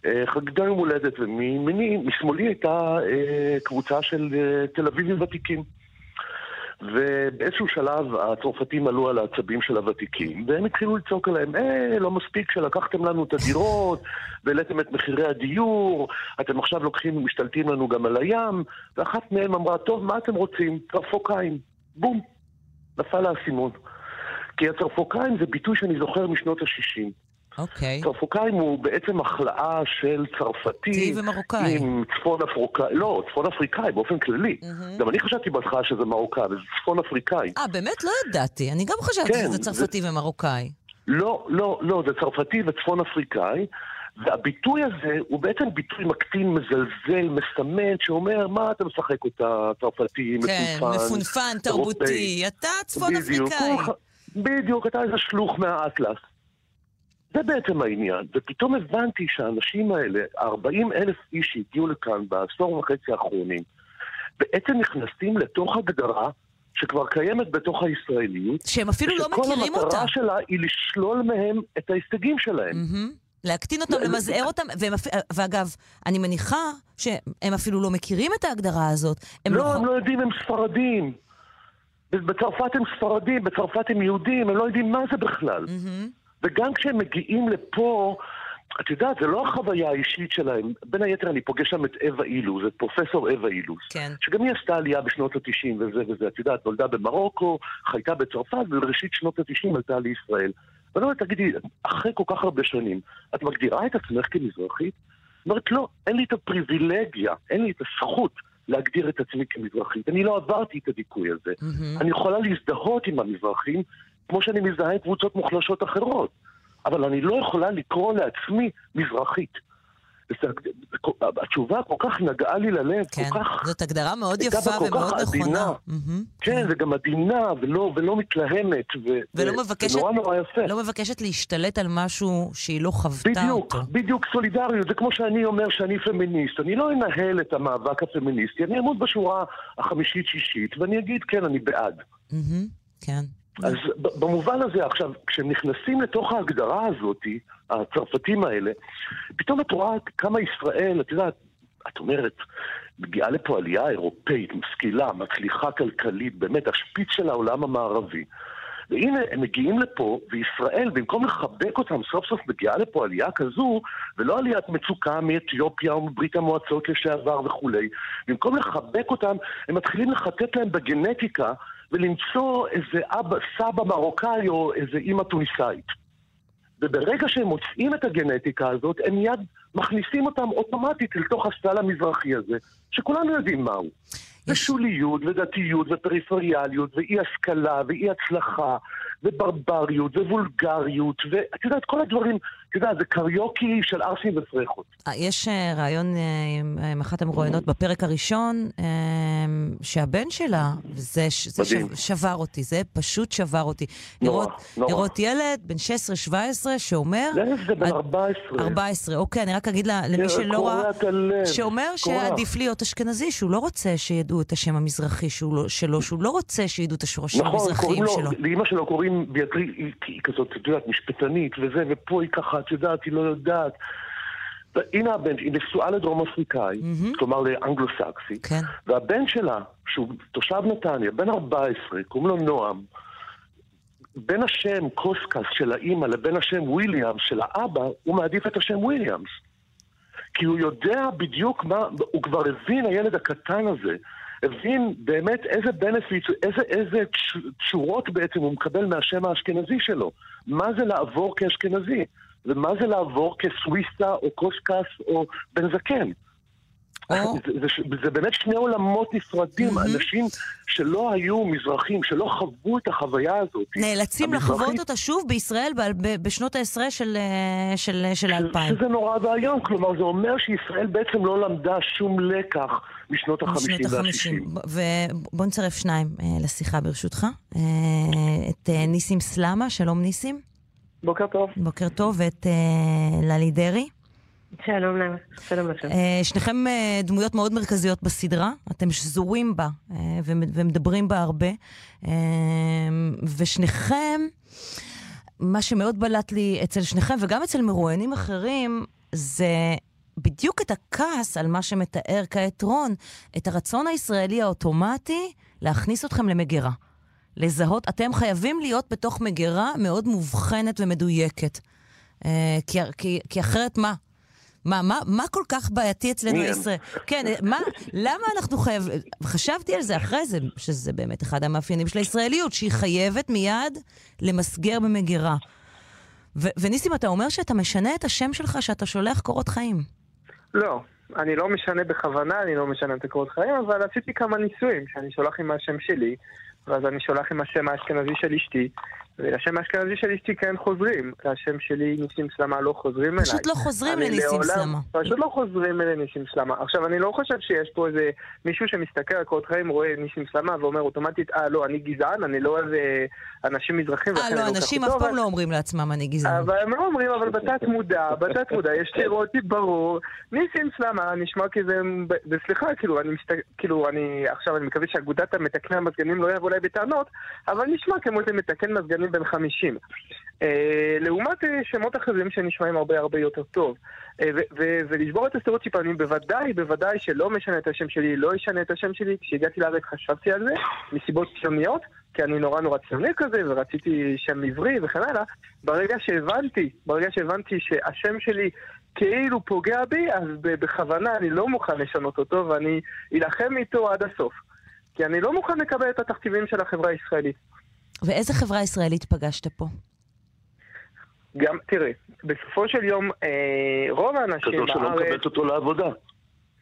אה, חגיגה יום הולדת, ומימיני, משמאלי הייתה אה, קבוצה של תל אביבים ותיקים. ובאיזשהו שלב הצרפתים עלו על העצבים של הוותיקים, והם התחילו לצעוק עליהם, אה, לא מספיק שלקחתם לנו את הדירות, והעליתם את מחירי הדיור, אתם עכשיו לוקחים, משתלטים לנו גם על הים, ואחת מהם אמרה, טוב, מה אתם רוצים? צרפוקיים. בום. נפל האסימון. כי הצרפוקיים זה ביטוי שאני זוכר משנות ה-60. אוקיי. צרפוקיים הוא בעצם החלאה של צרפתי. ומרוקאי. עם צפון אפריקאי, לא, צפון אפריקאי באופן כללי. גם אני חשבתי בהתחלה שזה מרוקאי, אבל זה צפון אפריקאי. אה, באמת? לא ידעתי. אני גם חשבתי כן, שזה צרפתי ומרוקאי. לא, לא, לא, זה צרפתי וצפון אפריקאי. והביטוי הזה הוא בעצם ביטוי מקטין, מזלזל, מסמן, שאומר, מה אתה משחק אותה, צרפתי, כן, מפונפן, מפונפן, אירופאי." תרבותי. אתה צפון בדיוק, אפריקאי. בדיוק, אתה איזה שלוח מהאטלס. זה בעצם העניין, ופתאום הבנתי שהאנשים האלה, 40 אלף איש שהגיעו לכאן בעשור וחצי האחרונים, בעצם נכנסים לתוך הגדרה שכבר קיימת בתוך הישראליות. שהם אפילו לא מכירים אותה. המטרה שלה היא לשלול מהם את ההישגים שלהם. מהמם. להקטין אותם, לא, למזער אותם, והם ואגב, אני מניחה שהם אפילו לא מכירים את ההגדרה הזאת. הם לא, הם לא יודעים, הם ספרדים. בצרפת הם ספרדים, בצרפת הם יהודים, הם לא יודעים מה זה בכלל. וגם כשהם מגיעים לפה, את יודעת, זה לא החוויה האישית שלהם. בין היתר אני פוגש שם את אווה אילוז, את פרופסור אווה אילוז. כן. שגם היא עשתה עלייה בשנות ה-90 וזה וזה. את יודעת, נולדה במרוקו, חייתה בצרפת, ובראשית שנות ה-90 עלתה לישראל. ואני אומרת, תגידי, אחרי כל כך הרבה שנים, את מגדירה את עצמך כמזרחית? אומרת, לא, אין לי את הפריבילגיה, אין לי את הזכות להגדיר את עצמי כמזרחית. אני לא עברתי את הדיכוי הזה. אני יכולה להזדהות עם המזרחים, כמו שאני מזדהה עם קבוצות מוחלשות אחרות. אבל אני לא יכולה לקרוא לעצמי מזרחית. התשובה כל כך נגעה לי ללב, כן, כל כך... זאת הגדרה מאוד יפה ומאוד. נכונה. מהמם. כן, וגם עדינה, ולא, ולא מתלהמת, ו... ולא מבקשת, זה נורא יפה. לא מבקשת להשתלט על משהו שהיא לא חוותה בדיוק, אותו. בדיוק סולידריות. זה כמו שאני אומר שאני פמיניסט. אני לא אנהל את המאבק הפמיניסטי, אני אעמוד בשורה החמישית-שישית, ואני אגיד, כן, אני בעד. מהמם, כן. אז במובן הזה, עכשיו, כשהם נכנסים לתוך ההגדרה הזאת, הצרפתים האלה, פתאום את רואה כמה ישראל, את יודעת, את אומרת, מגיעה לפה עלייה אירופאית, משכילה, מצליחה כלכלית, באמת, השפיץ של העולם המערבי. והנה, הם מגיעים לפה, וישראל, במקום לחבק אותם, סוף סוף מגיעה לפה עלייה כזו, ולא עליית מצוקה מאתיופיה או מברית המועצות לשעבר וכולי. במקום לחבק אותם, הם מתחילים לחטט להם בגנטיקה ולמצוא איזה אבא, סבא מרוקאי או איזה אימא טוניסאית. וברגע שהם מוצאים את הגנטיקה הזאת, הם מיד מכניסים אותם אוטומטית אל תוך הסל המזרחי הזה, שכולנו יודעים מהו. ושוליות, ודתיות, ופריפריאליות, ואי השכלה, ואי הצלחה, וברבריות, ווולגריות, ואת יודעת, כל הדברים, את יודעת, זה קריוקי של ערסים ופרחות. אה, יש אה, ראיון אה, עם אחת המרואיינות בפרק הראשון, אה, שהבן שלה, זה, זה שבר אותי, זה פשוט שבר אותי. נורא, לראות, נורא. לראות ילד בן 16-17 שאומר... זה זה בן עד- 14. 14, אוקיי, אני רק אגיד לה- למי כן, שלא ראה, שאומר. שעדיף להיות אשכנזי, שהוא לא רוצה שידעו את השם המזרחי שהוא לא- שלו, שהוא לא רוצה שידעו את השורשים נכון, המזרחיים לו, שלו. לאימא שלו קוראים ביאטרי, היא כזאת, את יודעת, משפטנית וזה, ופה היא ככה, את יודעת, היא לא יודעת. והנה הבן, היא נשואה לדרום אפריקאי, כלומר לאנגלו-סקסי, כן. והבן שלה, שהוא תושב נתניה, בן 14, קוראים לו נועם, בין השם קוסקס של האימא לבין השם וויליאמס של האבא, הוא מעדיף את השם וויליאמס. כי הוא יודע בדיוק מה, הוא כבר הבין, הילד הקטן הזה, הבין באמת איזה benefit, איזה, איזה תש- תשורות בעצם הוא מקבל מהשם האשכנזי שלו. מה זה לעבור כאשכנזי, ומה זה לעבור כסוויסה או קושקס או בן זקן. זה, זה, זה באמת שני עולמות נפרדים, אנשים שלא היו מזרחים, שלא חוו את החוויה הזאת. נאלצים המזרחית, לחוות אותה שוב בישראל ב- ב- בשנות העשרה של, אה, של, של האלפיים. שזה נורא ואיום, כלומר זה אומר שישראל בעצם לא למדה שום לקח משנות החמישים משנות והשישים. החמישים. ובוא נצרף שניים אה, לשיחה ברשותך. אה, את אה, ניסים סלמה, שלום ניסים. בוקר טוב. בוקר טוב, ואת אה, ללי דרעי. שלום להם, שלום לכם. אה, שניכם אה, דמויות מאוד מרכזיות בסדרה, אתם שזורים בה אה, ומד- ומדברים בה הרבה, אה, ושניכם, מה שמאוד בלט לי אצל שניכם וגם אצל מרואיינים אחרים, זה בדיוק את הכעס על מה שמתאר כעת רון, את הרצון הישראלי האוטומטי להכניס אתכם למגירה. לזהות, אתם חייבים להיות בתוך מגירה מאוד מובחנת ומדויקת. אה, כי, כי, כי אחרת מה? מה, מה, מה כל כך בעייתי אצלנו? הישראל? כן, אה, מה, למה אנחנו חייבים... חשבתי על זה אחרי זה, שזה באמת אחד המאפיינים של הישראליות, שהיא חייבת מיד למסגר במגירה. ו- וניסים, אתה אומר שאתה משנה את השם שלך, שאתה שולח קורות חיים. לא, אני לא משנה בכוונה, אני לא משנה את הקורות חיים, אבל עשיתי כמה ניסויים, שאני שולח עם השם שלי, ואז אני שולח עם השם האשכנזי של אשתי, ולשם האשכנזי של אשתי כן חוזרים, לשם שלי ניסים סלמה לא חוזרים אליי. פשוט לא חוזרים לניסים סלמה. פשוט לא חוזרים לניסים סלמה. עכשיו, אני לא חושב שיש פה איזה מישהו שמסתכל על קורות חיים, רואה ניסים סלמה ואומר אוטומטית, אה, לא, אני גזען, אני לא אוהב אנשים מזרחים. אה, לא, לוקח אנשים אף פעם לא אומרים לעצמם אני גזען. אבל הם לא אומרים, אבל בתת מודע, בתת מודע, יש סטריאוטיפ ברור. ניסים סלמה נשמע כזה, וסליחה, כאילו, אני מסת... כאילו, אני, עכשיו אני מקווה שאגודת המתקני המזגנים לא יבוא אליי בטענות, אבל נשמע כמו איזה מתקן מזגנים בן 50. אה, לעומת אה, שמות אחרים שנשמעים הרבה הרבה יותר טוב. אה, ולשבור את הסטריאוטיפ, אני בוודאי, בוודאי שלא משנה את השם שלי, לא אשנה את השם שלי. כשהגעתי לארץ חשבתי על זה, מסיבות ציוניות, כי אני נורא נורא ציוני כזה, ורציתי שם עברי וכן הלאה. ברגע שהבנתי, ברגע שהבנתי שהשם שלי כאילו פוגע בי, אז בכוונה אני לא מוכן לשנות אותו, ואני אלחם איתו עד הסוף. כי אני לא מוכן לקבל את התכתיבים של החברה הישראלית. ואיזה חברה ישראלית פגשת פה? גם, תראה, בסופו של יום, אה, רוב האנשים כזו שלא בארץ... מקבלת אותו לעבודה.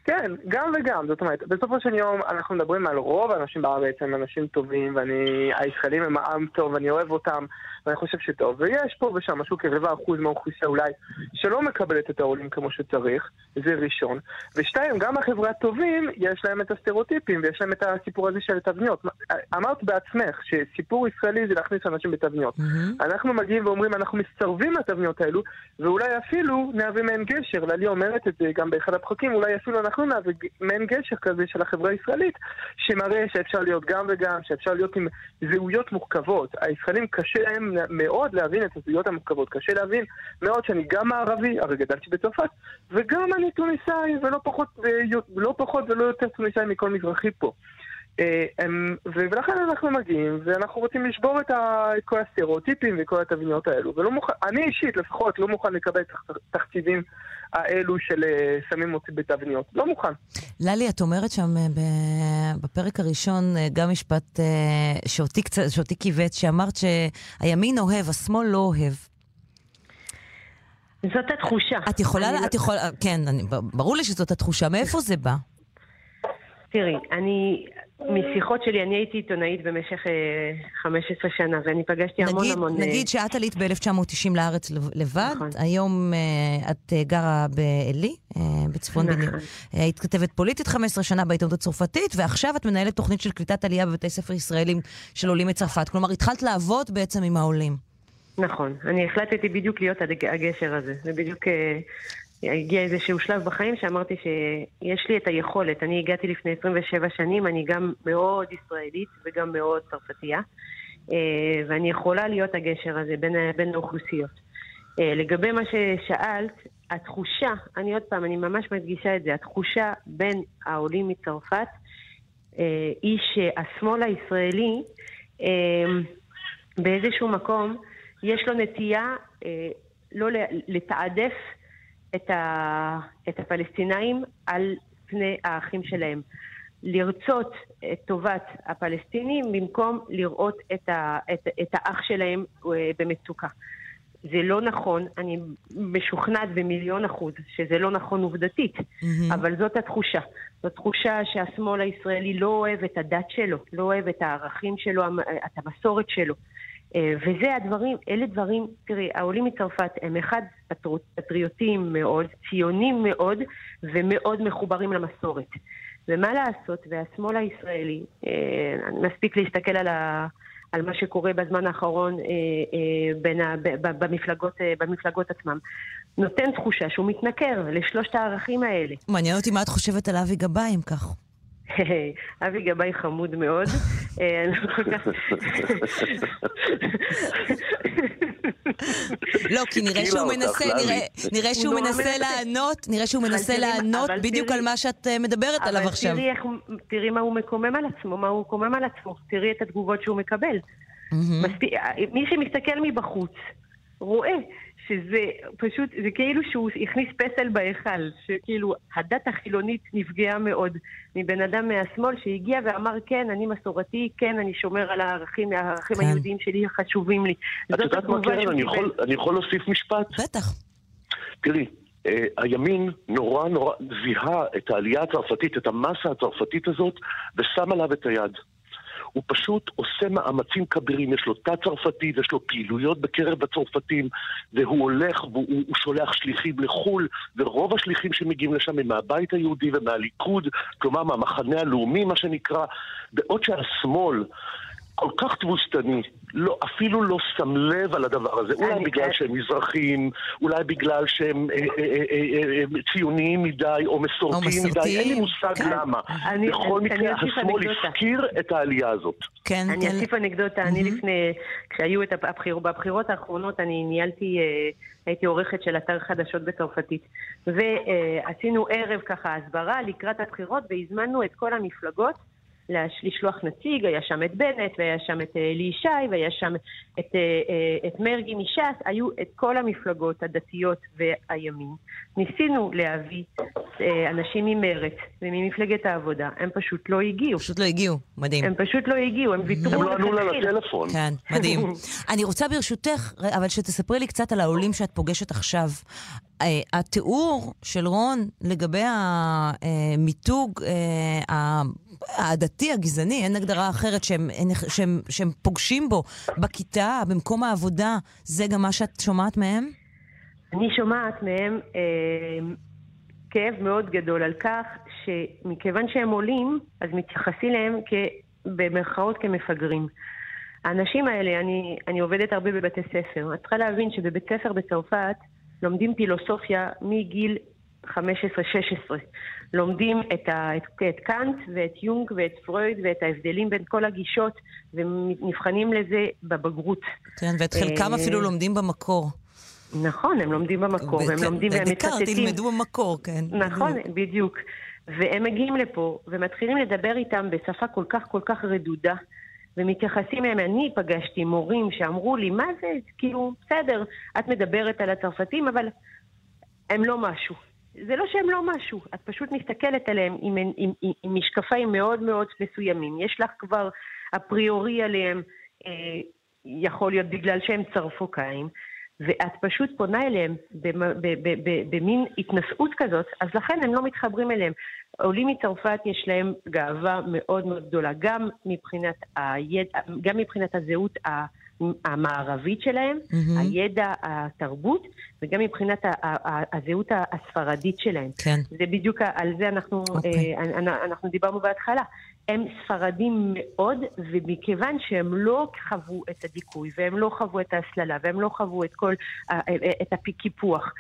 כן, גם וגם. זאת אומרת, בסופו של יום אנחנו מדברים על רוב האנשים בארץ הם אנשים טובים, ואני... הישראלים הם עם טוב, ואני אוהב אותם, ואני חושב שטוב. ויש פה ושם משהו כרבע אחוז מהאוכלוסייה אולי שלא מקבלת את העולים כמו שצריך, זה ראשון. ושתיים, גם החברה הטובים, יש להם את הסטריאוטיפים, ויש להם את הסיפור הזה של תבניות. אמרת בעצמך שסיפור ישראלי זה להכניס אנשים בתבניות. אנחנו מגיעים ואומרים, אנחנו מסרבים לתבניות האלו, ואולי אפילו נהווה מעין גשר, ללי אומרת את זה גם באחד הפרקים, אולי אפילו אנחנו נהווה מעין גשר כזה של החברה הישראלית, שמראה שאפשר להיות גם וגם, שאפשר להיות עם זהויות מורכבות. הישראלים קשה להם מאוד להבין את הזהויות המורכבות, קשה להבין מאוד שאני גם מערבי, הרי גדלתי בצרפת, וגם אני טוניסאי, ולא פחות, לא פחות ולא יותר טוניסאי מכל מזרחי פה. אה, ולכן אנחנו מגיעים, ואנחנו רוצים לשבור את, ה- את כל הסטריאוטיפים וכל התבניות האלו. ולא מוכן, אני אישית לפחות לא מוכן לקבל את התכתיבים האלו של אה, שמים אותי בתבניות. לא מוכן. ללי, את אומרת שם אה, בפרק הראשון אה, גם משפט אה, שאותי קצת, שאותי כיווץ, שאמרת שהימין אוהב, השמאל לא אוהב. זאת התחושה. את יכולה, אני את יכולה, כן, אני, ברור לי שזאת התחושה. מאיפה זה בא? תראי, אני, משיחות שלי, אני הייתי עיתונאית במשך אה, 15 שנה, ואני פגשתי המון נגיד, המון... אה, נגיד שאת עלית ב-1990 לארץ לב- לבד, היום אה, את אה, גרה בעלי, אה, בצפון נכון. בנימין. אה, היית כתבת פוליטית 15 שנה בעיתונות הצרפתית, ועכשיו את מנהלת תוכנית של קליטת עלייה בבתי ספר ישראלים של עולים מצרפת. כלומר, התחלת לעבוד בעצם עם העולים. נכון, אני החלטתי בדיוק להיות הגשר הזה. זה בדיוק אה, הגיע איזשהו שלב בחיים שאמרתי שיש לי את היכולת. אני הגעתי לפני 27 שנים, אני גם מאוד ישראלית וגם מאוד צרפתייה, אה, ואני יכולה להיות הגשר הזה בין, בין האוכלוסיות. אה, לגבי מה ששאלת, התחושה, אני עוד פעם, אני ממש מדגישה את זה, התחושה בין העולים מצרפת אה, היא שהשמאל הישראלי באיזשהו מקום יש לו נטייה לא לתעדף את, ה, את הפלסטינאים על פני האחים שלהם. לרצות את טובת הפלסטינים במקום לראות את, ה, את, את האח שלהם אה, במצוקה. זה לא נכון, אני משוכנעת במיליון אחוז שזה לא נכון עובדתית, Mm-hmm. אבל זאת התחושה. זאת תחושה שהשמאל הישראלי לא אוהב את הדת שלו, לא אוהב את הערכים שלו, את המסורת שלו. אה, וזה הדברים, אלה דברים, תראי, העולים מצרפת הם אחד פטריוטים מאוד, ציונים מאוד, ומאוד מחוברים למסורת. ומה לעשות, והשמאל הישראלי, אה, מספיק להסתכל על, ה, על מה שקורה בזמן האחרון אה, אה, בין ה, ב, במפלגות, אה, במפלגות עצמם, נותן תחושה שהוא מתנכר לשלושת הערכים האלה. מעניין אותי מה את חושבת על אבי גבאי, אם כך. אבי גבאי חמוד מאוד. אה, לא. לא, כי נראה שהוא מנסה. נראה- שהוא מנסה. לענות, נראה שהוא מנסה לענות בדיוק על מה שאת אה, מדברת עליו עכשיו. אבל תראי, מה הוא מקומם על עצמו, מה הוא קומם על עצמו. תראי את התגובות שהוא מקבל. מי שמסתכל מבחוץ רואה שזה פשוט, זה כאילו שהוא הכניס פסל בהיכל, שכאילו הדת החילונית נפגעה מאוד מבן אדם מהשמאל שהגיע ואמר כן, אני מסורתי, כן, אני שומר על הערכים, הערכים כן. היהודיים שלי החשובים לי. את יודעת מה, קרן? אני. יכול- אני יכול להוסיף משפט? בטח. תראי, אה, הימין נורא נורא זיהה את העלייה הצרפתית, את המסה הצרפתית הזאת, ושם עליו את היד. הוא פשוט עושה מאמצים כבירים, יש לו תא צרפתי ויש לו פעילויות בקרב הצרפתים, והוא הולך והוא הוא שולח שליחים לחו"ל, ורוב השליחים שמגיעים לשם הם מהבית היהודי ומהליכוד, כלומר מהמחנה הלאומי, מה שנקרא, בעוד שהשמאל... כל כך תבוסתני, לא, אפילו לא שם לב על הדבר הזה. אולי בגלל שהם מזרחים, אולי בגלל שהם אה, אה, אה, אה, אה, ציוניים מדי או מסורתיים מדי, אין לי מושג כן. למה. אני- בכל מקרה, השמאל. הפקיר את העלייה הזאת. כן, אני אוסיף אנקדוטה, אני לפני, כשהיו את הבחיר, בבחירות האחרונות אני ניהלתי, אה, הייתי עורכת של אתר חדשות בצרפתית, ועשינו ערב ככה הסברה לקראת הבחירות והזמנו את כל המפלגות לשלוח נציג, היה שם את בנט, והיה שם את אה, אלי ישי, והיה שם את, אה, אה, את מרגי מש"ס, היו את כל המפלגות הדתיות והימין. ניסינו להביא אה, אנשים ממרצ וממפלגת העבודה, הם פשוט לא הגיעו. פשוט לא הגיעו, מדהים. הם פשוט לא הגיעו, הם ויתרו מלכתחילה. כן, מדהים. אני רוצה ברשותך, אבל שתספרי לי קצת על העולים שאת פוגשת עכשיו. אה, התיאור של רון לגבי המיתוג אה, העדתי, הגזעני, אין הגדרה אחרת שהם, שהם, שהם פוגשים בו בכיתה, במקום העבודה, זה גם מה שאת שומעת מהם? אני שומעת מהם אה, כאב מאוד גדול על כך שמכיוון שהם עולים, אז מתייחסים להם כ, במרכאות כמפגרים. האנשים האלה, אני, אני עובדת הרבה בבתי ספר. את צריכה להבין שבבית ספר בצרפת לומדים פילוסופיה מגיל 15-16. לומדים את, ה, את, את קאנט ואת יונג ואת פרויד ואת ההבדלים בין כל הגישות ונבחנים לזה בבגרות. כן, ואת חלקם אה, אפילו לומדים במקור. נכון, הם לומדים במקור, כן, לומדים והם מצטטים. ילמדו במקור, כן. נכון. בדיוק. והם מגיעים לפה ומתחילים לדבר איתם בשפה כל כך כל כך רדודה, ומתייחסים אליהם. אני פגשתי מורים שאמרו לי, מה זה, כאילו, בסדר, את מדברת על הצרפתים, אבל הם לא משהו. זה לא שהם לא משהו, את פשוט מסתכלת עליהם עם, עם, עם, עם משקפיים מאוד מאוד מסוימים. יש לך כבר אפריורי עליהם, אה, יכול להיות בגלל שהם צרפוקאים, ואת פשוט פונה אליהם במין התנשאות כזאת, אז לכן הם לא מתחברים אליהם. עולים מצרפת יש להם גאווה מאוד מאוד גדולה, גם מבחינת, היד... גם מבחינת הזהות ה... המערבית שלהם, מהמם. הידע, התרבות, וגם מבחינת ה- ה- ה- הזהות הספרדית שלהם. כן. זה בדיוק, על זה אנחנו, אוקיי. אה, אנ- אנחנו דיברנו בהתחלה. הם ספרדים מאוד, ומכיוון שהם לא חוו את הדיכוי, והם לא חוו את ההסללה, והם לא חוו את כל, ה- את הקיפוח,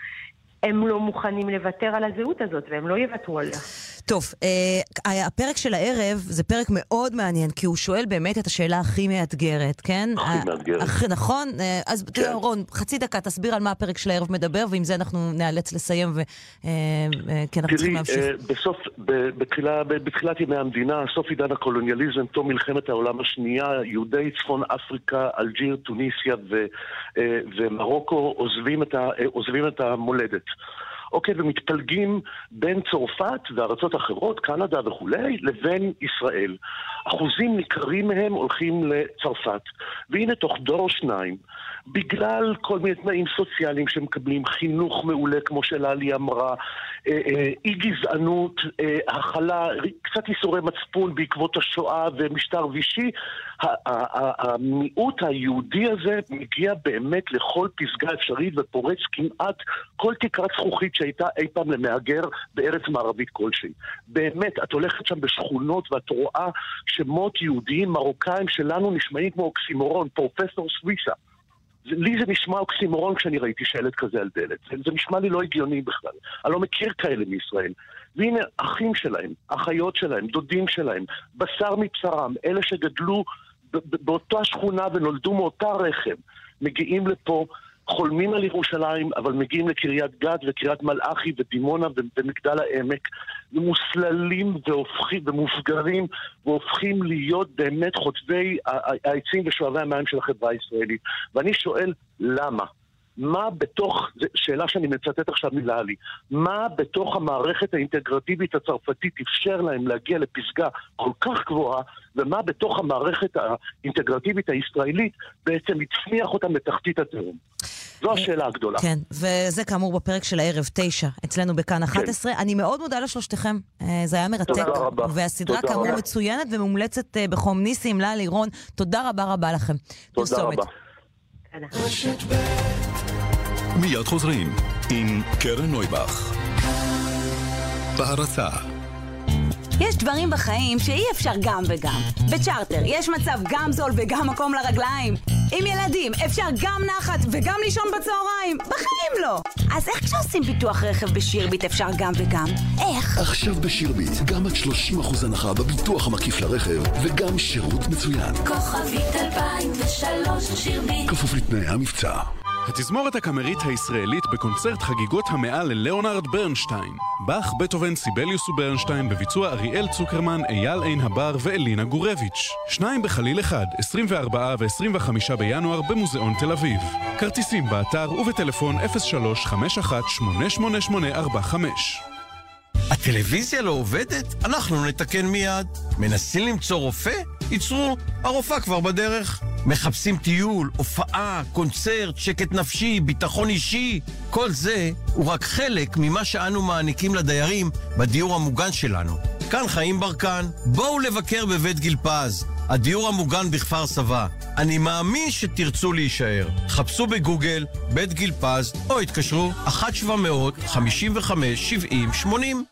הם לא מוכנים לוותר על הזהות הזאת, והם לא יוותרו עליה. טוב, אה, הפרק של הערב זה פרק מאוד מעניין, כי הוא שואל באמת את השאלה הכי מאתגרת, כן? הכי מאתגרת. הכי, נכון? אה, אז תראה, רון, חצי דקה תסביר על מה הפרק של הערב מדבר, ועם זה אנחנו ניאלץ לסיים, ו... אה, אה, כי אנחנו צריכים תראי, להמשיך. אה, בסוף, ב- בתחילה, ב- בתחילת ימי המדינה, סוף עידן הקולוניאליזם, תום מלחמת העולם השנייה, יהודי צפון אפריקה, אלג'יר, טוניסיה ו- אה, ומרוקו עוזבים את, ה- אה, עוזבים את המולדת. אוקיי, ומתפלגים בין צרפת וארצות אחרות, קנדה וכולי, לבין ישראל. אחוזים ניכרים מהם הולכים לצרפת. והנה תוך דור או שניים, בגלל כל מיני תנאים סוציאליים שמקבלים, חינוך מעולה, כמו שללי אמרה, אה, אה, אי גזענות, אה, הכלה, קצת ייסורי מצפון בעקבות השואה ומשטר וישי, המיעוט היהודי הזה מגיע באמת לכל פסגה אפשרית ופורץ כמעט כל תקרת זכוכית שהייתה אי פעם למהגר בארץ מערבית כלשהי. באמת, את הולכת שם בשכונות ואת רואה שמות יהודיים מרוקאים שלנו נשמעים כמו אוקסימורון, פרופסור סוויסה. לי זה נשמע אוקסימורון כשאני ראיתי שלט כזה על דלת. זה, זה נשמע לי לא הגיוני בכלל. אני לא מכיר כאלה מישראל. והנה, אחים שלהם, אחיות שלהם, דודים שלהם, בשר מבשרם, אלה שגדלו באותה שכונה ונולדו מאותה רחם, מגיעים לפה, חולמים על ירושלים, אבל מגיעים לקריית גת וקריית מלאכי ודימונה ומגדל העמק, ומוסללים והופכים, ומופגרים, והופכים להיות באמת חוטבי העצים ושואבי המים של החברה הישראלית. ואני שואל, למה? מה בתוך, זו שאלה שאני מצטט עכשיו מלאלי, מה בתוך המערכת האינטגרטיבית הצרפתית אפשר להם להגיע לפסגה כל כך גבוהה, ומה בתוך המערכת האינטגרטיבית הישראלית בעצם הצמיח אותם לתחתית התהום? זו השאלה הגדולה. כן, וזה כאמור בפרק של הערב, תשע, אצלנו בכאן 11. אני מאוד מודה לשלושתכם, אה, זה היה מרתק. כן. תודה רבה. והסדרה תודה כאמור רבה. מצוינת ומומלצת אה, בחום ניסים, לה לירון. תודה רבה רבה לכם. תודה. רבה. מיד חוזרים עם קרן נויבך. בהרצה יש דברים בחיים שאי אפשר גם וגם. בצ'רטר יש מצב גם זול וגם מקום לרגליים. עם ילדים אפשר גם נחת וגם לישון בצהריים. בחיים לא. אז איך כשעושים ביטוח רכב בשירביט אפשר גם וגם? איך? עכשיו בשירביט, גם עד 30% הנחה בביטוח המקיף לרכב, וגם שירות מצוין. כוכבית 2003 שירביט כפוף לתנאי המבצע. התזמורת הקאמרית הישראלית בקונצרט חגיגות המאה ללאונרד ברנשטיין. באך, בטהובן, סיבליוס וברנשטיין בביצוע אריאל צוקרמן, אייל עין הבר ואלינה גורביץ'. שניים בחליל אחד, 24 ו-25 בינואר במוזיאון תל אביב. כרטיסים באתר ובטלפון 03-518845. הטלוויזיה לא עובדת? אנחנו נתקן מיד. מנסים למצוא רופא? ייצרו, הרופאה כבר בדרך. מחפשים טיול, הופעה, קונצרט, שקט נפשי, ביטחון אישי. כל זה הוא רק חלק ממה שאנו מעניקים לדיירים בדיור המוגן שלנו. כאן חיים ברקן, בואו לבקר בבית גיל פז, הדיור המוגן בכפר סבא. אני מאמין שתרצו להישאר. חפשו בגוגל בית גיל פז, או התקשרו 1-700-55-70-80.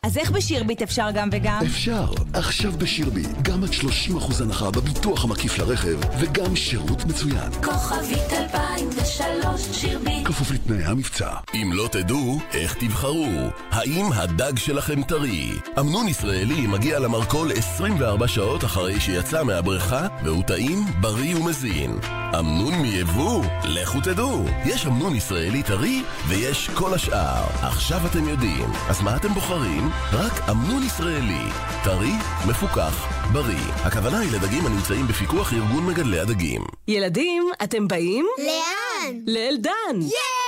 אז איך בשירביט אפשר גם וגם? אפשר, עכשיו בשירביט, גם עד 30% הנחה בביטוח המקיף לרכב, וגם שירות מצוין. כוכבית 2003 שירביט כפוף לתנאי המבצע. אם לא תדעו, איך תבחרו? האם הדג שלכם טרי? אמנון ישראלי מגיע למרכול 24 שעות אחרי שיצא מהבריכה, והוא טעים, בריא ומזין. אמנון מיבוא? לכו תדעו. יש אמנון ישראלי טרי, ויש כל השאר. עכשיו אתם יודעים. אז מה אתם בוחרים? רק אמנון ישראלי. טרי, מפוקח, בריא. הכוונה היא לדגים הנמצאים בפיקוח ארגון מגדלי הדגים. ילדים, אתם באים? לאן? לאלדן. יש!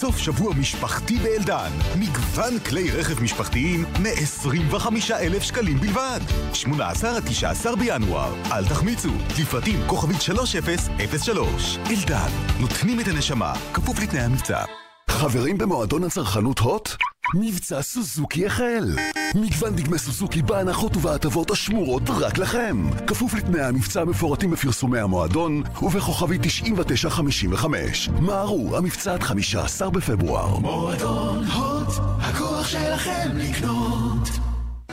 סוף שבוע משפחתי באלדן. מגוון כלי רכב משפחתיים מ-25,000 שקלים בלבד. 18 עד 19 בינואר. אל תחמיצו. לפרטים כוכבית 3003. אלדן, נותנים את הנשמה. כפוף לתנאי המבצע. חברים במועדון הצרכנות הוט? מבצע סוזוקי החל! מגוון דגמי סוזוקי בהנחות ובהטבות השמורות רק לכם! כפוף לתנאי המבצע המפורטים בפרסומי המועדון ובכוכבי 9955. מהרו, המבצע עד 15 בפברואר. מועדון הוט, הכוח שלכם לקנות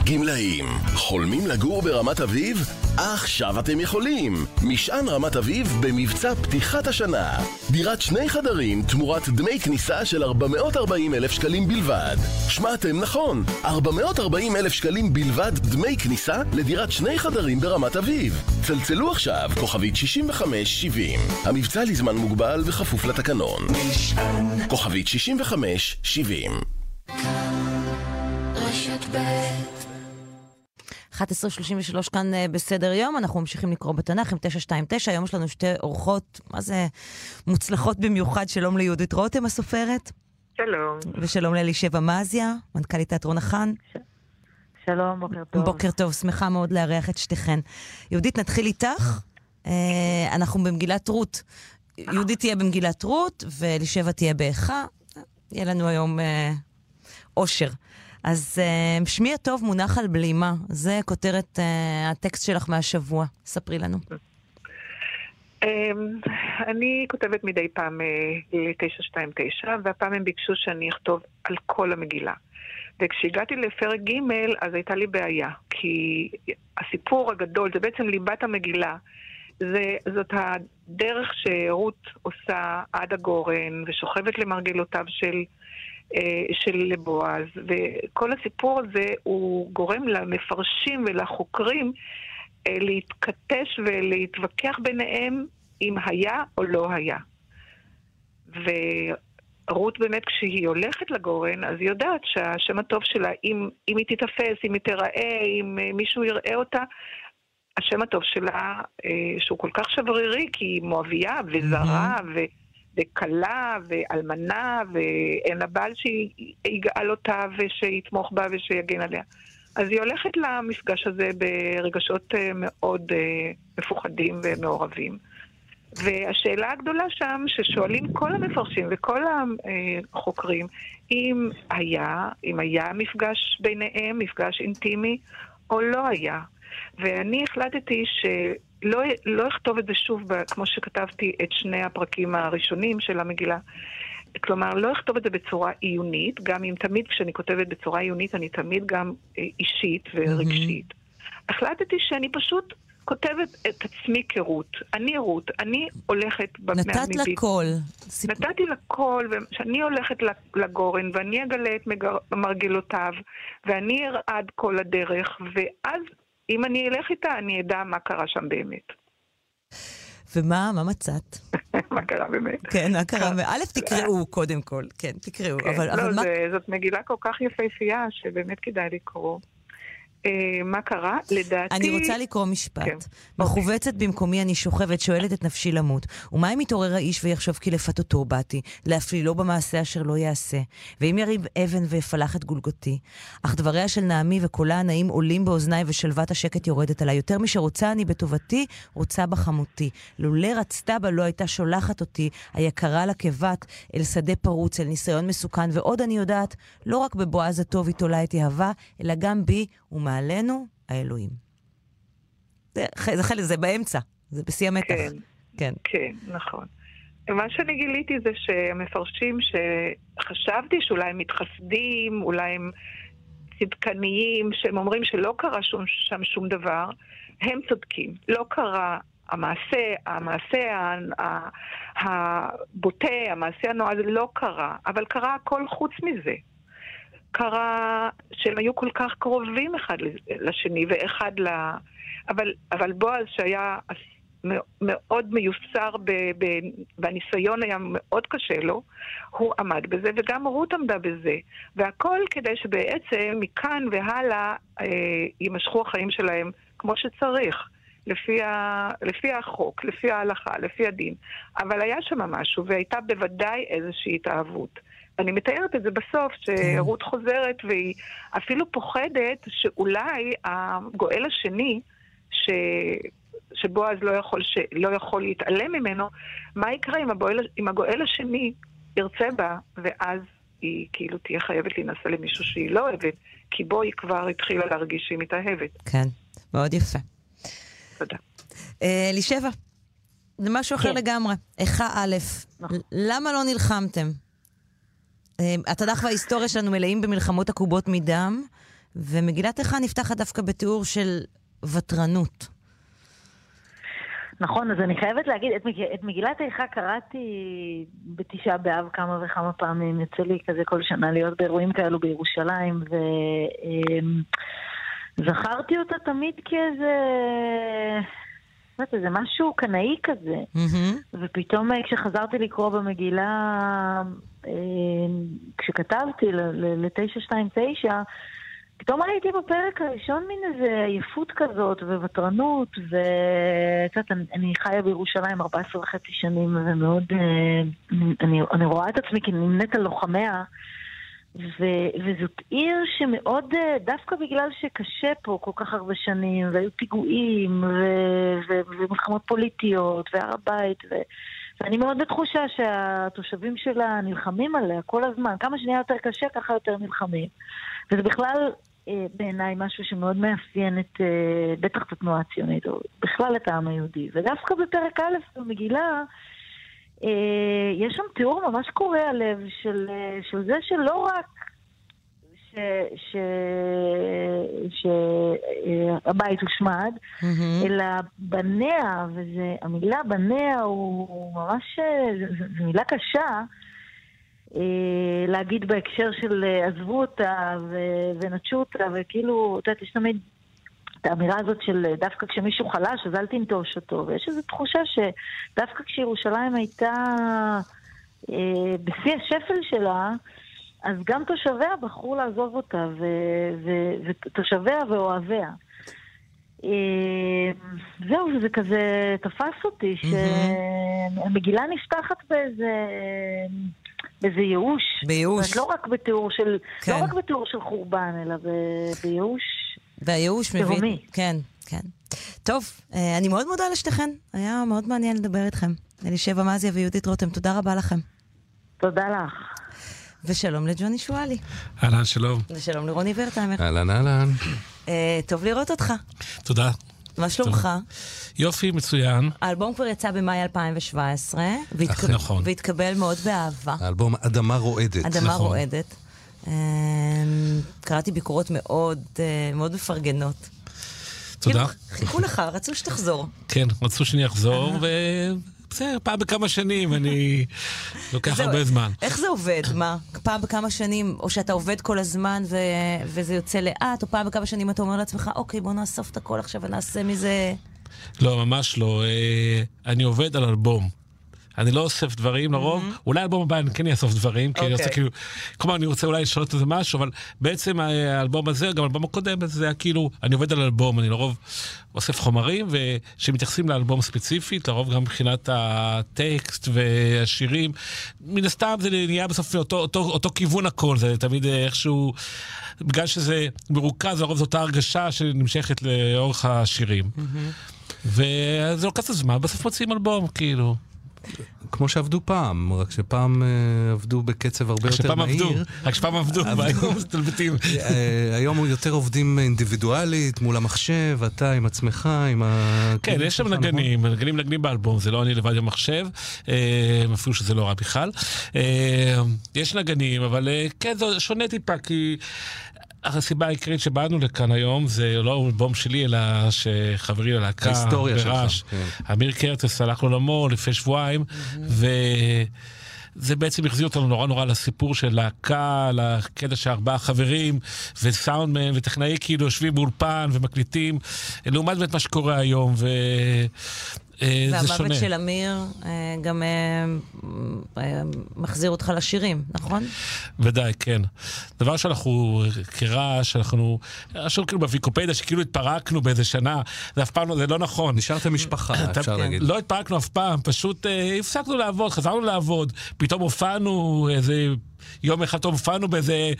גמלאים, חולמים לגור ברמת אביב? עכשיו אתם יכולים! משען רמת אביב במבצע פתיחת השנה. דירת שני חדרים תמורת דמי כניסה של 440 אלף שקלים בלבד. שמעתם נכון, 440 אלף שקלים בלבד דמי כניסה לדירת שני חדרים ברמת אביב. צלצלו עכשיו, כוכבית 6570. המבצע לזמן מוגבל וכפוף לתקנון. משען כוכבית 6570. רשת ב' 11.33 כאן אה, בסדר יום, אנחנו ממשיכים לקרוא בתנ"ך עם 929, היום יש לנו שתי אורחות, מה זה מוצלחות במיוחד, שלום ליהודית רותם הסופרת. שלום. ושלום לאלישבע מזיה, מנכ"לית תיאטרון החאן. שלום, בוקר טוב. בוקר טוב, שמחה מאוד לארח את שתיכן. יהודית, נתחיל איתך. אה, אנחנו במגילת רות. יהודית תהיה במגילת רות, ואלישבע תהיה באיכה. יהיה לנו היום אה, אושר. אז אה, שמי הטוב מונח על בלימה. זה כותרת אה, הטקסט שלך מהשבוע. ספרי לנו. אמ, אני כותבת מדי פעם אה, ל-929, והפעם הם ביקשו שאני אכתוב על כל המגילה. וכשהגעתי לפרק ג' אז הייתה לי בעיה, כי הסיפור הגדול, זה בעצם ליבת המגילה. זה, זאת הדרך שרות עושה עד הגורן, ושוכבת למרגלותיו של, אה, של בועז, וכל הסיפור הזה הוא גורם למפרשים ולחוקרים אה, להתכתש ולהתווכח ביניהם אם היה או לא היה. ורות באמת, כשהיא הולכת לגורן, אז היא יודעת שהשם הטוב שלה, אם, אם היא תיתפס, אם היא תיראה, אם אה, מישהו יראה אותה, השם הטוב שלה, אה, שהוא כל כך שברירי, כי היא מואביה וזרה ו... וכלה ואלמנה, ואין לה בעל שיגאל אותה ושיתמוך בה ושיגן עליה. אז היא הולכת למפגש הזה ברגשות אה, מאוד אה, מפוחדים ומעורבים. והשאלה הגדולה שם, ששואלים כל המפרשים וכל החוקרים, אם היה, אם היה מפגש ביניהם, מפגש אינטימי, או לא היה. ואני החלטתי שלא לא אכתוב את זה שוב, כמו שכתבתי את שני הפרקים הראשונים של המגילה. כלומר, לא אכתוב את זה בצורה עיונית, גם אם תמיד כשאני כותבת בצורה עיונית, אני תמיד גם אה, אישית ורגשית. Mm-hmm. החלטתי שאני פשוט כותבת את עצמי כרות. אני רות, אני הולכת... נתת לה קול. נתתי לה קול, וכשאני הולכת לגורן, ואני אגלה את מגר... מרגלותיו, ואני ארעד כל הדרך, ואז אם אני אלך איתה, אני אדע מה קרה שם באמת. ומה, מה מצאת? מה קרה באמת? כן, מה קרה? א', תקראו קודם כל, כן, תקראו. כן, אבל, לא, אבל זה, מה... זאת מגילה כל כך יפהפייה, שבאמת כדאי לקרוא. אה, מה קרה? לדעתי... אני רוצה לקרוא משפט. כן. מחובצת במקומי אני שוכבת, שואלת את נפשי למות. ומה אם יתעורר האיש ויחשוב כי לפתותו באתי, להפלילו במעשה אשר לא יעשה? ואם יריב אבן ויפלח את גולגותי? אך דבריה של נעמי וקולה הנעים עולים באוזניי ושלוות השקט יורדת עליי. יותר משרוצה אני בטובתי, רוצה בחמותי. לולא רצתה בה לא הייתה שולחת אותי, היקרה לה כבת, אל שדה פרוץ, אל ניסיון מסוכן. ועוד אני יודעת, לא רק בבועז הטוב היא תולה את יהבה, אלא גם בי ומעלינו האלוהים. זה, זה, זה, זה באמצע, זה בשיא המתח. כן, כן. כן, נכון. מה שאני גיליתי זה שהמפרשים שחשבתי שאולי הם מתחסדים, אולי הם צדקניים, שהם אומרים שלא קרה שום, שם שום דבר, הם צודקים. לא קרה המעשה, המעשה הבוטה, המעשה הנועז, לא קרה, אבל קרה הכל חוץ מזה. קרה שהם היו כל כך קרובים אחד לשני ואחד ל... אבל, אבל בועז שהיה מאוד מיוסר ב, ב, והניסיון היה מאוד קשה לו, הוא עמד בזה וגם רות עמדה בזה. והכל כדי שבעצם מכאן והלאה אה, יימשכו החיים שלהם כמו שצריך. לפי, ה, לפי החוק, לפי ההלכה, לפי הדין. אבל היה שם משהו, והייתה בוודאי איזושהי התאהבות. אני מתארת את זה בסוף, שרות חוזרת והיא אפילו פוחדת שאולי הגואל השני, ש... שבועז לא יכול, ש... לא יכול להתעלם ממנו, מה יקרה אם הגואל, אם הגואל השני ירצה בה, ואז היא כאילו תהיה חייבת להינשא למישהו שהיא לא אוהבת, כי בו היא כבר התחילה להרגיש שהיא מתאהבת. כן, מאוד יפה. תודה. אלישבע, זה משהו אחר כן. לגמרי. איכה א', למה לא נלחמתם? אה, התנ"ך וההיסטוריה שלנו מלאים במלחמות עקובות מדם, ומגילת איכה נפתחת דווקא בתיאור של ותרנות. נכון, אז אני חייבת להגיד, את, מג... את מגילת איכה קראתי בתשעה באב כמה וכמה פעמים. יוצא לי כזה כל שנה להיות באירועים כאלו בירושלים, וזכרתי אותה תמיד כאיזה... יודעת, איזה משהו קנאי כזה. Mm-hmm. ופתאום אה, כשחזרתי לקרוא במגילה, אה, כשכתבתי ל-929, פתאום ראיתי בפרק הראשון מין איזה עייפות כזאת וותרנות, ואת יודעת, אני, אני חיה בירושלים 14 וחצי שנים, ומאוד, אה, אני, אני רואה את עצמי כנמנית על לוחמיה, ו, וזאת עיר שמאוד, אה, דווקא בגלל שקשה פה כל כך הרבה שנים, והיו פיגועים, ו, ו, ומלחמות פוליטיות, והר הבית, ו... ואני מאוד בתחושה שהתושבים שלה נלחמים עליה כל הזמן. כמה שנהיה יותר קשה, ככה יותר נלחמים. וזה בכלל אה, בעיניי משהו שמאוד מאפיין את, אה, בטח את התנועה הציונית, או בכלל את העם היהודי. ודווקא בפרק א' במגילה, יש שם תיאור ממש קורע לב של, אה, של זה שלא רק שהבית הושמד, אלא בניה, והמילה בניה הוא ממש, זו מילה קשה. אה, להגיד בהקשר של אה, עזבו אותה ונטשו אותה, וכאילו, את יודעת, יש תמיד האמירה הזאת של אה, דווקא כשמישהו חלש, אז אל תנטוש אותו. ויש איזו תחושה שדווקא כשירושלים הייתה אה, בשיא השפל שלה, אז גם תושביה בחרו לעזוב אותה, ו- ו- ותושביה ואוהביה. אה, זהו, זה כזה תפס אותי, שהמגילה נפתחת באיזה... באיזה ייאוש. בייאוש. לא רק בתיאור של, כן. לא רק בתיאור של חורבן, אלא בייאוש והייאוש מביא... תהומי. כן, כן. טוב, אה, אני מאוד מודה לשתיכן. היה מאוד מעניין לדבר איתכם. אלישבע מזיה ויהודית רותם, תודה רבה לכם. תודה לך. ושלום לג'וני שואלי. אהלן, שלום. ושלום לרוני ורטהיימר. אהלן, אהלן. אה, טוב לראות אותך. תודה. מה שלומך? יופי, מצוין. האלבום כבר יצא במאי 2017, והתק- נכון. והתקבל מאוד באהבה. האלבום אדמה רועדת. אדמה נכון. רועדת. אה, קראתי ביקורות מאוד אה, מאוד מפרגנות. תודה. חיכו לך, רצו שתחזור. כן, רצו שאני אחזור, ובסדר, פעם בכמה שנים, אני... לוקח הרבה זמן. איך זה עובד? מה? פעם בכמה שנים, או שאתה עובד כל הזמן ו... וזה יוצא לאט, או פעם בכמה שנים אתה אומר לעצמך, אוקיי, בוא נאסוף את הכל עכשיו ונעשה מזה... לא, ממש לא. אה, אני עובד על אלבום. אני לא אוסף דברים לרוב, אולי אלבום הבא אני כן אאסוף דברים, כי אני רוצה אוקיי. כאילו, כלומר אני רוצה אולי לשנות איזה משהו, אבל בעצם אה, האלבום הזה, גם האלבום הקודם, זה היה כאילו, אני עובד על אלבום, אני לרוב אוסף חומרים, ושמתייחסים לאלבום ספציפית, לרוב גם מבחינת הטקסט והשירים, מן הסתם זה נהיה בסוף אותו, אותו, אותו כיוון הכל, זה תמיד איכשהו, בגלל שזה מרוכז, לרוב זו אותה הרגשה שנמשכת לאורך השירים. וזה לוקח קצת זמן, בסוף מוציאים אלבום, כאילו. כמו שעבדו פעם, רק שפעם אה, עבדו בקצב הרבה יותר מהיר. רק שפעם עבדו, והיום מסתלבטים. אה, היום יותר עובדים אינדיבידואלית, מול המחשב, אתה עם עצמך, עם ה... כן, יש שם נגנים, נגנים מנגנים באלבום, זה לא אני לבד במחשב, אה, אפילו שזה לא רע בכלל. יש נגנים, אבל כן, זה שונה טיפה, כי... הסיבה העיקרית שבאנו לכאן היום זה לא אלבום שלי, אלא שחברי ללהקה, ההיסטוריה שלך, ברעש, כן. אמיר קרטס הלך לעולמו לפני שבועיים, ו... זה בעצם החזיר אותנו נורא נורא לסיפור של להקה, לקטע שארבעה חברים וסאונדמן וטכנאי כאילו יושבים באולפן ומקליטים, לעומת באמת מה שקורה היום, ו... אה, זה שונה. והמוות של אמיר אה, גם אה, מחזיר אותך לשירים, נכון? ודאי, כן. דבר שאנחנו, כרעש, אנחנו, רשום כאילו בוויקופדיה שכאילו התפרקנו באיזה שנה, זה אף פעם לא, זה לא נכון. נשארתם משפחה, אפשר להגיד. לא התפרקנו אף פעם, פשוט הפסקנו לעבוד, חזרנו לעבוד, פתאום הופענו איזה... יום אחד הופענו באיזה...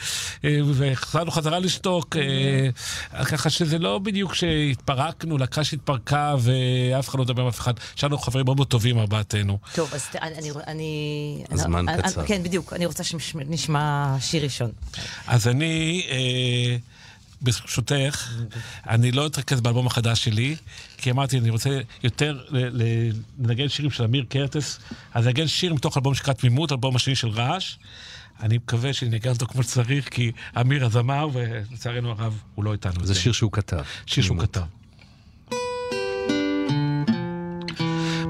אה, וחזרנו חזרה לשתוק, אה, ככה שזה לא בדיוק שהתפרקנו, להקה שהתפרקה ואף אחד לא מדבר עם אף אחד. יש לנו חברים מאוד מאוד טובים ארבעתנו. טוב, אז אני... אני הזמן אני- קצר. כן, בדיוק, אני רוצה שנשמע שיר ראשון. אז אני, אה, ברשותך, אני לא אתרכז באלבום החדש שלי, כי אמרתי, אני רוצה יותר לנגן שירים של אמיר קרטס, אז נגן שיר מתוך אלבום שנקרא תמימות, אלבום השני של רעש. אני מקווה שאני אנגן אותו כמו שצריך, כי אמיר הזמר, ולצערנו הרב, הוא לא איתנו. זה שיר שהוא כתב. שיר שהוא כתב.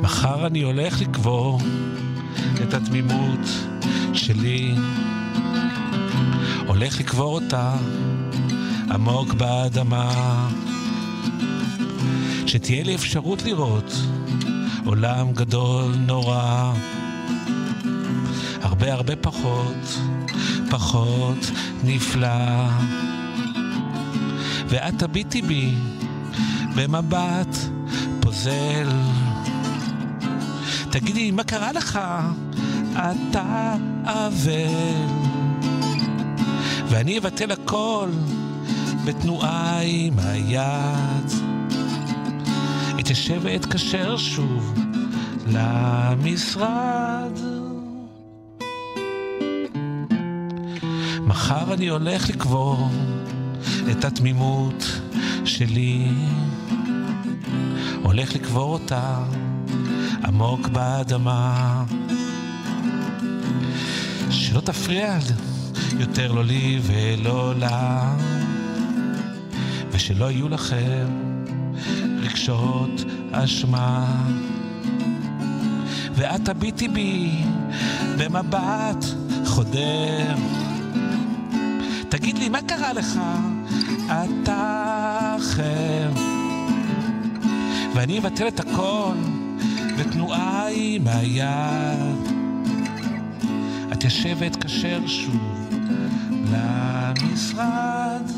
מחר אני הולך לקבור את התמימות שלי, הולך לקבור אותה עמוק באדמה, שתהיה לי אפשרות לראות עולם גדול נורא, הרבה הרבה פחות, פחות נפלא. ואת תביטי בי במבט פוזל. תגידי, מה קרה לך? אתה אבל. ואני אבטל הכל בתנועה עם היד. אתיישב ואתקשר שוב למשרד. מחר אני הולך לקבור את התמימות שלי. הולך לקבור אותה עמוק באדמה. שלא תפריע יותר לא לי ולא לה, ושלא יהיו לכם רגשות אשמה. ואת תביטי בי במבט חודר. תגיד לי, מה קרה לך? אתה אחר. ואני אבטל את הכל בתנועה עם היד. את יושבת כשר שוב למשרד.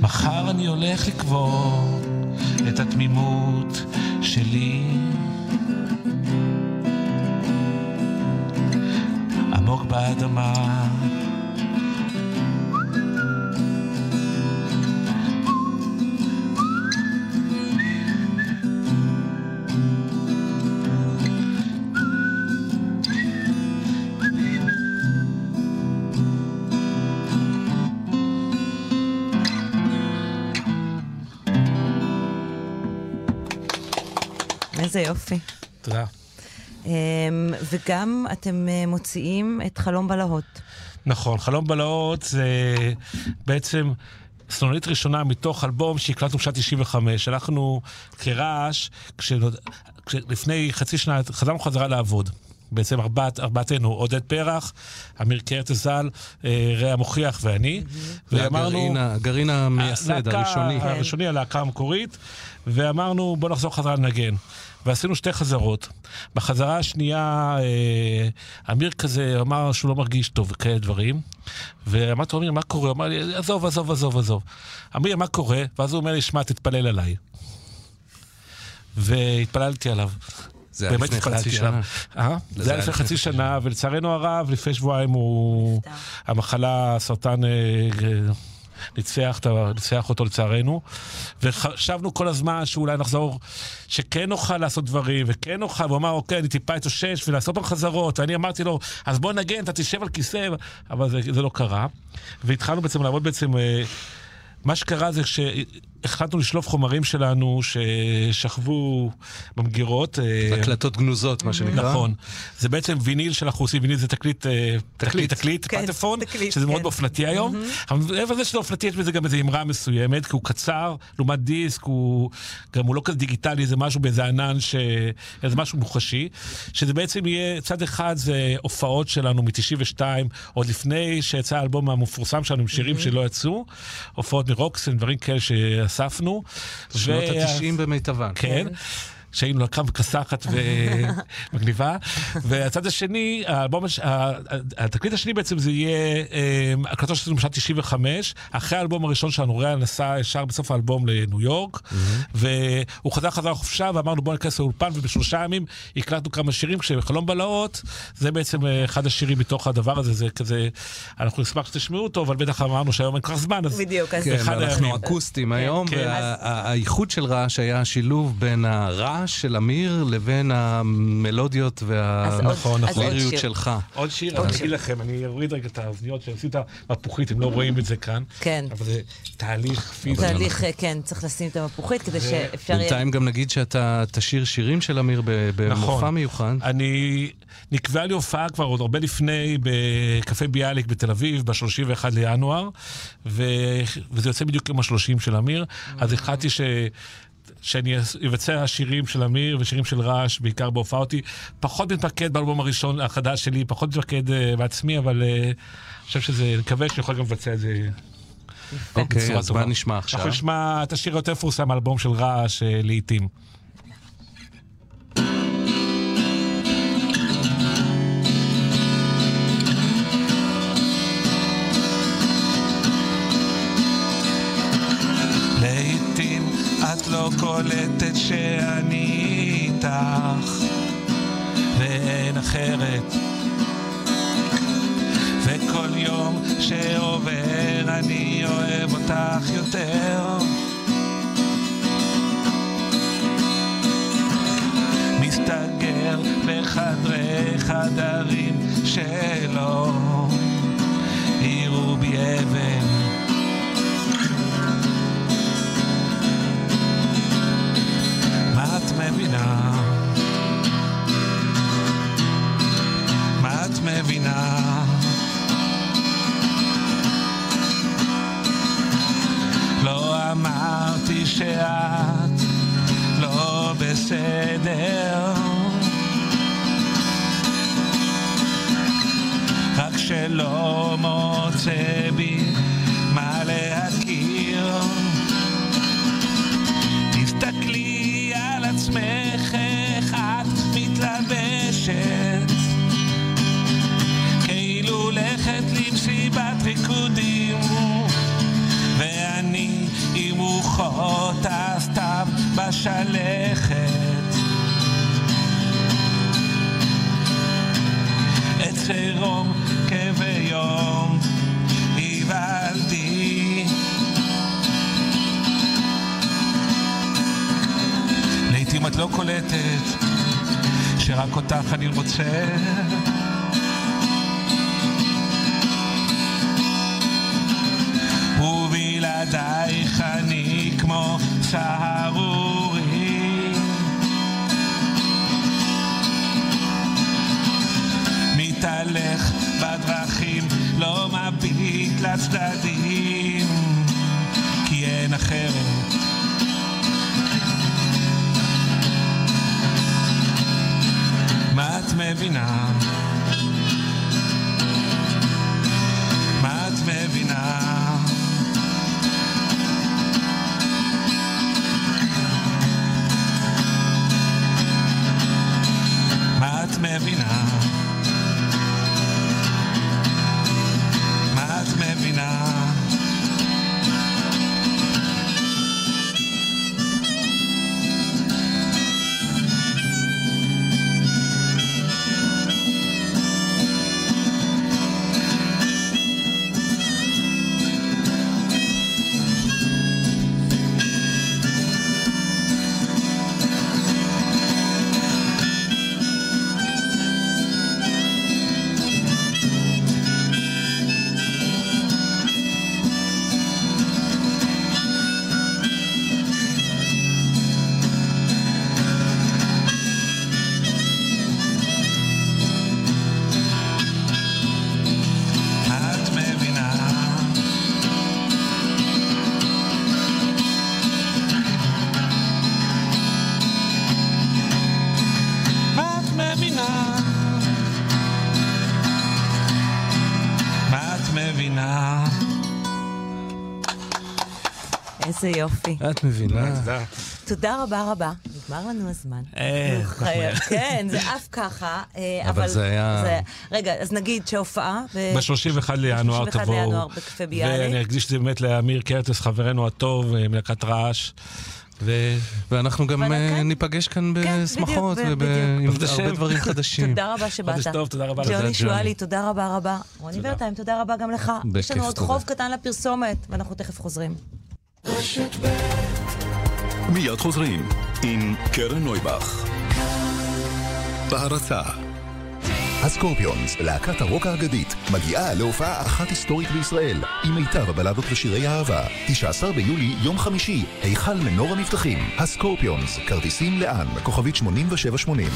מחר אני הולך לקבור את התמימות שלי. עמוק באדמה. איזה יופי. תודה. אמ, וגם אתם אה, מוציאים את חלום בלהות. נכון, חלום בלהות זה בעצם סנונית ראשונה מתוך אלבום שהקלטנו בשנת 95. אנחנו כרעש, כשנוד... לפני חצי שנה חזרנו חזרה לעבוד. בעצם ארבעת, ארבעתנו, עודד פרח, אמיר קרטס ז"ל, אה, רע מוכיח ואני. ה- הגרעין המייסד, הראשוני. הראשוני, הלהקה המקורית, ואמרנו בוא נחזור חזרה לנגן. ועשינו שתי חזרות. בחזרה השנייה, אה, אמיר כזה אמר שהוא לא מרגיש טוב וכאלה דברים. ואמרתי לו, אמיר, מה קורה? הוא אמר לי, עזוב, עזוב, עזוב, עזוב. אמיר, מה קורה? ואז הוא אומר לי, שמע, תתפלל עליי. והתפללתי עליו. זה היה לפני חצי שנה. אה? זה היה לפני חצי שנה, ולצערנו הרב, לפני שבועיים הוא... המחלה, הסרטן... אה, אה, ניצח, ניצח אותו לצערנו, וחשבנו כל הזמן שאולי נחזור, שכן נוכל לעשות דברים, וכן נוכל, והוא אמר, אוקיי, אני טיפה אתאושש ולעשות פעם חזרות, ואני אמרתי לו, אז בוא נגן, אתה תשב על כיסא, אבל זה, זה לא קרה. והתחלנו בעצם לעבוד בעצם, אה, מה שקרה זה שהחלטנו לשלוף חומרים שלנו ששכבו במגירות. אה, הקלטות גנוזות, מה שנקרא. נכון. זה בעצם ויניל שאנחנו עושים, ויניל זה תקליט, אה, תקליט, תקליט, כן, פטפון, תקליט, שזה מאוד כן. אופנתי היום. אבל מעבר לזה שזה אופנתי, יש בזה גם איזו אמרה מסוימת, כי הוא קצר, לעומת דיסק, הוא גם הוא לא כזה דיגיטלי, זה משהו באיזה ענן, ש... איזה משהו מוחשי. שזה בעצם יהיה, צד אחד זה הופעות שלנו מ-92, עוד לפני שיצא האלבום המפורסם שלנו עם שירים שלא יצאו, הופעות מרוקסן, דברים כאלה שאספנו. שנות ו- ה-90 במיטבן. כן. שהיינו לקרב כסחת ומגניבה. והצד השני, האלבום, הש- התקליט השני בעצם זה יהיה אה, הקלטות שלנו בשנת 95, אחרי האלבום הראשון שלנו, ריאל נסע ישר בסוף האלבום לניו יורק, והוא חזר חזרה לחופשה, ואמרנו בוא ניכנס לאולפן, ובשלושה ימים הקלטנו כמה שירים, כשחלום בלהות, זה בעצם אה, אחד השירים מתוך הדבר הזה, זה כזה, אנחנו נשמח שתשמעו אותו, אבל בטח אמרנו שהיום אין כל כך זמן, אז בדיוק, אז- כן, ואנחנו הימים. אקוסטיים היום, כן. והאיחוד של רעש היה השילוב בין הרעש של אמיר לבין המלודיות והליריות. שלך. עוד שיר, עוד אני שיר. אגיד לכם, אני אוריד רגע את האוזניות שעושים את המפוחית, הם לא רואים את זה כאן. כן. אבל זה תהליך פיזי. תהליך, כן, צריך לשים את המפוחית כדי שאפשר יהיה... בינתיים גם נגיד שאתה תשיר שירים של אמיר ב- במופע נכון. מיוחד. אני, נקבעה לי הופעה כבר עוד הרבה לפני בקפה ביאליק בתל אביב, ב-31 לינואר, ו... וזה יוצא בדיוק יום ה-30 של אמיר, אז החלטתי ש... שאני אבצע שירים של אמיר ושירים של רעש, בעיקר בהופעותי. פחות מתמקד באלבום הראשון, החדש שלי, פחות מתמקד uh, בעצמי, אבל uh, אני חושב שזה, אני מקווה שאני יכול גם לבצע את זה. אוקיי, בצורה אז. מה נשמע עכשיו? אנחנו נשמע את השיר היותר מפורסם, האלבום של רעש, uh, לעיתים. את לא קולטת שאני איתך ואין אחרת. וכל יום שעובר אני אוהב אותך יותר. מסתגר בחדרי חדרים שלא יראו בי אבן את מבינה? מה את מבינה? לא אמרתי שאת לא בסדר רק שלא מוצא בי רוחות הסתיו בשלכת. עץ עירום כביום היוולדי לעתים את לא קולטת שרק אותך אני רוצה. ובלעדייך אני כמו סהרורי מתהלך בדרכים לא מביט לצדדים כי אין אחרת מה את מבינה? מה את מבינה? מה את איזה יופי. את מבינה. תודה רבה רבה. נגמר לנו הזמן. מהר. כן, זה עף ככה. אה, אבל זה היה- רגע, אז נגיד שהופעה... ב- ב-31 לינואר 31 תבואו. לינואר בקפה ביאליק. ואני אקדיש את זה באמת לאמיר קרטס, חברנו הטוב, אה, מלהקת רעש. ו... ואנחנו גם אה, ניפגש כאן בשמחות בדיוק, ועם בדיוק. הרבה דברים חדשים. תודה רבה שבאת. חודש טוב, תודה רבה לך. ג'וני שואלי. תודה רבה רבה. רוני ורטיים, תודה רבה גם לך. יש לנו עוד. חוב קטן לפרסומת, ואנחנו תכף חוזרים. מיד חוזרים עם קרן נויבך. בהרצה הסקורפיונס, להקת הרוק האגדית, מגיעה להופעה אחת היסטורית בישראל, עם מיטב הבלדות ושירי האהבה. 19 ביולי, יום חמישי, היכל מנור המבטחים. הסקורפיונס, כרטיסים לאן? כוכבית 8780.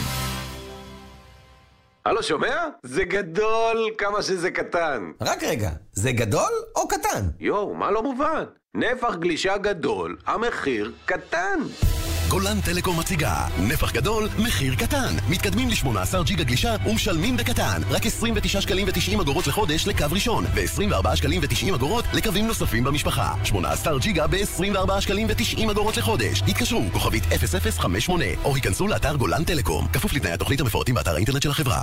הלו, שומע? זה גדול כמה שזה קטן. רק רגע, זה גדול או קטן? יואו, מה לא מובן? נפח גלישה גדול, המחיר קטן. גולן טלקום מציגה נפח גדול, מחיר קטן. מתקדמים ל-18 ג'יגה גלישה ומשלמים בקטן. רק 29 שקלים ו-90 אגורות לחודש לקו ראשון, ו-24 שקלים ו-90 אגורות לקווים נוספים במשפחה. 18 ג'יגה ב-24 שקלים ו-90 אגורות לחודש. התקשרו, כוכבית 0058, או היכנסו לאתר גולן טלקום. כפוף לתנאי התוכנית המפורטים באתר האינטרנט של החברה.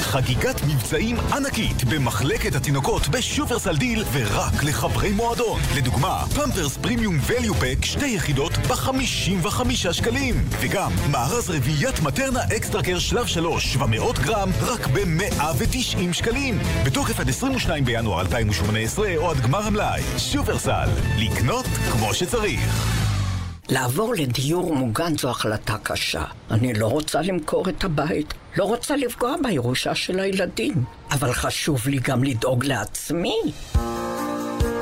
חגיגת מבצעים ענקית במחלקת התינוקות בשופרסל דיל ורק לחברי מועדון. לדוגמה, פמפרס פרימיום value pack שתי יחידות ב-55 שקלים. וגם מארז רביעיית מטרנה Extra Care שלב 3, 700 גרם, רק ב-190 שקלים. בתוקף עד 22 בינואר 2018 או עד גמר המלאי. שופרסל, לקנות כמו שצריך. לעבור לדיור מוגן זו החלטה קשה. אני לא רוצה למכור את הבית, לא רוצה לפגוע בירושה של הילדים, אבל חשוב לי גם לדאוג לעצמי.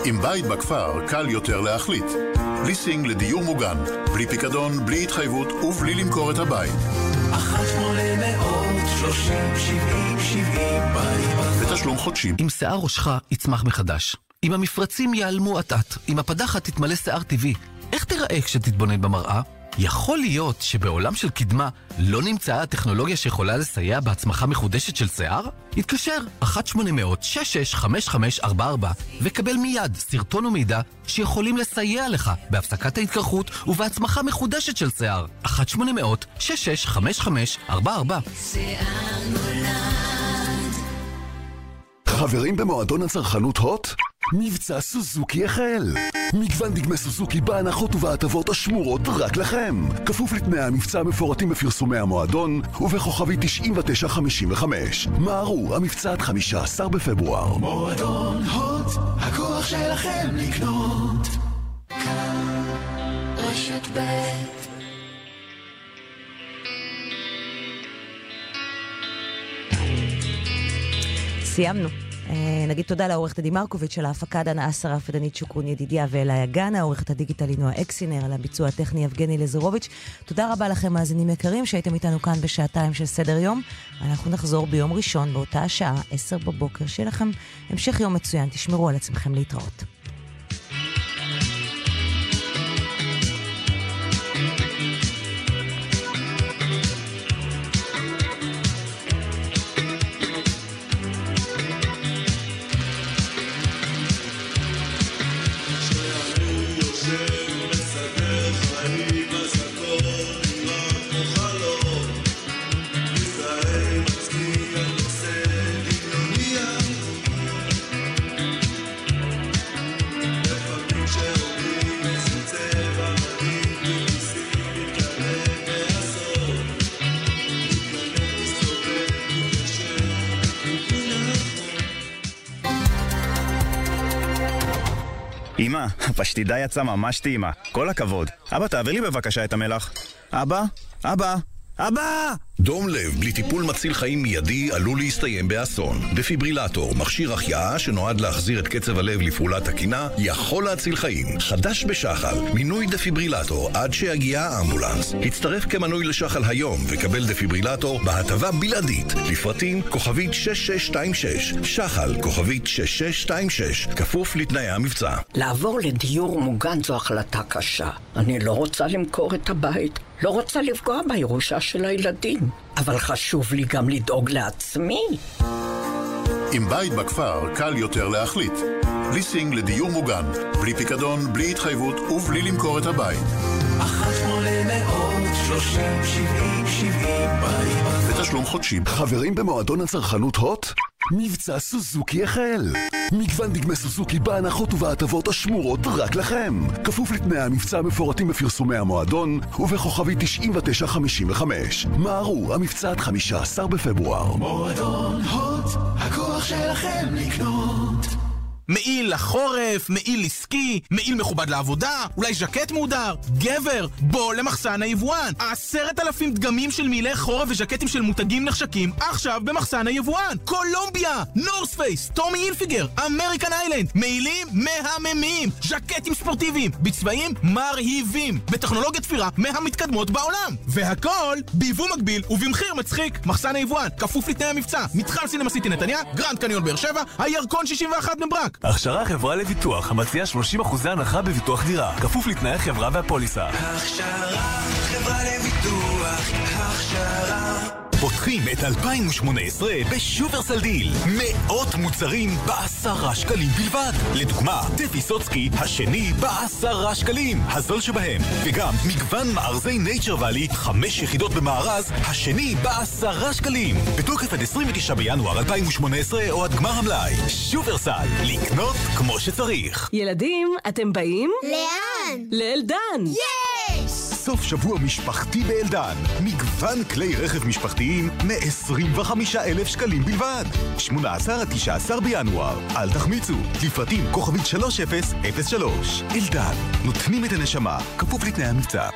עם בית בכפר קל יותר להחליט. ליסינג לדיור מוגן, בלי פיקדון, בלי התחייבות ובלי למכור את הבית. אחת שמונה מאות שלושים שבעים שבעים בית ותשלום חודשי. אם שיער ראשך יצמח מחדש, אם המפרצים ייעלמו אט-אט, אם הפדחת תתמלא שיער טבעי, איך תיראה כשתתבונן במראה? יכול להיות שבעולם של קדמה לא נמצאה הטכנולוגיה שיכולה לסייע בהצמחה מחודשת של שיער? התקשר 1-800-665544 וקבל מיד סרטון ומידע שיכולים לסייע לך בהפסקת ההתקרחות ובהצמחה מחודשת של שיער. 1-800-665544 שיער נולד חברים במועדון הצרכנות הוט? מבצע סוזוקי החל! מגוון דגמי סוזוקי בהנחות ובהטבות השמורות רק לכם! כפוף לתנאי המבצע המפורטים בפרסומי המועדון ובכוכבי 9955. מהרו, המבצע עד 15 בפברואר. מועדון הוט, הכוח שלכם לקנות. כאן רשת ב' סיימנו. אה, נגיד תודה לעורכת עדי מרקוביץ' של ההפקה דנה אסרף ודנית שוקרון ידידיה ואלה יגנה, עורכת הדיגיטל היא נועה אקסינר, על הביצוע הטכני יבגני לזרוביץ'. תודה רבה לכם מאזינים יקרים שהייתם איתנו כאן בשעתיים של סדר יום. אנחנו נחזור ביום ראשון באותה השעה, עשר בבוקר. שיהיה לכם המשך יום מצוין, תשמרו על עצמכם להתראות. אמא, הפשטידה יצאה ממש טעימה. כל הכבוד. אבא, תעביר לי בבקשה את המלח. אבא? אבא? אבא! דום לב בלי טיפול מציל חיים מיידי עלול להסתיים באסון. דפיברילטור, מכשיר החייאה שנועד להחזיר את קצב הלב לפעולה תקינה, יכול להציל חיים. חדש בשחל, מינוי דפיברילטור עד שיגיע האמבולנס. הצטרף כמנוי לשחל היום וקבל דפיברילטור בהטבה בלעדית. לפרטים כוכבית 6626, שחל כוכבית 6626, כפוף לתנאי המבצע. לעבור לדיור מוגן זו החלטה קשה. אני לא רוצה למכור את הבית, לא רוצה לפגוע בירושה של הילדים, אבל חשוב לי גם לדאוג לעצמי. עם בית בכפר קל יותר להחליט. ליסינג לדיור מוגן, בלי פיקדון, בלי התחייבות ובלי למכור את הבית. אחת שמונה מאות שלושים שבעים שבעים בית ותשלום חודשי. חברים במועדון הצרכנות הוט? מבצע סוזוקי החל! מגוון דגמי סוזוקי בהנחות ובהטבות השמורות רק לכם! כפוף לתנאי המבצע המפורטים בפרסומי המועדון ובכוכבי 9955. מהרו, המבצע עד 15 בפברואר. מועדון הוט, הכוח שלכם לקנות. מעיל לחורף, מעיל עסקי, מעיל מכובד לעבודה, אולי ז'קט מהודר. גבר, בוא למחסן היבואן. עשרת אלפים דגמים של מעילי חורף וז'קטים של מותגים נחשקים, עכשיו במחסן היבואן. קולומביה, נורת' פייס, טומי הילפיגר, אמריקן איגל, מעילים מהממים, ז'קטים ספורטיביים, בצבעים מרהיבים, בטכנולוגיה תפירה מהמתקדמות בעולם. והכל ביבוא מקביל ובמחיר מצחיק. מחסן היבואן, כפוף לתנאי המבצע, מתחם סינמה סיטי נתניה, גרנד קניון באר שבע, הירקון 61 בני ברק. הכשרה חברה לביטוח, המציעה 30% הנחה בביטוח דירה, כפוף לתנאי החברה והפוליסה. הכשרה חברה לביטוח, הכשרה. פותחים את 2018 בשופרסל דיל. מאות מוצרים בעשרה שקלים בלבד. לדוגמה, טפי סוכקי, השני בעשרה שקלים, הזול שבהם. וגם מגוון מארזי נייצ'ר ואלי, חמש יחידות במארז, השני בעשרה שקלים. בתוקף עד 29 בינואר 2018 או עד גמר המלאי. שופרסל, לקנות כמו שצריך. ילדים, אתם באים? לאן? לאלדן! יש! סוף שבוע משפחתי באלדן. מגוון כלי רכב משפחתיים מ-25,000 שקלים בלבד. 18 עד 19 בינואר. אל תחמיצו. לפרטים כוכבית 3003. אלדן, נותנים את הנשמה. כפוף לתנאי המבצע.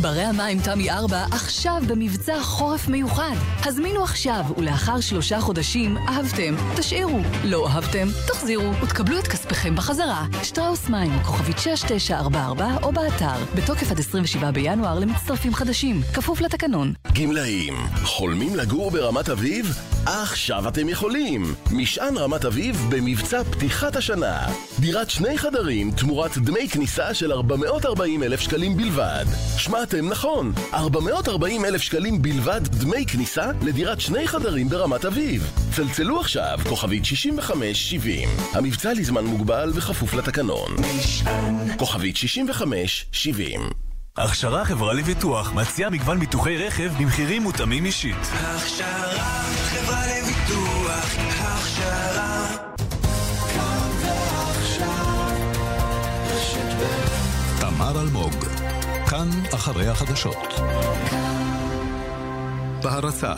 ברי המים תמי 4 עכשיו במבצע חורף מיוחד. הזמינו עכשיו, ולאחר שלושה חודשים אהבתם, תשאירו. לא אהבתם, תחזירו, ותקבלו את כספיכם בחזרה. שטראוס מים, כוכבית 6944 או באתר. בתוקף עד 27 בינואר למצטרפים חדשים. כפוף לתקנון. גמלאים, חולמים לגור ברמת אביב? עכשיו אתם יכולים! משען רמת אביב במבצע פתיחת השנה. דירת שני חדרים תמורת דמי כניסה של 440 אלף שקלים בלבד. שמעתם נכון, 440 אלף שקלים בלבד דמי כניסה לדירת שני חדרים ברמת אביב. צלצלו עכשיו, כוכבית 6570. המבצע לזמן מוגבל וכפוף לתקנון. כוכבית 6570. הכשרה חברה לביטוח מציעה מגוון ביטוחי רכב במחירים מותאמים אישית. הכשרה, חברה לביטוח, הכשרה. תמר אלמוג, כאן אחרי החדשות. בהרצה